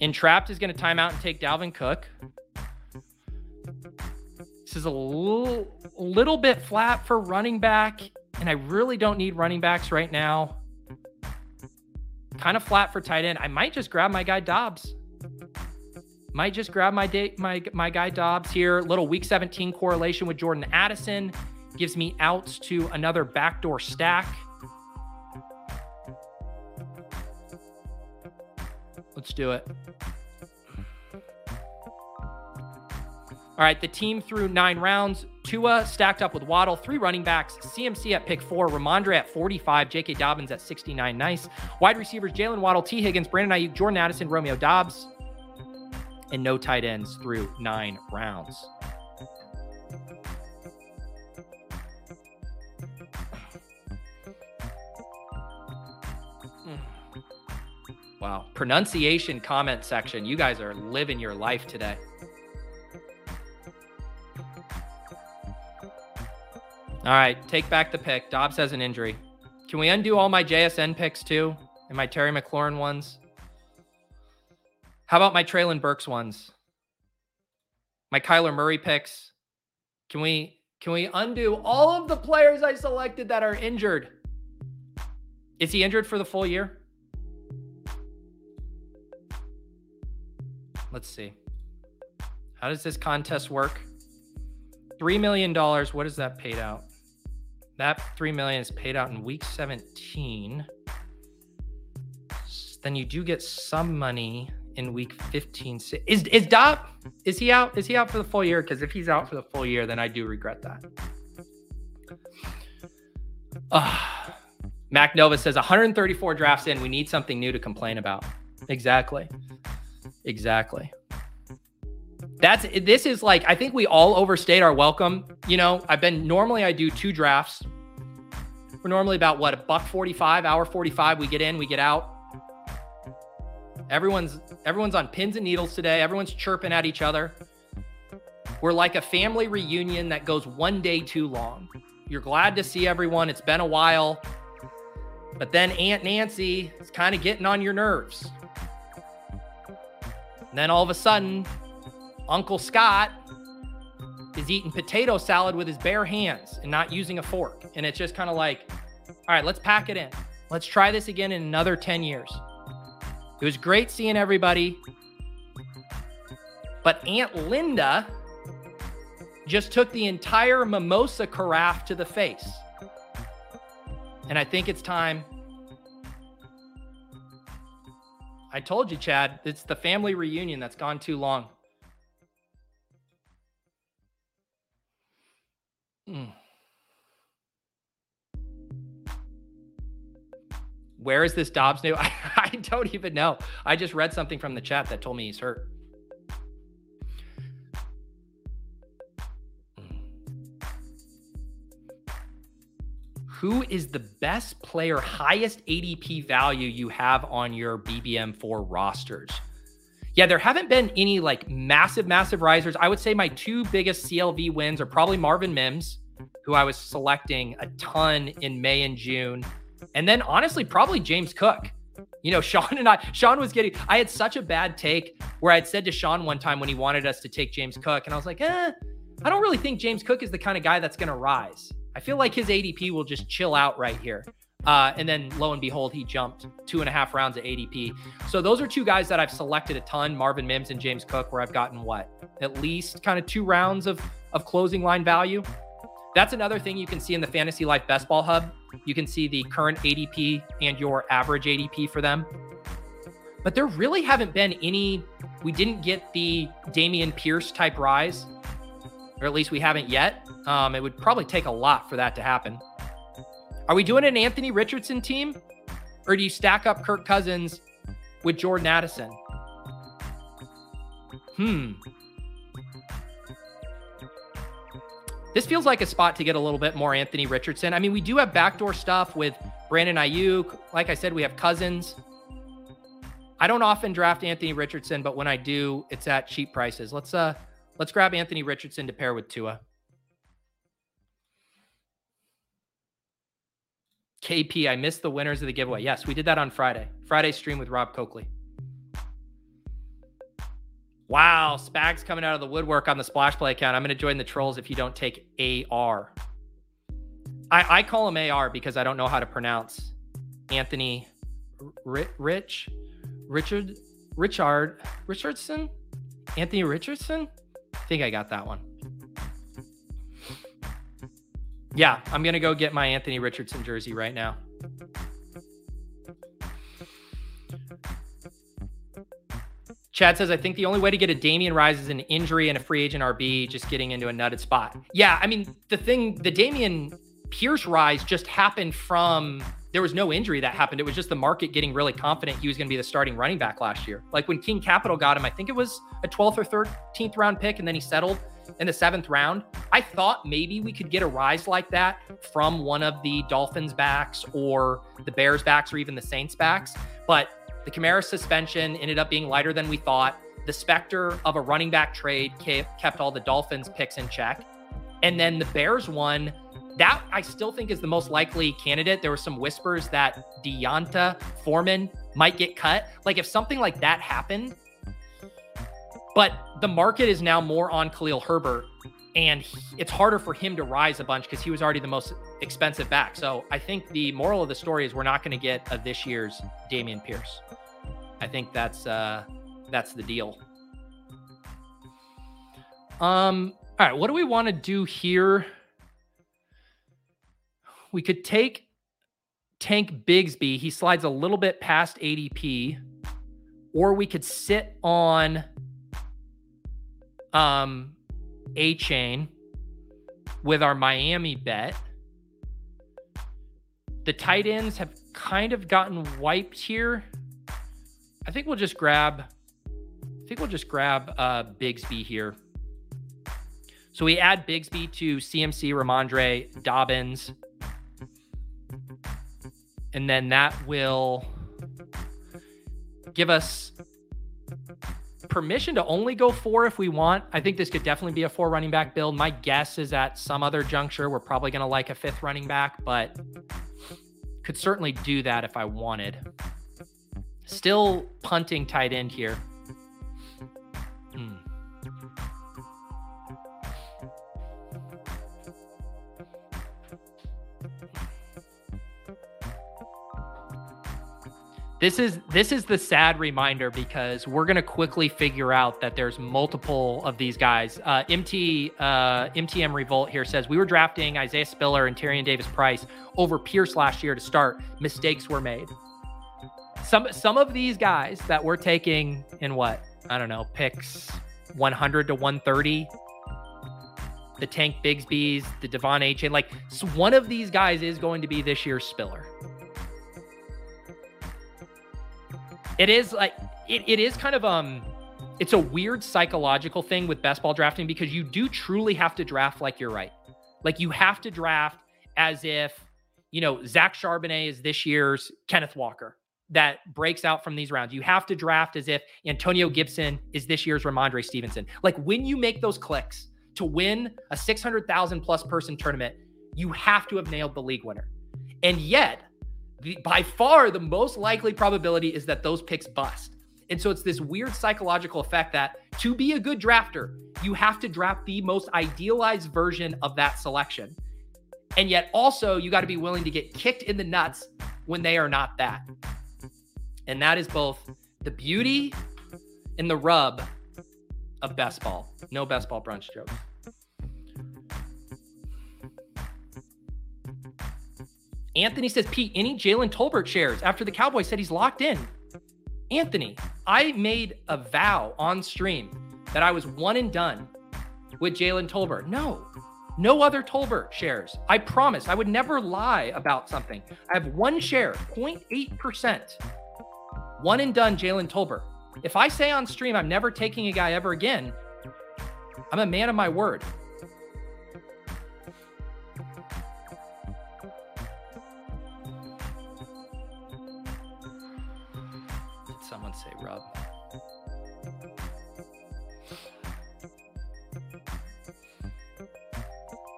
Entrapped is going to time out and take Dalvin Cook. This is a little, little bit flat for running back, and I really don't need running backs right now. Kind of flat for tight end. I might just grab my guy Doubs. Might just grab my day, my my guy Doubs here. Little week 17 correlation with Jordan Addison gives me outs to another backdoor stack. Let's do it. All right, the team through nine rounds. Tua stacked up with Waddle, three running backs, CMC at pick four, Rhamondre at 45, J.K. Dobbins at 69. Nice. Wide receivers Jaylen Waddle, Tee Higgins, Brandon Aiyuk, Jordan Addison, Romeo Doubs, and no tight ends through nine rounds. Wow. Pronunciation comment section. You guys are living your life today. All right, take back the pick. Doubs has an injury. Can we undo all my JSN picks too? And my Terry McLaurin ones? How about my Treylon Burks ones? My Kyler Murray picks? Can we can we undo all of the players I selected that are injured? Is he injured for the full year? Let's see. How does this contest work? $3 million. What is that paid out? That 3 million is paid out in week 17. Then you do get some money in week 15. Is is Dop is he out? Is he out for the full year? Because if he's out for the full year, then I do regret that. Uh, Mac Nova says 134 drafts in. We need something new to complain about. Exactly. Exactly. That's this is like I think we all overstayed our welcome. You know, I've been normally I do two drafts. We're normally about what a buck 45, hour 45. We get in, we get out. Everyone's everyone's on pins and needles today. Everyone's chirping at each other. We're like a family reunion that goes one day too long. You're glad to see everyone. It's been a while. But then Aunt Nancy is kind of getting on your nerves. And then all of a sudden, Uncle Scott is eating potato salad with his bare hands and not using a fork. And it's just kind of like, all right, let's pack it in. Let's try this again in another 10 years. It was great seeing everybody. But Aunt Linda just took the entire mimosa carafe to the face. And I think it's time. I told you, Chad, it's the family reunion that's gone too long. Where is this Doubs new? I, I don't even know. I just read something from the chat that told me he's hurt. Hmm. Who is the best player, highest ADP value you have on your BBM4 rosters? Yeah, there haven't been any like massive, massive risers. I would say my two biggest CLV wins are probably Marvin Mims, who I was selecting a ton in May and June. And then honestly, probably James Cook. You know, Sean and I, Sean was getting, I had such a bad take where I'd said to Sean one time when he wanted us to take James Cook, and I was like, eh, I don't really think James Cook is the kind of guy that's going to rise. I feel like his ADP will just chill out right here. Uh, and then lo and behold, he jumped two and a half rounds at ADP. So those are two guys that I've selected a ton, Marvin Mims and James Cook, where I've gotten what? At least kind of two rounds of, of closing line value. That's another thing you can see in the Fantasy Life Best Ball Hub. You can see the current ADP and your average ADP for them. But there really haven't been any, we didn't get the Dameon Pierce type rise, or at least we haven't yet. Um, it would probably take a lot for that to happen. Are we doing an Anthony Richardson team? Or do you stack up Kirk Cousins with Jordan Addison? Hmm. This feels like a spot to get a little bit more Anthony Richardson. I mean, we do have backdoor stuff with Brandon Aiyuk. Like I said, we have Cousins. I don't often draft Anthony Richardson, but when I do, it's at cheap prices. Let's uh let's grab Anthony Richardson to pair with Tua. KP, I missed the winners of the giveaway. Yes, we did that on Friday. Friday stream with Rob Coakley. Wow, Spags coming out of the woodwork on the Splash Play account. I'm going to join the trolls if you don't take AR. I, I call him AR because I don't know how to pronounce Anthony Rich, Richard, Richard, Richardson, Anthony Richardson. I think I got that one. Yeah, I'm gonna go get my Anthony Richardson jersey right now. Chad says, I think the only way to get a Dameon Rise is an injury and a free agent RB just getting into a nutted spot. Yeah, I mean, the thing, the Dameon Pierce rise just happened from there was no injury that happened. It was just the market getting really confident he was going to be the starting running back last year. Like when King Capital got him, I think it was a 12th or 13th round pick, and then he settled in the seventh round. I thought maybe we could get a rise like that from one of the Dolphins backs or the Bears backs or even the Saints backs. But the Kamara suspension ended up being lighter than we thought. The specter of a running back trade kept all the Dolphins picks in check. And then the Bears one, that I still think is the most likely candidate. There were some whispers that D'Onta Foreman might get cut. Like if something like that happened, but the market is now more on Khalil Herbert, and he, it's harder for him to rise a bunch because he was already the most expensive back. So I think the moral of the story is we're not going to get a this year's Dameon Pierce. I think that's uh, that's the deal. Um. All right. What do we want to do here? We could take Tank Bigsby. He slides a little bit past ADP, or we could sit on um, Achane with our Miami bet. The tight ends have kind of gotten wiped here. I think we'll just grab. I think we'll just grab uh, Bigsby here. So we add Bigsby to CMC, Rhamondre, Dobbins, and then that will give us permission to only go four if we want. I think this could definitely be a four running back build. My guess is at some other juncture, we're probably going to like a fifth running back, but could certainly do that if I wanted. Still punting tight end here. This is this is the sad reminder because we're gonna quickly figure out that there's multiple of these guys. Uh, MT uh, MTM Revolt here says we were drafting Isaiah Spiller and Tyrion Davis Price over Pierce last year to start. Mistakes were made. Some some of these guys that we're taking in what I don't know picks 100 to 130. The Tank Bigsby's, the Devon H, like so one of these guys is going to be this year's Spiller. It is like it, it is kind of um it's a weird psychological thing with best ball drafting because you do truly have to draft like you're right. Like you have to draft as if, you know, Zach Charbonnet is this year's Kenneth Walker that breaks out from these rounds. You have to draft as if Antonio Gibson is this year's Rhamondre Stevenson. Like when you make those clicks to win a 600,000 plus person tournament, you have to have nailed the league winner. And yet, by far the most likely probability is that those picks bust. And so it's this weird psychological effect that to be a good drafter, you have to draft the most idealized version of that selection. And yet also you got to be willing to get kicked in the nuts when they are not that. And that is both the beauty and the rub of best ball. No best ball brunch jokes. Anthony says, Pete, any Jalen Tolbert shares after the Cowboys said he's locked in? Anthony, I made a vow on stream that I was one and done with Jalen Tolbert. No, no other Tolbert shares. I promise I would never lie about something. I have one share, 0.8%. One and done Jalen Tolbert. If I say on stream I'm never taking a guy ever again, I'm a man of my word.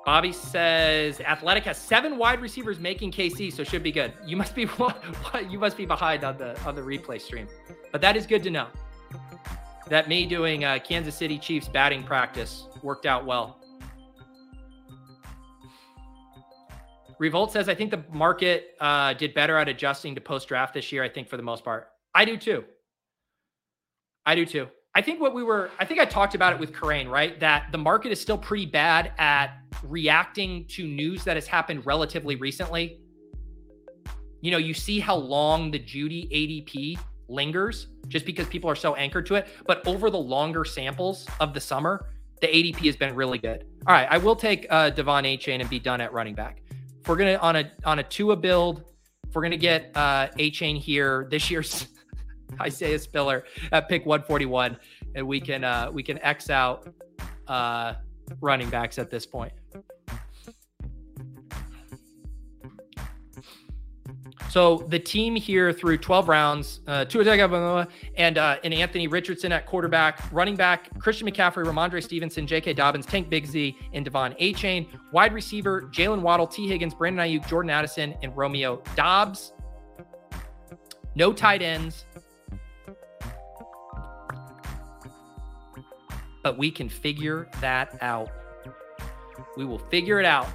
Bobby says Athletic has seven wide receivers making KC, so should be good. You must be you must be behind on the on the replay stream, but that is good to know. That me doing uh, Kansas City Chiefs batting practice worked out well. Revolt says I think the market uh, did better at adjusting to post draft this year. I think for the most part, I do too. I do too. I think what we were, I think I talked about it with Karain, right? That the market is still pretty bad at reacting to news that has happened relatively recently. You know, you see how long the Jeudy ADP lingers just because people are so anchored to it. But over the longer samples of the summer, the ADP has been really good. All right, I will take uh, De'Von Achane and be done at running back. If we're gonna on a on a Tua build, if we're gonna get uh, Achane here this year's Isaiah Spiller at pick 141, and we can uh, we can X out uh, running backs at this point. So the team here through 12 rounds, uh, Tua and uh, and Anthony Richardson at quarterback, running back Christian McCaffrey, Rhamondre Stevenson, J.K. Dobbins, Tank Bigsby, and De'Von Achane. Wide receiver Jaylen Waddle, Tee Higgins, Brandon Aiyuk, Jordan Addison, and Romeo Doubs. No tight ends. But we can figure that out. We will figure it out.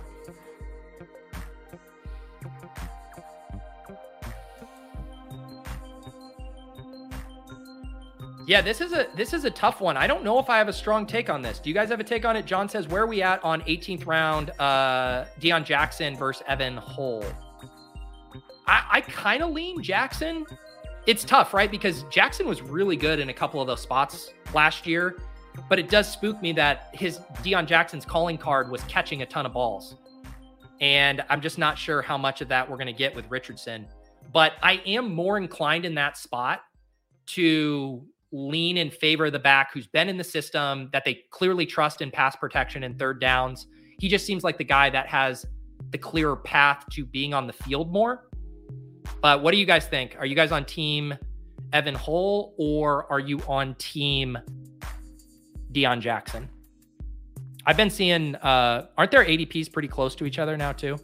Yeah, this is a this is a tough one. I don't know if I have a strong take on this. Do you guys have a take on it? John says, "Where are we at on 18th round? Uh, Deon Jackson versus Evan Hull." I, I kind of lean Jackson. It's tough, right? Because Jackson was really good in a couple of those spots last year. But it does spook me that his Deon Jackson's calling card was catching a ton of balls. And I'm just not sure how much of that we're going to get with Richardson. But I am more inclined in that spot to lean in favor of the back who's been in the system that they clearly trust in pass protection and third downs. He just seems like the guy that has the clearer path to being on the field more. But what do you guys think? Are you guys on team Evan Hull or are you on team Deon Jackson. I've been seeing, uh, aren't their ADPs pretty close to each other now, too?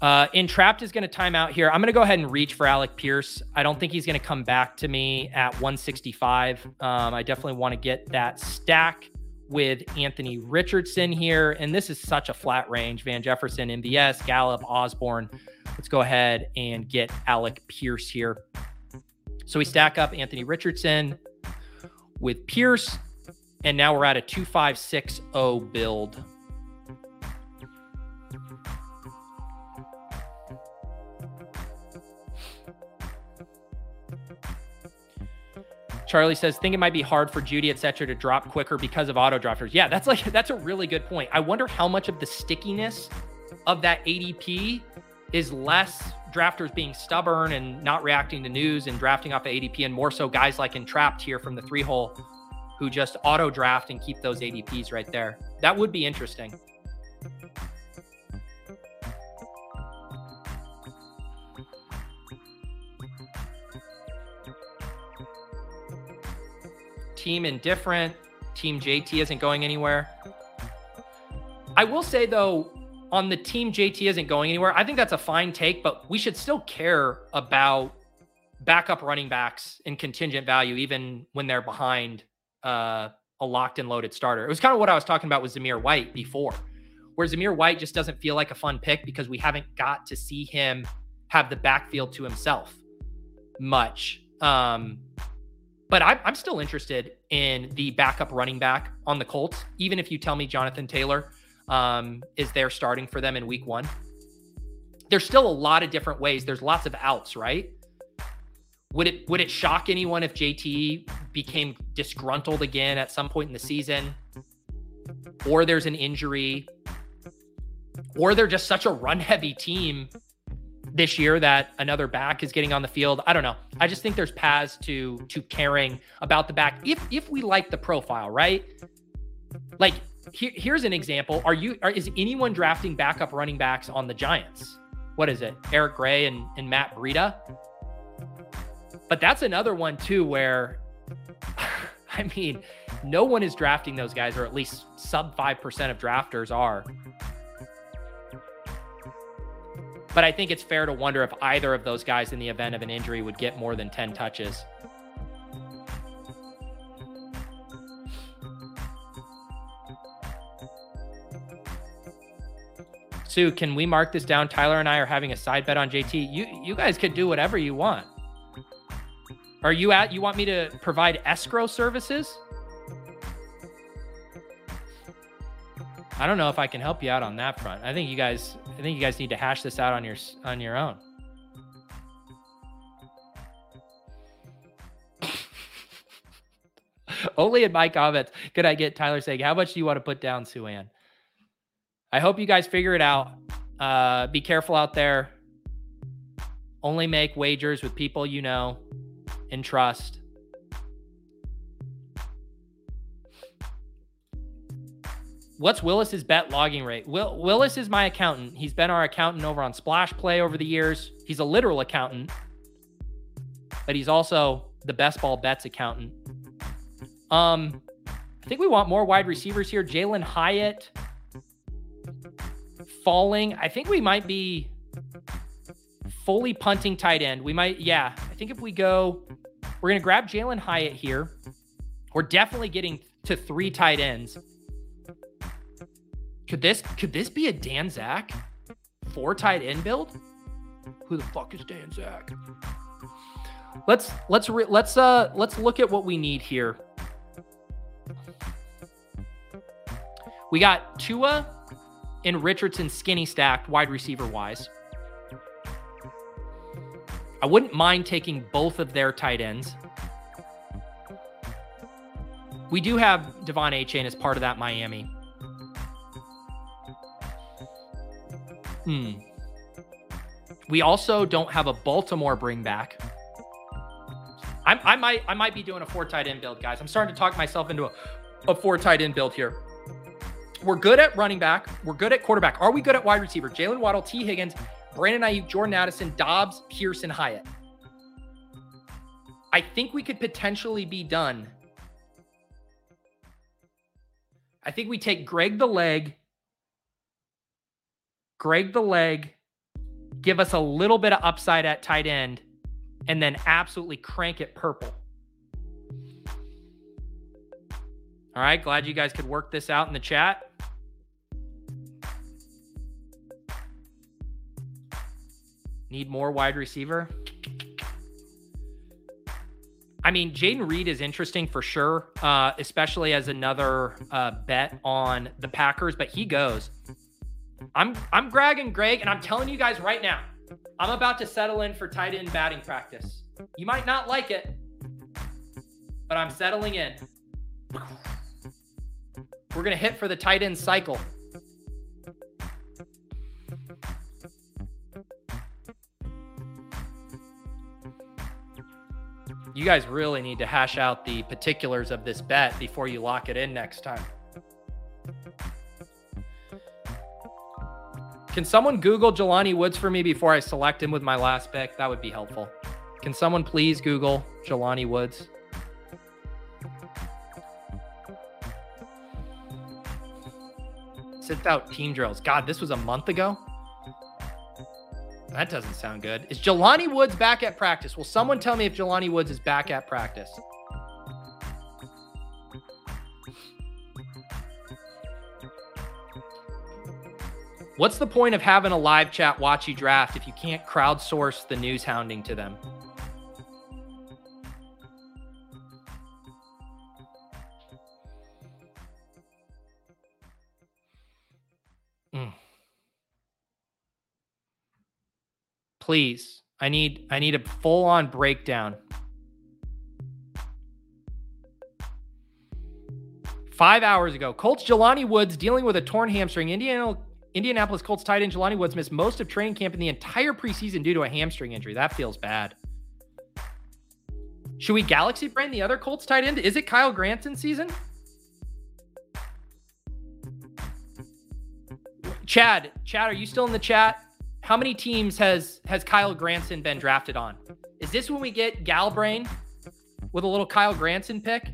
Uh, Entrapped is going to time out here. I'm going to go ahead and reach for Alec Pierce. I don't think he's going to come back to me at 165. Um, I definitely want to get that stack with Anthony Richardson here. And this is such a flat range Van Jefferson, MVS, Gallup, Osborne. Let's go ahead and get Alec Pierce here. So we stack up Anthony Richardson, with Pierce. And now we're at a 2560 build. Charlie says, think it might be hard for Jeudy, et cetera, to drop quicker because of auto drafters. Yeah, that's like that's a really good point. I wonder how much of the stickiness of that ADP is less drafters being stubborn and not reacting to news and drafting off of ADP, and more so guys like Entrapped here from the three hole who just auto draft and keep those ADPs right there. That would be interesting. Team indifferent. Team JT isn't going anywhere. I will say though, on the team JT isn't going anywhere. I think that's a fine take, but we should still care about backup running backs and contingent value, even when they're behind uh, a locked and loaded starter. It was kind of what I was talking about with Zamir White before, where Zamir White just doesn't feel like a fun pick because we haven't got to see him have the backfield to himself much. Um, but I, I'm still interested in the backup running back on the Colts, even if you tell me Jonathan Taylor um, is there starting for them in week one. There's still a lot of different ways. There's lots of outs, right? Would it would it shock anyone if JT became disgruntled again at some point in the season? Or there's an injury, or they're just such a run heavy team this year that another back is getting on the field. I don't know. I just think there's paths to to caring about the back if if we like the profile, right? Like here, here's an example. Are you are, is anyone drafting backup running backs on the Giants? What is it? Eric Gray and, and Matt Breida? But that's another one too where I mean, no one is drafting those guys, or at least sub 5% of drafters are. But I think it's fair to wonder if either of those guys in the event of an injury would get more than 10 touches. Sue, can we mark this down? Tyler and I are having a side bet on JT. You you guys could do whatever you want. Are you at you want me to provide escrow services? I don't know if I can help you out on that front. I think you guys I think you guys need to hash this out on your on your own. Only in my comments could I get Tyler saying, "How much do you want to put down, Sue Ann?" I hope you guys figure it out. Uh, be careful out there. Only make wagers with people you know and trust. What's Willis's bet logging rate? Will, Willis is my accountant. He's been our accountant over on Splash Play over the years. He's a literal accountant, but he's also the best ball bets accountant. Um, I think we want more wide receivers here. Jalin Hyatt falling. I think we might be fully punting tight end. We might, yeah. I think if we go, we're going to grab Jalin Hyatt here. We're definitely getting to three tight ends. Could this could this be a Dan Zach four tight end build? Who the fuck is Dan Zach? Let's let's re, let's uh let's look at what we need here. We got Tua and Richardson skinny stacked wide receiver wise. I wouldn't mind taking both of their tight ends. We do have De'Von Achane as part of that Miami. Hmm. We also don't have a Baltimore bring back. I, I might I might be doing a four tight end build, guys. I'm starting to talk myself into a, a four tight end build here. We're good at running back. We're good at quarterback. Are we good at wide receiver? Jaylen Waddle, Tee Higgins, Brandon Aiyuk, Jordan Addison, Doubs, Pearson, Hyatt. I think we could potentially be done. I think we take Greg the leg, Greg the leg, give us a little bit of upside at tight end, and then absolutely crank it purple. All right, glad you guys could work this out in the chat. Need more wide receiver. I mean, Jayden Reed is interesting for sure, uh, especially as another uh, bet on the Packers. But he goes. I'm I'm gragging Greg, and I'm telling you guys right now, I'm about to settle in for tight end batting practice. You might not like it, but I'm settling in. We're gonna hit for the tight end cycle. You guys really need to hash out the particulars of this bet before you lock it in next time. Can someone Google Jelani Woods for me before I select him with my last pick? That would be helpful. Can someone please Google Jelani Woods? Sent out team drills. God, this was a month ago. That doesn't sound good. Is Jelani Woods back at practice? Will someone tell me if Jelani Woods is back at practice? What's the point of having a live chat watch you draft if you can't crowdsource the news hounding to them? Hmm. Please. I need I need a full on breakdown. Five hours ago, Colts Jelani Woods dealing with a torn hamstring. Indiana, Indianapolis Colts tight end Jelani Woods missed most of training camp in the entire preseason due to a hamstring injury. That feels bad. Should we galaxy brain the other Colts tight end? Is it Kylen Granson season? Chad, Chad, are you still in the chat? How many teams has has Kylen Granson been drafted on? Is this when we get Galbrain with a little Kyle Granson pick?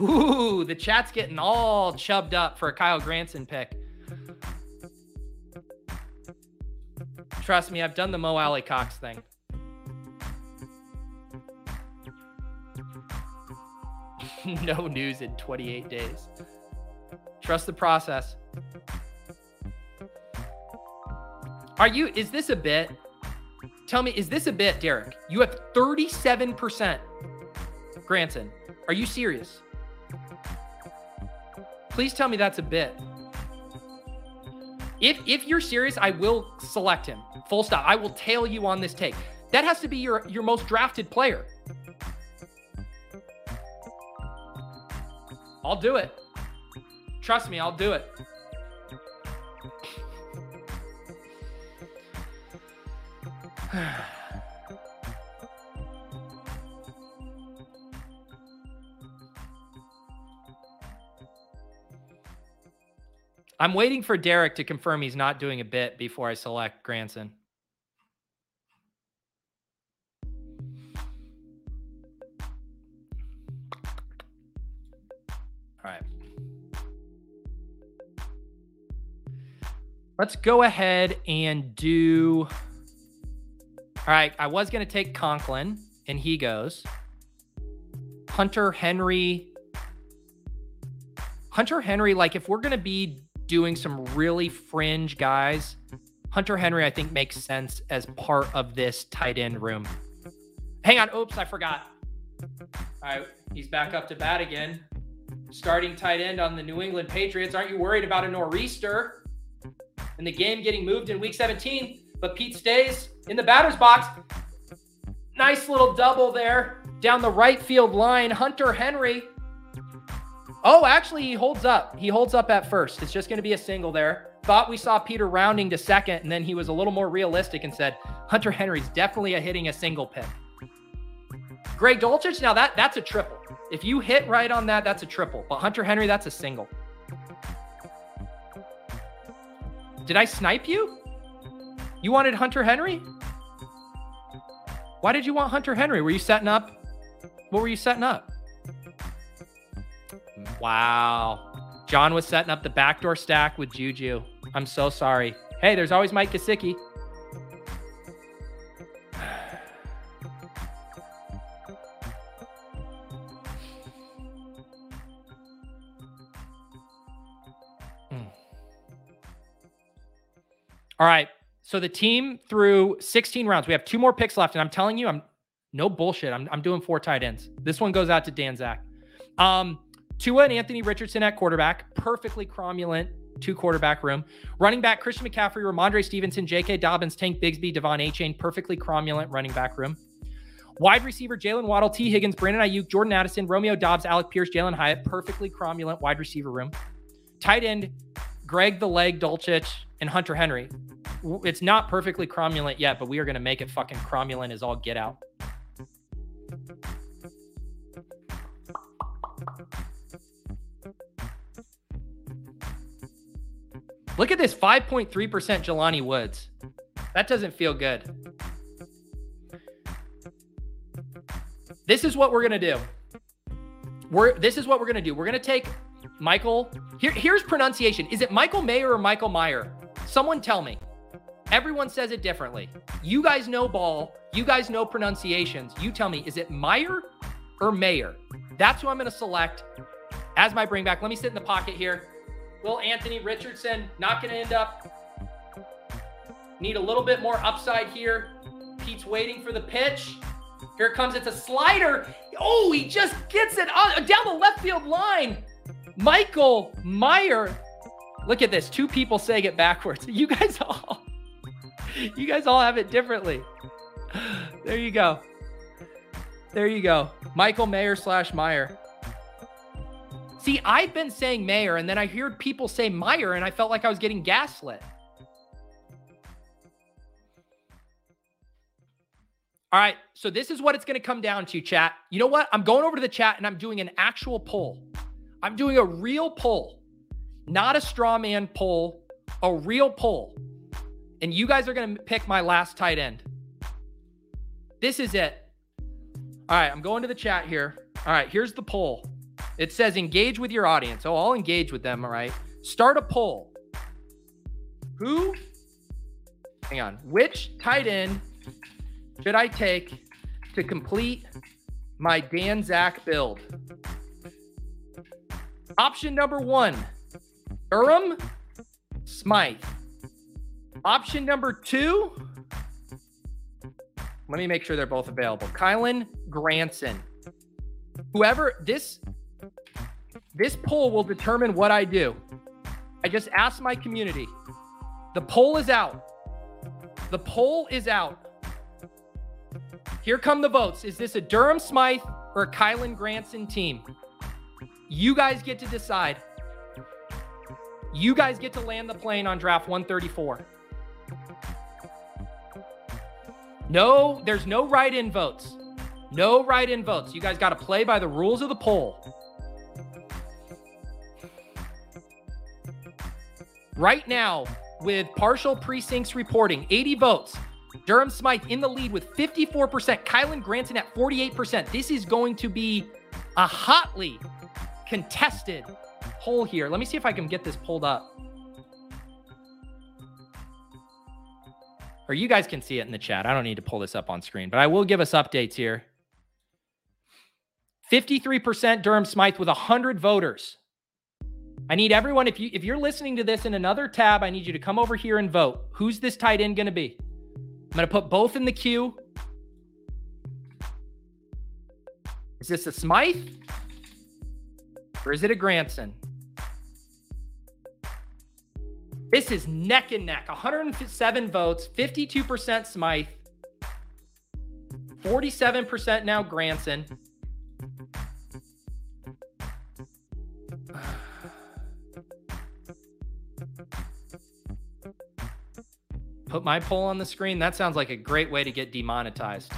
Ooh, the chat's getting all chubbed up for a Kyle Granson pick. Trust me, I've done the Mo Alie-Cox thing. no news in 28 days. Trust the process. Are you, is this a bit? Tell me, is this a bit, Derek? You have 37% Granson. Are you serious? Please tell me that's a bit. If if you're serious, I will select him. Full stop. I will tail you on this take. That has to be your your most drafted player. I'll do it. Trust me, I'll do it. I'm waiting for Derek to confirm he's not doing a bit before I select Granson. All right. Let's go ahead and do. All right. I was going to take Conklin, and he goes. Hunter Henry. Hunter Henry, like if we're going to be doing some really fringe guys, Hunter Henry, I think, makes sense as part of this tight end room. Hang on. Oops, I forgot. All right. He's back up to bat again. Starting tight end on the New England Patriots. Aren't you worried about a nor'easter and the game getting moved in week 17? But Pete stays in the batter's box. Nice little double there down the right field line. Hunter Henry Oh, actually, he holds up. He holds up at first. It's just going to be a single there. Thought we saw Peter rounding to second, and then he was a little more realistic and said, Hunter Henry's definitely a hitting a single pick. Greg Dulcich, now that that's a triple. If you hit right on that, that's a triple. But Hunter Henry, that's a single. Did I snipe you? You wanted Hunter Henry? Why did you want Hunter Henry? Were you setting up? What were you setting up? Wow. John was setting up the backdoor stack with Juju. I'm so sorry. Hey, there's always Mike Gesicki. Hmm. All right. So the team through 16 rounds. We have two more picks left, and I'm telling you, I'm no bullshit. I'm, I'm doing four tight ends. This one goes out to Dan Zach. Um, Tua and Anthony Richardson at quarterback, perfectly cromulent two quarterback room. Running back Christian McCaffrey, Rhamondre Stevenson, J.K. Dobbins, Tank Bigsby, De'Von Achane, perfectly cromulent running back room. Wide receiver Jaylen Waddle, Tee Higgins, Brandon Aiyuk, Jordan Addison, Romeo Doubs, Alec Pierce, Jalin Hyatt, perfectly cromulent wide receiver room. Tight end Greg the Leg Dulcich and Hunter Henry. It's not perfectly cromulent yet, but we are going to make it fucking cromulent as all get out. Look at this 5.3% Jelani Woods. That doesn't feel good. This is what we're going to do. We're this is what we're going to do. We're going to take Michael. Here, here's pronunciation. Is it Michael Mayer or Michael Meyer? Someone tell me. Everyone says it differently. You guys know ball. You guys know pronunciations. You tell me, is it Meyer or Mayer? That's who I'm going to select as my bring back. Let me sit in the pocket here. Will Anthony Richardson not going to end up? Need a little bit more upside here. Pete's waiting for the pitch. Here it comes. It's a slider. Oh, he just gets it down the left field line. Michael Meyer. Look at this. Two people saying it backwards. You guys all, you guys all have it differently. There you go. There you go. Michael Mayer slash Meyer. See, I've been saying Mayer, and then I heard people say Meyer, and I felt like I was getting gaslit. All right, so this is what it's going to come down to, chat. You know what? I'm going over to the chat and I'm doing an actual poll. I'm doing a real poll, not a straw man poll, a real poll. And you guys are going to pick my last tight end. This is it. All right, I'm going to the chat here. All right, here's the poll. It says engage with your audience. Oh, I'll engage with them. All right. Start a poll. Who? Hang on. Which tight end should I take to complete my Dan Zach build? Option number one Durham Smythe. Option number two. Let me make sure they're both available. Kylen Granson. Whoever this this poll will determine what I do. I just asked my community. The poll is out. The poll is out. Here come the votes. Is this a Durham Smythe or a Kylen Granson team? You guys get to decide. You guys get to land the plane on draft 134. No, there's no write in votes. No write in votes. You guys got to play by the rules of the poll. Right now, with partial precincts reporting, 80 votes. Durham Smythe in the lead with 54%. Kylen Granson at 48%. This is going to be a hotly contested poll here. Let me see if I can get this pulled up. Or you guys can see it in the chat. I don't need to pull this up on screen, but I will give us updates here. 53% Durham Smythe with 100 voters. I need everyone if you if you're listening to this in another tab, I need you to come over here and vote. Who's this tight end going to be? I'm going to put both in the queue. Is this a Smythe? Or is it a Granson? This is neck and neck. 107 votes, 52% Smythe, 47% now Granson. Put my poll on the screen. That sounds like a great way to get demonetized.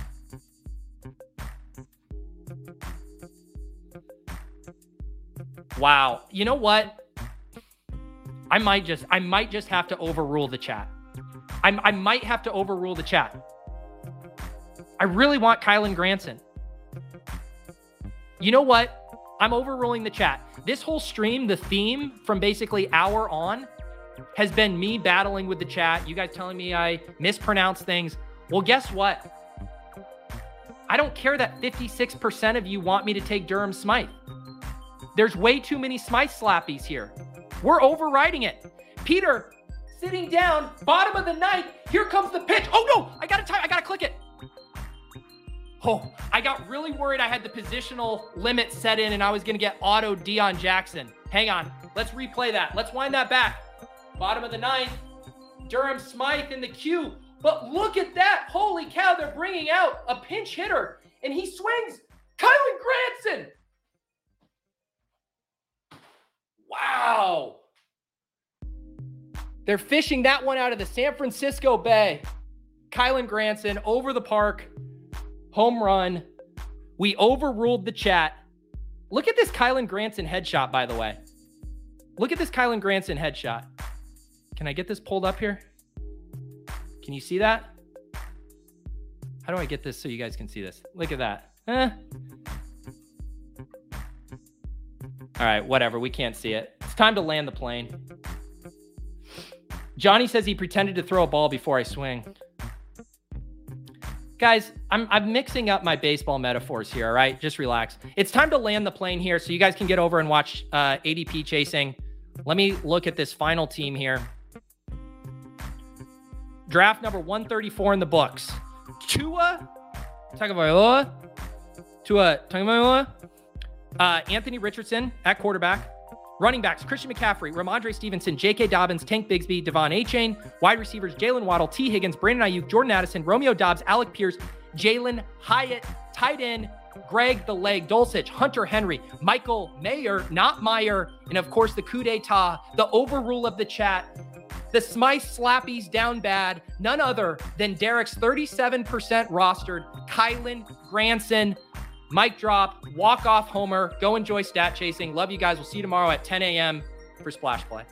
Wow. You know what? I might just I might just have to overrule the chat. I, I might have to overrule the chat. I really want Kylen Granson. You know what? I'm overruling the chat. This whole stream, the theme from basically hour on, has been me battling with the chat. You guys telling me I mispronounce things. Well, guess what? I don't care that 56% of you want me to take Durham Smythe. There's way too many Smythe slappies here. We're overriding it. Peter, sitting down, bottom of the ninth. Here comes the pitch. Oh no, I gotta time. I gotta click it. Oh, I got really worried. I had the positional limit set in, and I was gonna get auto Deon Jackson. Hang on. Let's replay that. Let's wind that back. Bottom of the ninth. Durham Smythe in the queue. But look at that. Holy cow, they're bringing out a pinch hitter, and he swings. Kylen Granson. Wow. They're fishing that one out of the San Francisco Bay. Kylen Granson over the park, home run. We overruled the chat. Look at this Kylen Granson headshot, by the way. Look at this Kylen Granson headshot. Can I get this pulled up here? Can you see that? How do I get this so you guys can see this? Look at that. Eh. All right, whatever. We can't see it. It's time to land the plane. Johnny says he pretended to throw a ball before I swing. Guys, I'm, I'm mixing up my baseball metaphors here, all right? Just relax. It's time to land the plane here so you guys can get over and watch uh, ADP chasing. Let me look at this final team here. Draft number 134 in the books. Tua Tagovailoa. Tua Tagovailoa. Uh, Anthony Richardson at quarterback. Running backs, Christian McCaffrey, Rhamondre Stevenson, J.K. Dobbins, Tank Bigsby, De'Von Achane. Wide receivers, Jaylen Waddle, Tee Higgins, Brandon Aiyuk, Jordan Addison, Romeo Doubs, Alec Pierce, Jalin Hyatt, tight end, Greg the Leg Dulcich, Hunter Henry, Michael Mayer, not Meyer, and of course the coup d'etat, the overrule of the chat, the Smythe Slappies down bad, none other than Derek's 37% rostered Kylen Granson. Mic drop, walk off homer, go enjoy stat chasing. Love you guys. We'll see you tomorrow at 10 a.m. for Splash Play.